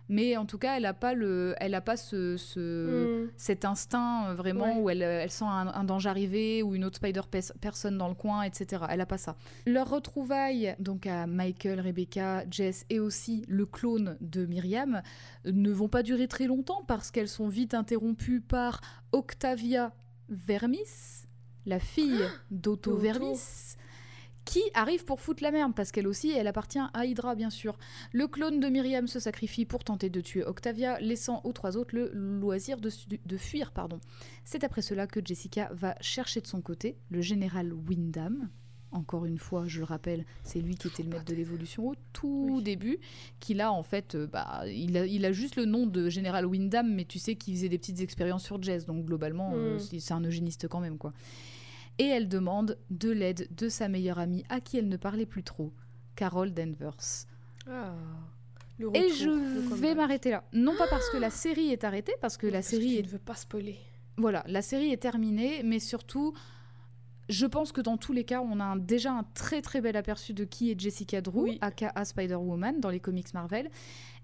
Mais en tout cas, elle n'a pas, le, elle a pas ce, ce mm. cet instinct euh, vraiment où elle, elle sent un, danger arriver ou une autre Spider-Person dans le coin, etc. Elle n'a pas ça. Leur retrouvaille, donc à Michael, Rebecca, Jess et aussi le clone de Myriam, ne vont pas durer très longtemps parce qu'elles sont vite interrompues par Octavia Vermis, la fille d'Otto Vermis, qui arrive pour foutre la merde, parce qu'elle aussi, elle appartient à Hydra, bien sûr. Le clone de Myriam se sacrifie pour tenter de tuer Octavia, laissant aux trois autres le loisir de, de fuir. pardon. C'est après cela que Jessica va chercher de son côté le général Windham, encore une fois, je le rappelle, c'est lui qui était le maître de l'évolution au tout début, qui là, en fait, euh, bah, il, a, il a juste le nom de Général Windham, mais tu sais qu'il faisait des petites expériences sur Jess, donc globalement, euh, mm. c'est un eugéniste quand même, quoi. Et elle demande de l'aide de sa meilleure amie, à qui elle ne parlait plus trop, Carol Danvers. Ah. Le Et je le vais m'arrêter là. Non pas parce que la série est arrêtée, parce que la Parce série tu est ne veux pas spoiler. voilà, la série est terminée, mais surtout, je pense que dans tous les cas, on a un- déjà un très très bel aperçu de qui est Jessica Drew, Oui. aka Spider-Woman, dans les comics Marvel.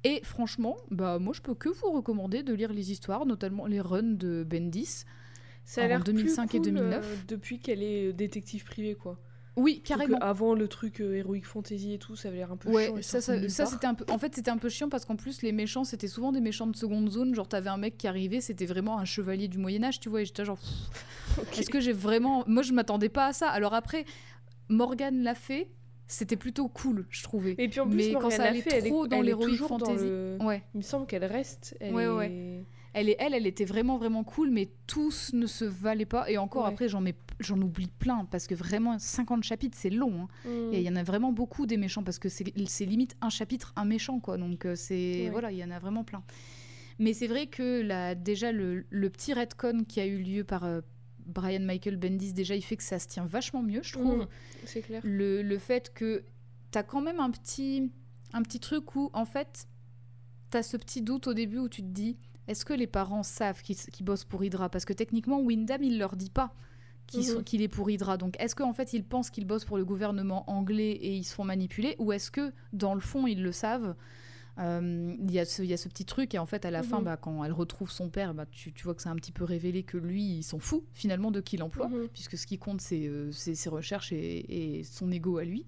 Et franchement, bah moi je peux que vous recommander de lire les histoires, notamment les runs de Bendis. Ça a l'air 2005 plus et cool, 2009. euh, depuis qu'elle est euh, détective privée, quoi. Oui, carrément. Avant le truc euh, Heroic Fantasy et tout, ça avait l'air un peu Ouais, chiant. et ça, ça, ça, c'était un peu. En fait, c'était un peu chiant parce qu'en plus, les méchants, c'était souvent des méchants de seconde zone. Genre, t'avais un mec qui arrivait, c'était vraiment un chevalier du Moyen-Âge, tu vois. Et j'étais genre, est-ce que j'ai vraiment. Moi, je m'attendais pas à ça. Alors après, Morgane l'a fait, c'était plutôt cool, je trouvais. Et puis en plus, Mais quand Morgane ça l'a allait fait, elle est- trop dans elle est dans fantasy. le- Ouais, Il me semble qu'elle reste. Elle Ouais, est... ouais. Elle, est, elle, elle était vraiment, vraiment cool, mais tous ne se valaient pas. Et encore Ouais. après, j'en oublie plein parce que vraiment, 50 chapitres, c'est long. hein. Mm. Et il y en a vraiment beaucoup des méchants parce que c'est limite un chapitre, un méchant, quoi. Donc euh, c'est Ouais. voilà, il y en a vraiment plein. Mais c'est vrai que la, déjà le, le petit retcon qui a eu lieu par euh, Brian Michael Bendis, déjà il fait que ça se tient vachement mieux, je trouve. Mm. C'est clair. Le, le fait que t'as quand même un petit, un petit truc où en fait t'as ce petit doute au début où tu te dis est-ce que les parents savent qu'ils bossent pour Hydra? Parce que techniquement, Windham, il leur dit pas qu'il Mhm. qu'il est pour Hydra. Donc, est-ce qu'en fait, ils pensent qu'ils bossent pour le gouvernement anglais et ils se font manipuler? Ou est-ce que, dans le fond, ils le savent? Euh, Il y, a ce- il y a ce petit truc, et en fait, à la fin, Mhm. bah, quand elle retrouve son père, bah, tu, tu vois que c'est un petit peu révélé que lui, il s'en fout finalement de qui l'emploie Mhm. puisque ce qui compte, c'est euh, c'est ses recherches et, et son ego à lui.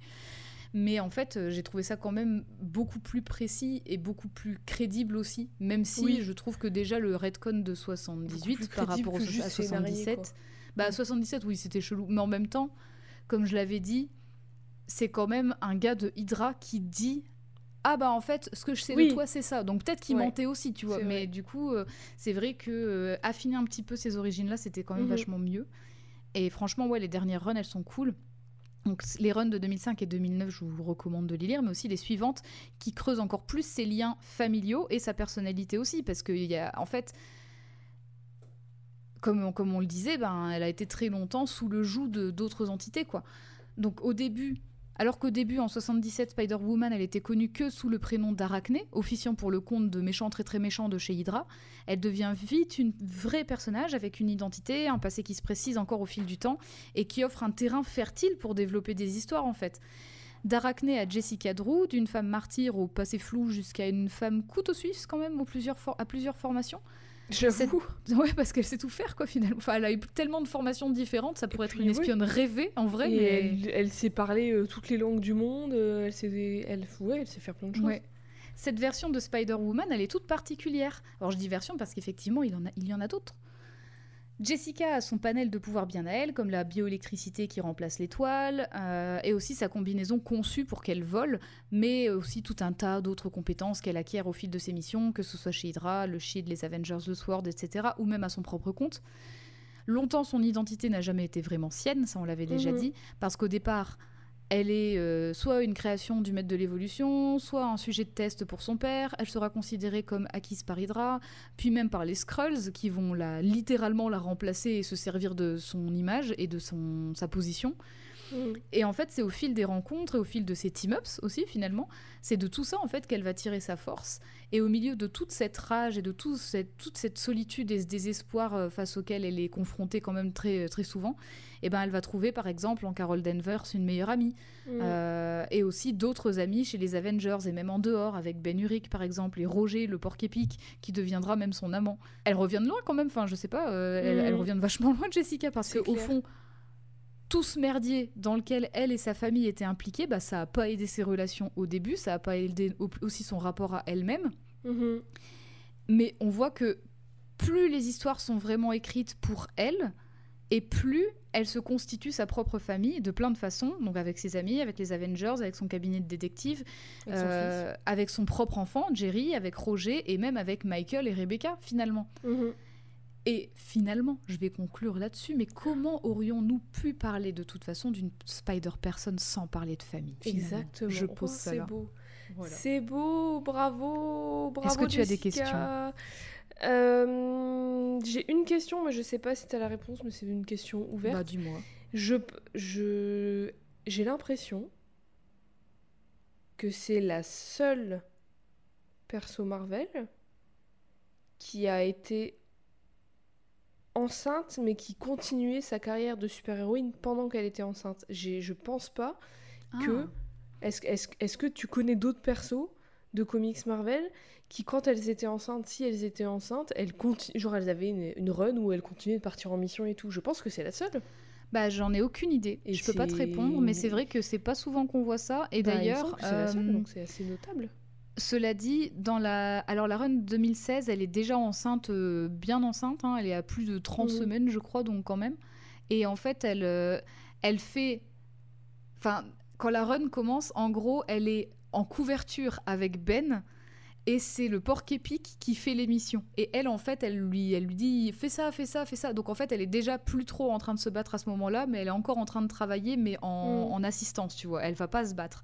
Mais en fait, euh, j'ai trouvé ça quand même beaucoup plus précis et beaucoup plus crédible aussi, même si Oui. je trouve que déjà le retcon de 78 plus par rapport au, à c'est une araignée, 77, quoi. bah Mm. 77 oui c'était chelou, mais en même temps, comme je l'avais dit, c'est quand même un gars de Hydra qui dit ah bah en fait ce que je sais Oui. de toi c'est ça donc peut-être qu'il Ouais. mentait aussi tu vois mais vrai. du coup euh, c'est vrai que euh, affiner un petit peu ces origines là c'était quand même Mhm. vachement mieux et franchement ouais les dernières runs elles sont cool donc les runs de 2005 et 2009 je vous recommande de les lire mais aussi les suivantes qui creusent encore plus ses liens familiaux et sa personnalité aussi parce qu'il y a en fait comme on, le disait, ben, elle a été très longtemps sous le joug d'autres entités. quoi. Donc au début, alors qu'au début, en 77, Spider-Woman, elle était connue que sous le prénom d'Arachné, officiant pour le compte de méchants très très méchants de chez Hydra, elle devient vite une vraie personnage avec une identité, un passé qui se précise encore au fil du temps et qui offre un terrain fertile pour développer des histoires en fait. D'Arachné à Jessica Drew, d'une femme martyre au passé flou jusqu'à une femme couteau suisse quand même aux à plusieurs formations. J'avoue. Ouais, parce qu'elle sait tout faire, quoi, finalement. Enfin, elle a eu tellement de formations différentes, ça pourrait être une espionne rêvée, en vrai, Et mais... elle, elle sait parler euh, toutes les langues du monde. euh, elle sait, elle, ouais, elle sait faire plein de choses. Ouais. Cette version de Spider-Woman, elle est toute particulière. Alors, je dis version parce qu'effectivement, il, en a- il y en a d'autres. Jessica a son panel de pouvoirs bien à elle, comme la bioélectricité qui remplace l'étoile, euh, et aussi sa combinaison conçue pour qu'elle vole, mais aussi tout un tas d'autres compétences qu'elle acquiert au fil de ses missions, que ce soit chez Hydra, le Shield, les Avengers, le Sword, etc., ou même à son propre compte. Longtemps, son identité n'a jamais été vraiment sienne, ça on l'avait déjà Mhm. dit, parce qu'au départ, elle est euh, soit une création du maître de l'évolution, soit un sujet de test pour son père. Elle sera considérée comme acquise par Hydra, puis même par les Skrulls qui vont la, littéralement la remplacer et se servir de son image et de son, sa position. Mm. Et en fait, c'est au fil des rencontres et au fil de ses team-ups aussi, finalement, c'est de tout ça en fait qu'elle va tirer sa force. Et au milieu de toute cette rage et de tout cette, toute cette solitude et ce désespoir euh, face auquel elle est confrontée quand même très, très souvent, et ben elle va trouver par exemple en Carol Danvers une meilleure amie. Mm. Euh, et aussi d'autres amis chez les Avengers et même en dehors avec Ben Urich par exemple et Roger le porc épic qui deviendra même son amant. Elle revient de loin quand même, enfin je sais pas, euh, elle, elle revient de vachement loin de Jessica parce C'est que au clair. fond tout ce merdier dans lequel elle et sa famille étaient impliqués, bah, ça a pas aidé ses relations au début, ça a pas aidé au- aussi son rapport à elle-même. Mhm. Mais on voit que plus les histoires sont vraiment écrites pour elle, et plus elle se constitue sa propre famille de plein de façons, donc avec ses amis, avec les Avengers, avec son cabinet de détective, Avec son euh, avec son propre enfant, Jerry, avec Roger, et même avec Michael et Rebecca, finalement. fils. Et finalement, je vais conclure là-dessus, mais comment aurions-nous pu parler de toute façon d'une Spider-Person sans parler de famille Exactement. Je pose Oh, ça C'est beau. Voilà. C'est beau, bravo, bravo. Est-ce que tu as des Jessica. Euh, J'ai une question, mais je sais pas si tu as la réponse, mais c'est une question ouverte. Bah, dis-moi. Je, je, j'ai l'impression que c'est la seule perso Marvel qui a été enceinte, mais qui continuait sa carrière de super-héroïne pendant qu'elle était enceinte. Je pense pas que. Ah. Est-ce, est-ce, est-ce que tu connais d'autres persos de comics Marvel qui, quand elles étaient enceintes, si elles étaient enceintes, elles genre elles avaient une, une run où elles continuaient de partir en mission et tout. Je pense que c'est la seule. Bah, j'en ai aucune idée. Et je peux pas te répondre, mais c'est vrai que c'est pas souvent qu'on voit ça. Et Bah, d'ailleurs, que c'est euh, donc c'est assez notable. Cela dit, dans la... Alors la run 2016, elle est déjà enceinte, euh, bien enceinte, hein, elle est à plus de 30 Mhm. semaines, je crois, donc quand même. Et en fait, elle, euh, elle fait... Enfin, quand la run commence, en gros, elle est en couverture avec Ben, et c'est le porc épic qui fait l'émission. Et elle, en fait, elle lui, elle lui dit fais ça, fais ça, fais ça. Donc en fait, elle est déjà plus trop en train de se battre à ce moment-là, mais elle est encore en train de travailler, mais en, Mhm. en assistance, tu vois. Elle va pas se battre.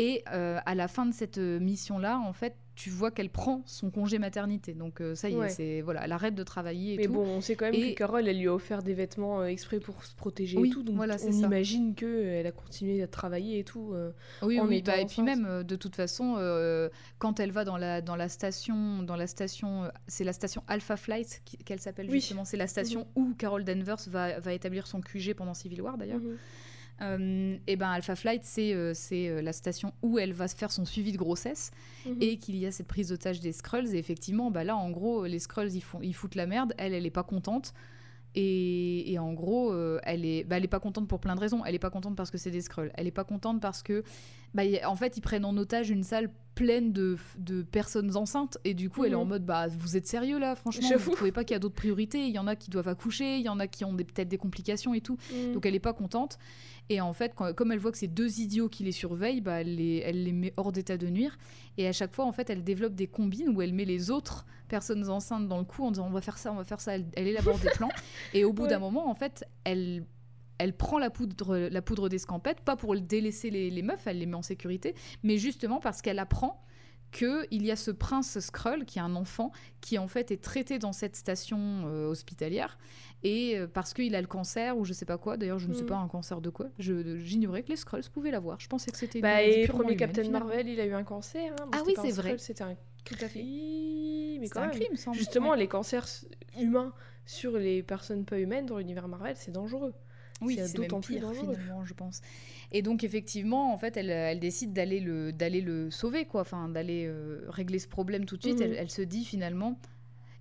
Et euh, à la fin de cette euh, mission-là, en fait, tu vois qu'elle prend son congé maternité. Donc euh, ça y est, Ouais. c'est voilà, elle arrête de travailler et Mais tout. bon, on sait quand même Et- que Carole, elle lui a offert des vêtements exprès pour se protéger Oui, et tout. Donc voilà, on ça. imagine qu'elle a continué à travailler et tout. euh. Oui, en oui, bah, et puis même de toute façon, euh, quand elle va dans la dans la station, dans la station, c'est la station Alpha Flight qu'elle s'appelle Oui. justement. C'est la station où Carol Danvers va, va établir son QG pendant Civil War d'ailleurs. Mhm. Euh, et ben Alpha Flight, c'est euh, euh, la station où elle va se faire son suivi de grossesse Mhm. et qu'il y a cette prise d'otage des Skrulls. Et effectivement, bah là, en gros, les Skrulls, ils, font, ils foutent la merde. Elle, elle est pas contente. Et, et en gros, elle est, bah, elle est pas contente pour plein de raisons. Elle est pas contente parce que c'est des Skrulls. Elle est pas contente parce que, bah, en fait, ils prennent en otage une salle pleine de, de personnes enceintes. Et du coup, elle est en Mhm. mode, bah, vous êtes sérieux là, franchement, vous trouvez pas qu'il y a d'autres priorités? Il y en a qui doivent accoucher, il y en a qui ont peut-être des complications et tout. Mhm. Donc elle est pas contente. Et en fait, quand- comme elle voit que c'est deux idiots qui les surveillent, bah, elle, les, elle les met hors d'état de nuire. Et à chaque fois, en fait, elle développe des combines où elle met les autres personnes enceintes dans le coup en disant on va faire ça, on va faire ça. Elle, elle élabore des plans. Et au bout Ouais. d'un moment, en fait, elle elle prend la poudre, la poudre d'escampette, pas pour délaisser les, les meufs, elle les met en sécurité, mais justement parce qu'elle apprend qu'il y a ce prince Skrull, qui est un enfant, qui en fait est traité dans cette station euh, hospitalière, et euh, parce qu'il a le cancer, ou je sais pas quoi, d'ailleurs je ne sais Mm. pas un cancer de quoi, j'ignorais que les Skrulls pouvaient l'avoir, je pensais que c'était Bah, et premier humaine, Captain finalement. Marvel, il a eu un cancer. hein, Ah oui, c'est vrai. C'était un crime. Mais C'est quand un même. crime. Justement, Ouais. les cancers humains sur les personnes pas humaines dans l'univers Marvel, c'est dangereux. Oui, c'est d'autant plus pire dangereux. finalement, je pense. Et donc effectivement, en fait, elle, elle décide d'aller le d'aller le sauver, quoi, enfin d'aller euh, régler ce problème tout de suite. Mhm. Elle, elle se dit finalement.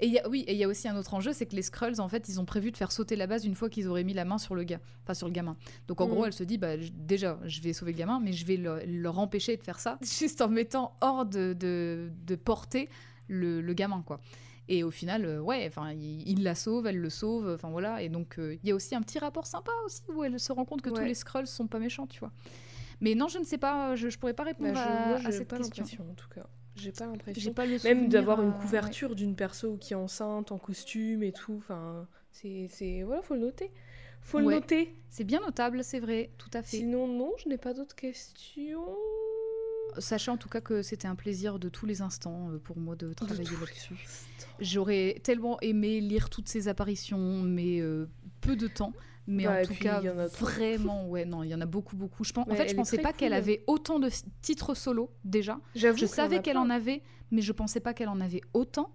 Et il y a, oui, et il y a aussi un autre enjeu, c'est que les Skrulls, en fait, ils ont prévu de faire sauter la base une fois qu'ils auraient mis la main sur le gars, enfin sur le gamin. Donc en Mhm. gros, elle se dit, bah déjà, je vais sauver le gamin, mais je vais le- leur empêcher de faire ça, juste en mettant hors de, de, de portée le, le gamin, quoi. Et au final, euh, ouais, enfin, il, il la sauve, elle le sauve, enfin voilà. Et donc, euh, il y a aussi un petit rapport sympa aussi où elle se rend compte que tous les Skrulls sont pas méchants, tu vois. Mais non, je ne sais pas, je, je pourrais pas Bah, répondre je, à, moi, à cette pas question. en tout cas. J'ai pas J'ai l'impression. pas le Même d'avoir une euh, ouais. couverture d'une perso qui est enceinte, en costume et tout. Enfin, c'est. c'est- Voilà, faut le noter. Faut Ouais. le noter. C'est bien notable, c'est vrai, tout à fait. Sinon, non, je n'ai pas d'autres questions. Sachant en tout cas que c'était un plaisir de tous les instants euh, pour moi de travailler là-dessus. J'aurais tellement aimé lire toutes ces apparitions, mais euh, peu de temps. Mais Bah, en tout puis, cas, il y en a vraiment, ouais, non, il y en a beaucoup, beaucoup. Je pense, en fait, je pensais pas qu'elle avait autant de titres solo déjà. J'avoue Je savais qu'elle en avait, mais je pensais pas qu'elle en avait autant.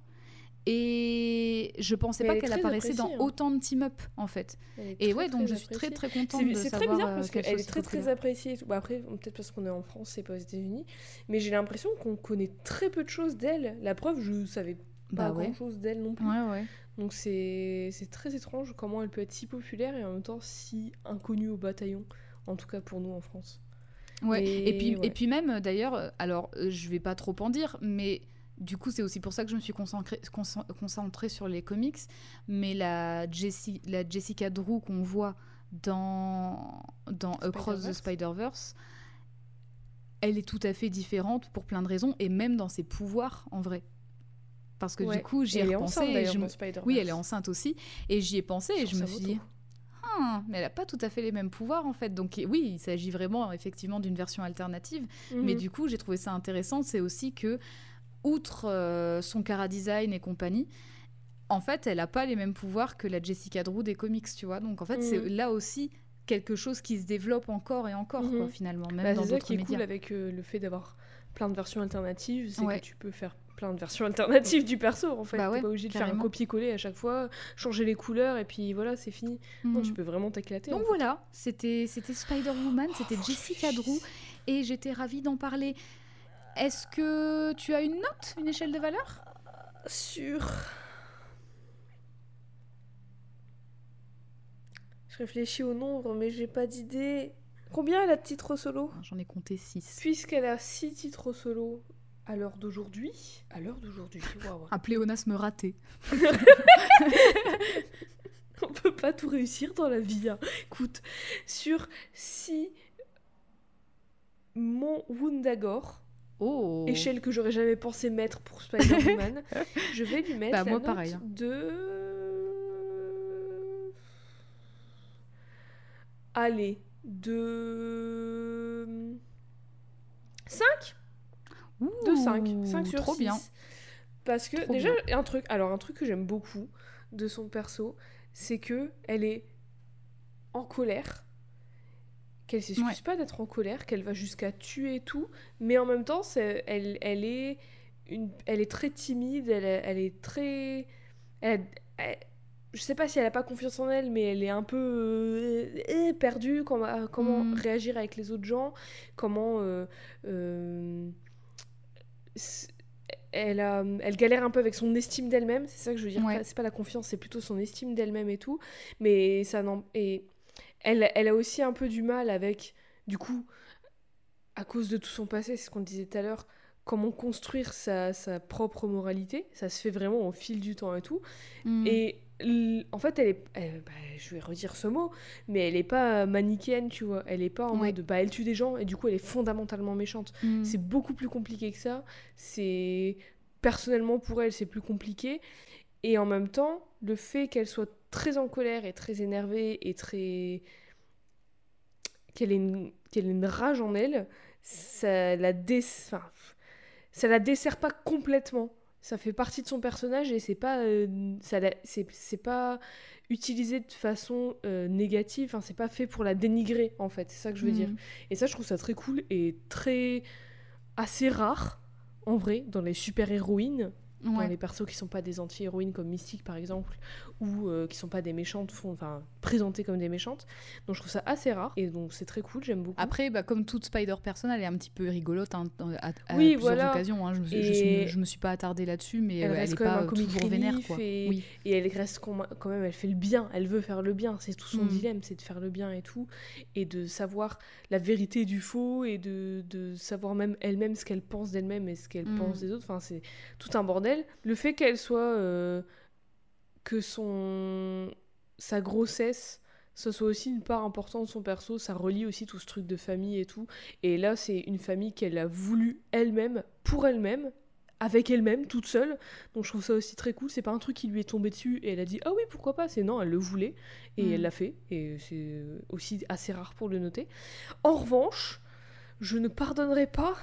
Et je pensais Mais pas qu'elle apparaissait dans hein. autant de team-up, en fait. Et très, ouais, donc je suis très appréciée. très contente C'est de c'est très bizarre euh, parce qu'elle est très très appréciée. et après, peut-être parce qu'on est en France, c'est pas aux États-Unis, mais j'ai l'impression qu'on connaît très peu de choses d'elle. La preuve, je savais pas Bah ouais. grand-chose d'elle non plus. Ouais, ouais. Donc c'est très étrange comment elle peut être si populaire et en même temps si inconnue au bataillon, en tout cas pour nous en France. Ouais. Mais Et, puis, et puis même, d'ailleurs, euh, alors euh, je vais pas trop en dire, mais du coup, c'est aussi pour ça que je me suis concentrée, concen- concentrée sur les comics. Mais la, Jessie, la Jessica Drew qu'on voit dans, dans Across the Spider-Verse. Elle est tout à fait différente pour plein de raisons, et même dans ses pouvoirs, en vrai. Parce que Ouais. du coup, j'y ai elle est repensé. enceinte et je me-. Oui, elle est enceinte aussi. Et j'y ai pensé et je me suis dit, ah, mais elle a pas tout à fait les mêmes pouvoirs en fait. Donc oui, il s'agit vraiment effectivement d'une version alternative. Mais Mhm. du coup, j'ai trouvé ça intéressant. C'est aussi que, outre euh, son cara design et compagnie, en fait, elle a pas les mêmes pouvoirs que la Jessica Drew des comics, tu vois. Donc en fait, c'est Mhm. là aussi quelque chose qui se développe encore et encore, quoi, Mhm. finalement, même Bah, dans c'est ça d'autres qui est médias. cool avec euh, le fait d'avoir plein de versions alternatives, c'est Ouais. que tu peux faire plein de versions alternatives du perso en fait. Bah T'es ouais, pas obligé de faire un copier-coller à chaque fois, changer les couleurs et puis voilà, c'est fini. Non, Hmm. tu peux vraiment t'éclater. en Donc voilà, c'était c'était Spider-Woman, c'était Oh, Jessica. Drew et j'étais ravie d'en parler. Est-ce que tu as une note, une échelle de valeur? Sur. Je réfléchis au nombre, mais j'ai pas d'idée. Combien elle a de titres solo J'en ai compté 6. Puisqu'elle a 6 titres solo à l'heure d'aujourd'hui. À l'heure d'aujourd'hui, waouh. Un pléonasme raté. On peut pas tout réussir dans la vie. hein. Écoute, sur 6 Mont Wundagore, Oh échelle que j'aurais jamais pensé mettre pour Spider-Woman, je vais lui mettre Bah, la moi, note pareil, hein. de... Allez, de... 5 De 5. 5 sur Trop 6. bien. Parce que Trop déjà, un truc, alors un truc que j'aime beaucoup de son perso, c'est que elle est en colère, qu'elle s'excuse Ouais. pas d'être en colère, qu'elle va jusqu'à tuer et tout, mais en même temps, elle, elle est une, elle est très timide, elle, est- elle est très, elle, elle- je sais pas si elle a pas confiance en elle, mais elle est un peu euh, euh, perdue. Comment, comment Mm. réagir avec les autres gens Comment euh, euh, elle, a, elle galère un peu avec son estime d'elle-même. C'est ça que je veux dire. Ouais. C'est pas la confiance, c'est plutôt son estime d'elle-même et tout. Mais ça n'en et elle, elle a aussi un peu du mal avec, du coup, à cause de tout son passé, c'est ce qu'on disait tout à l'heure. Comment construire sa, sa propre moralité, ça se fait vraiment au fil du temps et tout. Hmm. Et en fait, elle est. elle- bah, je vais redire ce mot, mais elle est pas manichéenne, tu vois. Elle est pas en Ouais. mode. Bah, elle tue des gens et du coup, elle est fondamentalement méchante. Hmm. C'est beaucoup plus compliqué que ça. C'est. Personnellement, pour elle, c'est plus compliqué. Et en même temps, le fait qu'elle soit très en colère et très énervée et très. qu'elle ait une, qu'elle ait une rage en elle, ça la, dé... enfin, ça la dessert pas complètement. Ça fait partie de son personnage et c'est pas, euh, ça la- c'est, c'est pas utilisé de façon euh, négative. Enfin, c'est pas fait pour la dénigrer en fait. C'est ça que je veux dire. Hmm. Et ça, je trouve ça très cool et très assez rare en vrai dans les super dans les persos qui sont pas des anti-héroïnes comme Mystique par exemple, ou euh, qui sont pas des méchantes, font, enfin présentées comme des méchantes. Donc je trouve ça assez rare et donc c'est très cool, j'aime beaucoup. Après, bah, comme toute Spider person, elle est un petit peu rigolote hein, à, à Oui, plusieurs voilà. occasions. hein. Je, me suis, je, Et- suis- je me suis pas attardée là-dessus, mais Elle euh, elle, est quand même pas un comic toujours vénère. Quoi. et- Oui. Et elle reste quand même, elle fait le bien, elle veut faire le bien, c'est tout son Mm. dilemme, c'est de faire le bien et tout, et de savoir la vérité du faux, et de, de savoir même elle-même ce qu'elle pense d'elle-même et ce qu'elle Mm. pense des autres, enfin c'est tout un bordel. Le fait qu'elle soit... euh, que son... sa grossesse... Ce soit aussi une part importante de son perso, ça relie aussi tout ce truc de famille et tout. Et là, c'est une famille qu'elle a voulu elle-même, pour elle-même, avec elle-même, toute seule. Donc je trouve ça aussi très cool. C'est pas un truc qui lui est tombé dessus et elle a dit ah oui pourquoi pas. C'est non, elle le voulait et Mm. elle l'a fait. Et c'est aussi assez rare pour le noter. En revanche, je ne pardonnerai pas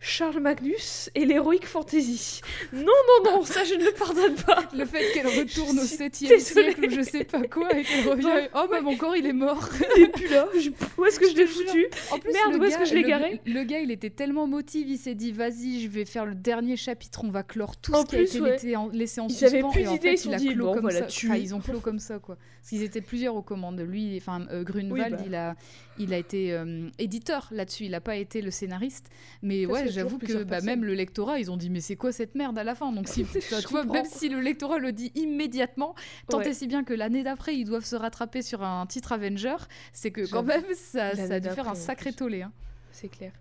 Charles Magnus et l'Heroic Fantasy. Non non non, ça je ne le pardonne pas. Le fait qu'elle retourne au Je suis 7e désolée. siècle ou je sais pas quoi et qu'elle revient. Oh bah mon corps il est mort. Il est plus là. Je- Où est-ce que je l'ai foutu En plus, Merde, où est-ce que je l'ai garé Le gars il était tellement motivé, il s'est dit vas-y, je vais faire le dernier chapitre, on va clore tout En ce qui a plus, été ouais. laissé en, laissé en Ils suspens. avaient plus et en fait, ils a dit, clos bon, comme voilà, ça. tu- Enfin, ils ont clos comme ça quoi. Parce qu'ils étaient plusieurs aux commandes. Lui, enfin euh, Grunwald, Oui, bah. il a, il a été euh, éditeur là-dessus. Il a pas été le scénariste. Mais ouais, j'avoue que bah, même le lectorat, ils ont dit mais c'est quoi cette merde à la fin? Donc si, tu vois, même si le lectorat le dit immédiatement, tant Ouais. et si bien que l'année d'après ils doivent se rattraper sur un titre Avenger, c'est que quand même ça, ça a dû faire un sacré tollé. hein. C'est clair.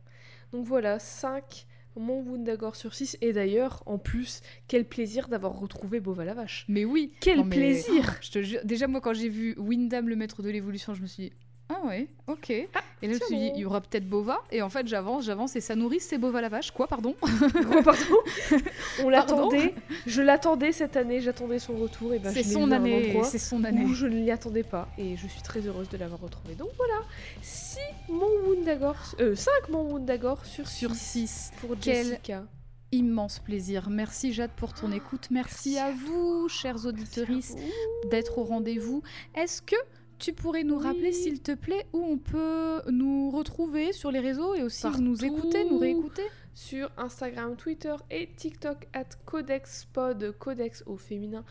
Donc voilà, 5 mon Wundagore sur 6. Et d'ailleurs, en plus, quel plaisir d'avoir retrouvé Bova la vache. Mais oui, Quel Non, mais- plaisir Je te jure, déjà moi quand j'ai vu Windham le maître de l'évolution, je me suis dit ah ouais, ok. et là je me suis dit il y aura peut-être Bova et en fait j'avance, j'avance et ça nourrit c'est Bova la vache quoi pardon. Gros pardon. On l'attendait. Je l'attendais cette année, j'attendais son retour. Et ben, c'est son année, c'est son année. Où je ne l'y attendais pas et je suis très heureuse de l'avoir retrouvé. Donc voilà, 6 mon Wundagore, euh, 5 mon Wundagore sur Sur 6 6. pour Quel Jessica. Immense plaisir. Merci Jade pour ton écoute. Merci, merci à à vous, chers auditeurs, vous. d'être au rendez-vous. Est-ce que Tu pourrais nous rappeler, s'il te plaît, où on peut nous retrouver sur les réseaux et aussi nous écouter, nous réécouter? Sur Instagram, Twitter et TikTok at CodexPod, Codex au féminin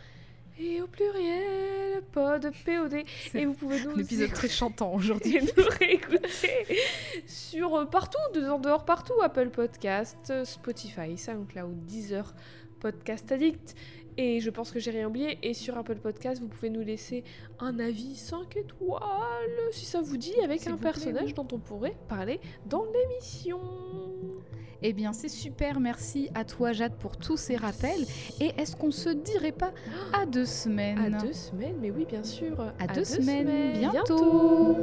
et au pluriel, pod, POD. Et vous pouvez nous Un épisode très chantant aujourd'hui. et nous réécouter sur euh, partout, en dehors partout, Apple Podcast, Spotify, SoundCloud, Deezer, Podcast Addict. Et je pense que j'ai rien oublié. Et sur Apple Podcast, vous pouvez nous laisser un avis 5 étoiles, si ça vous dit, avec un plaît, personnage oui. dont on pourrait parler dans l'émission. Eh bien, c'est super. Merci à toi, Jade, pour tous ces rappels. Et est-ce qu'on se dirait pas à deux semaines À deux semaines, mais oui, bien sûr. À deux semaines, bientôt. bientôt.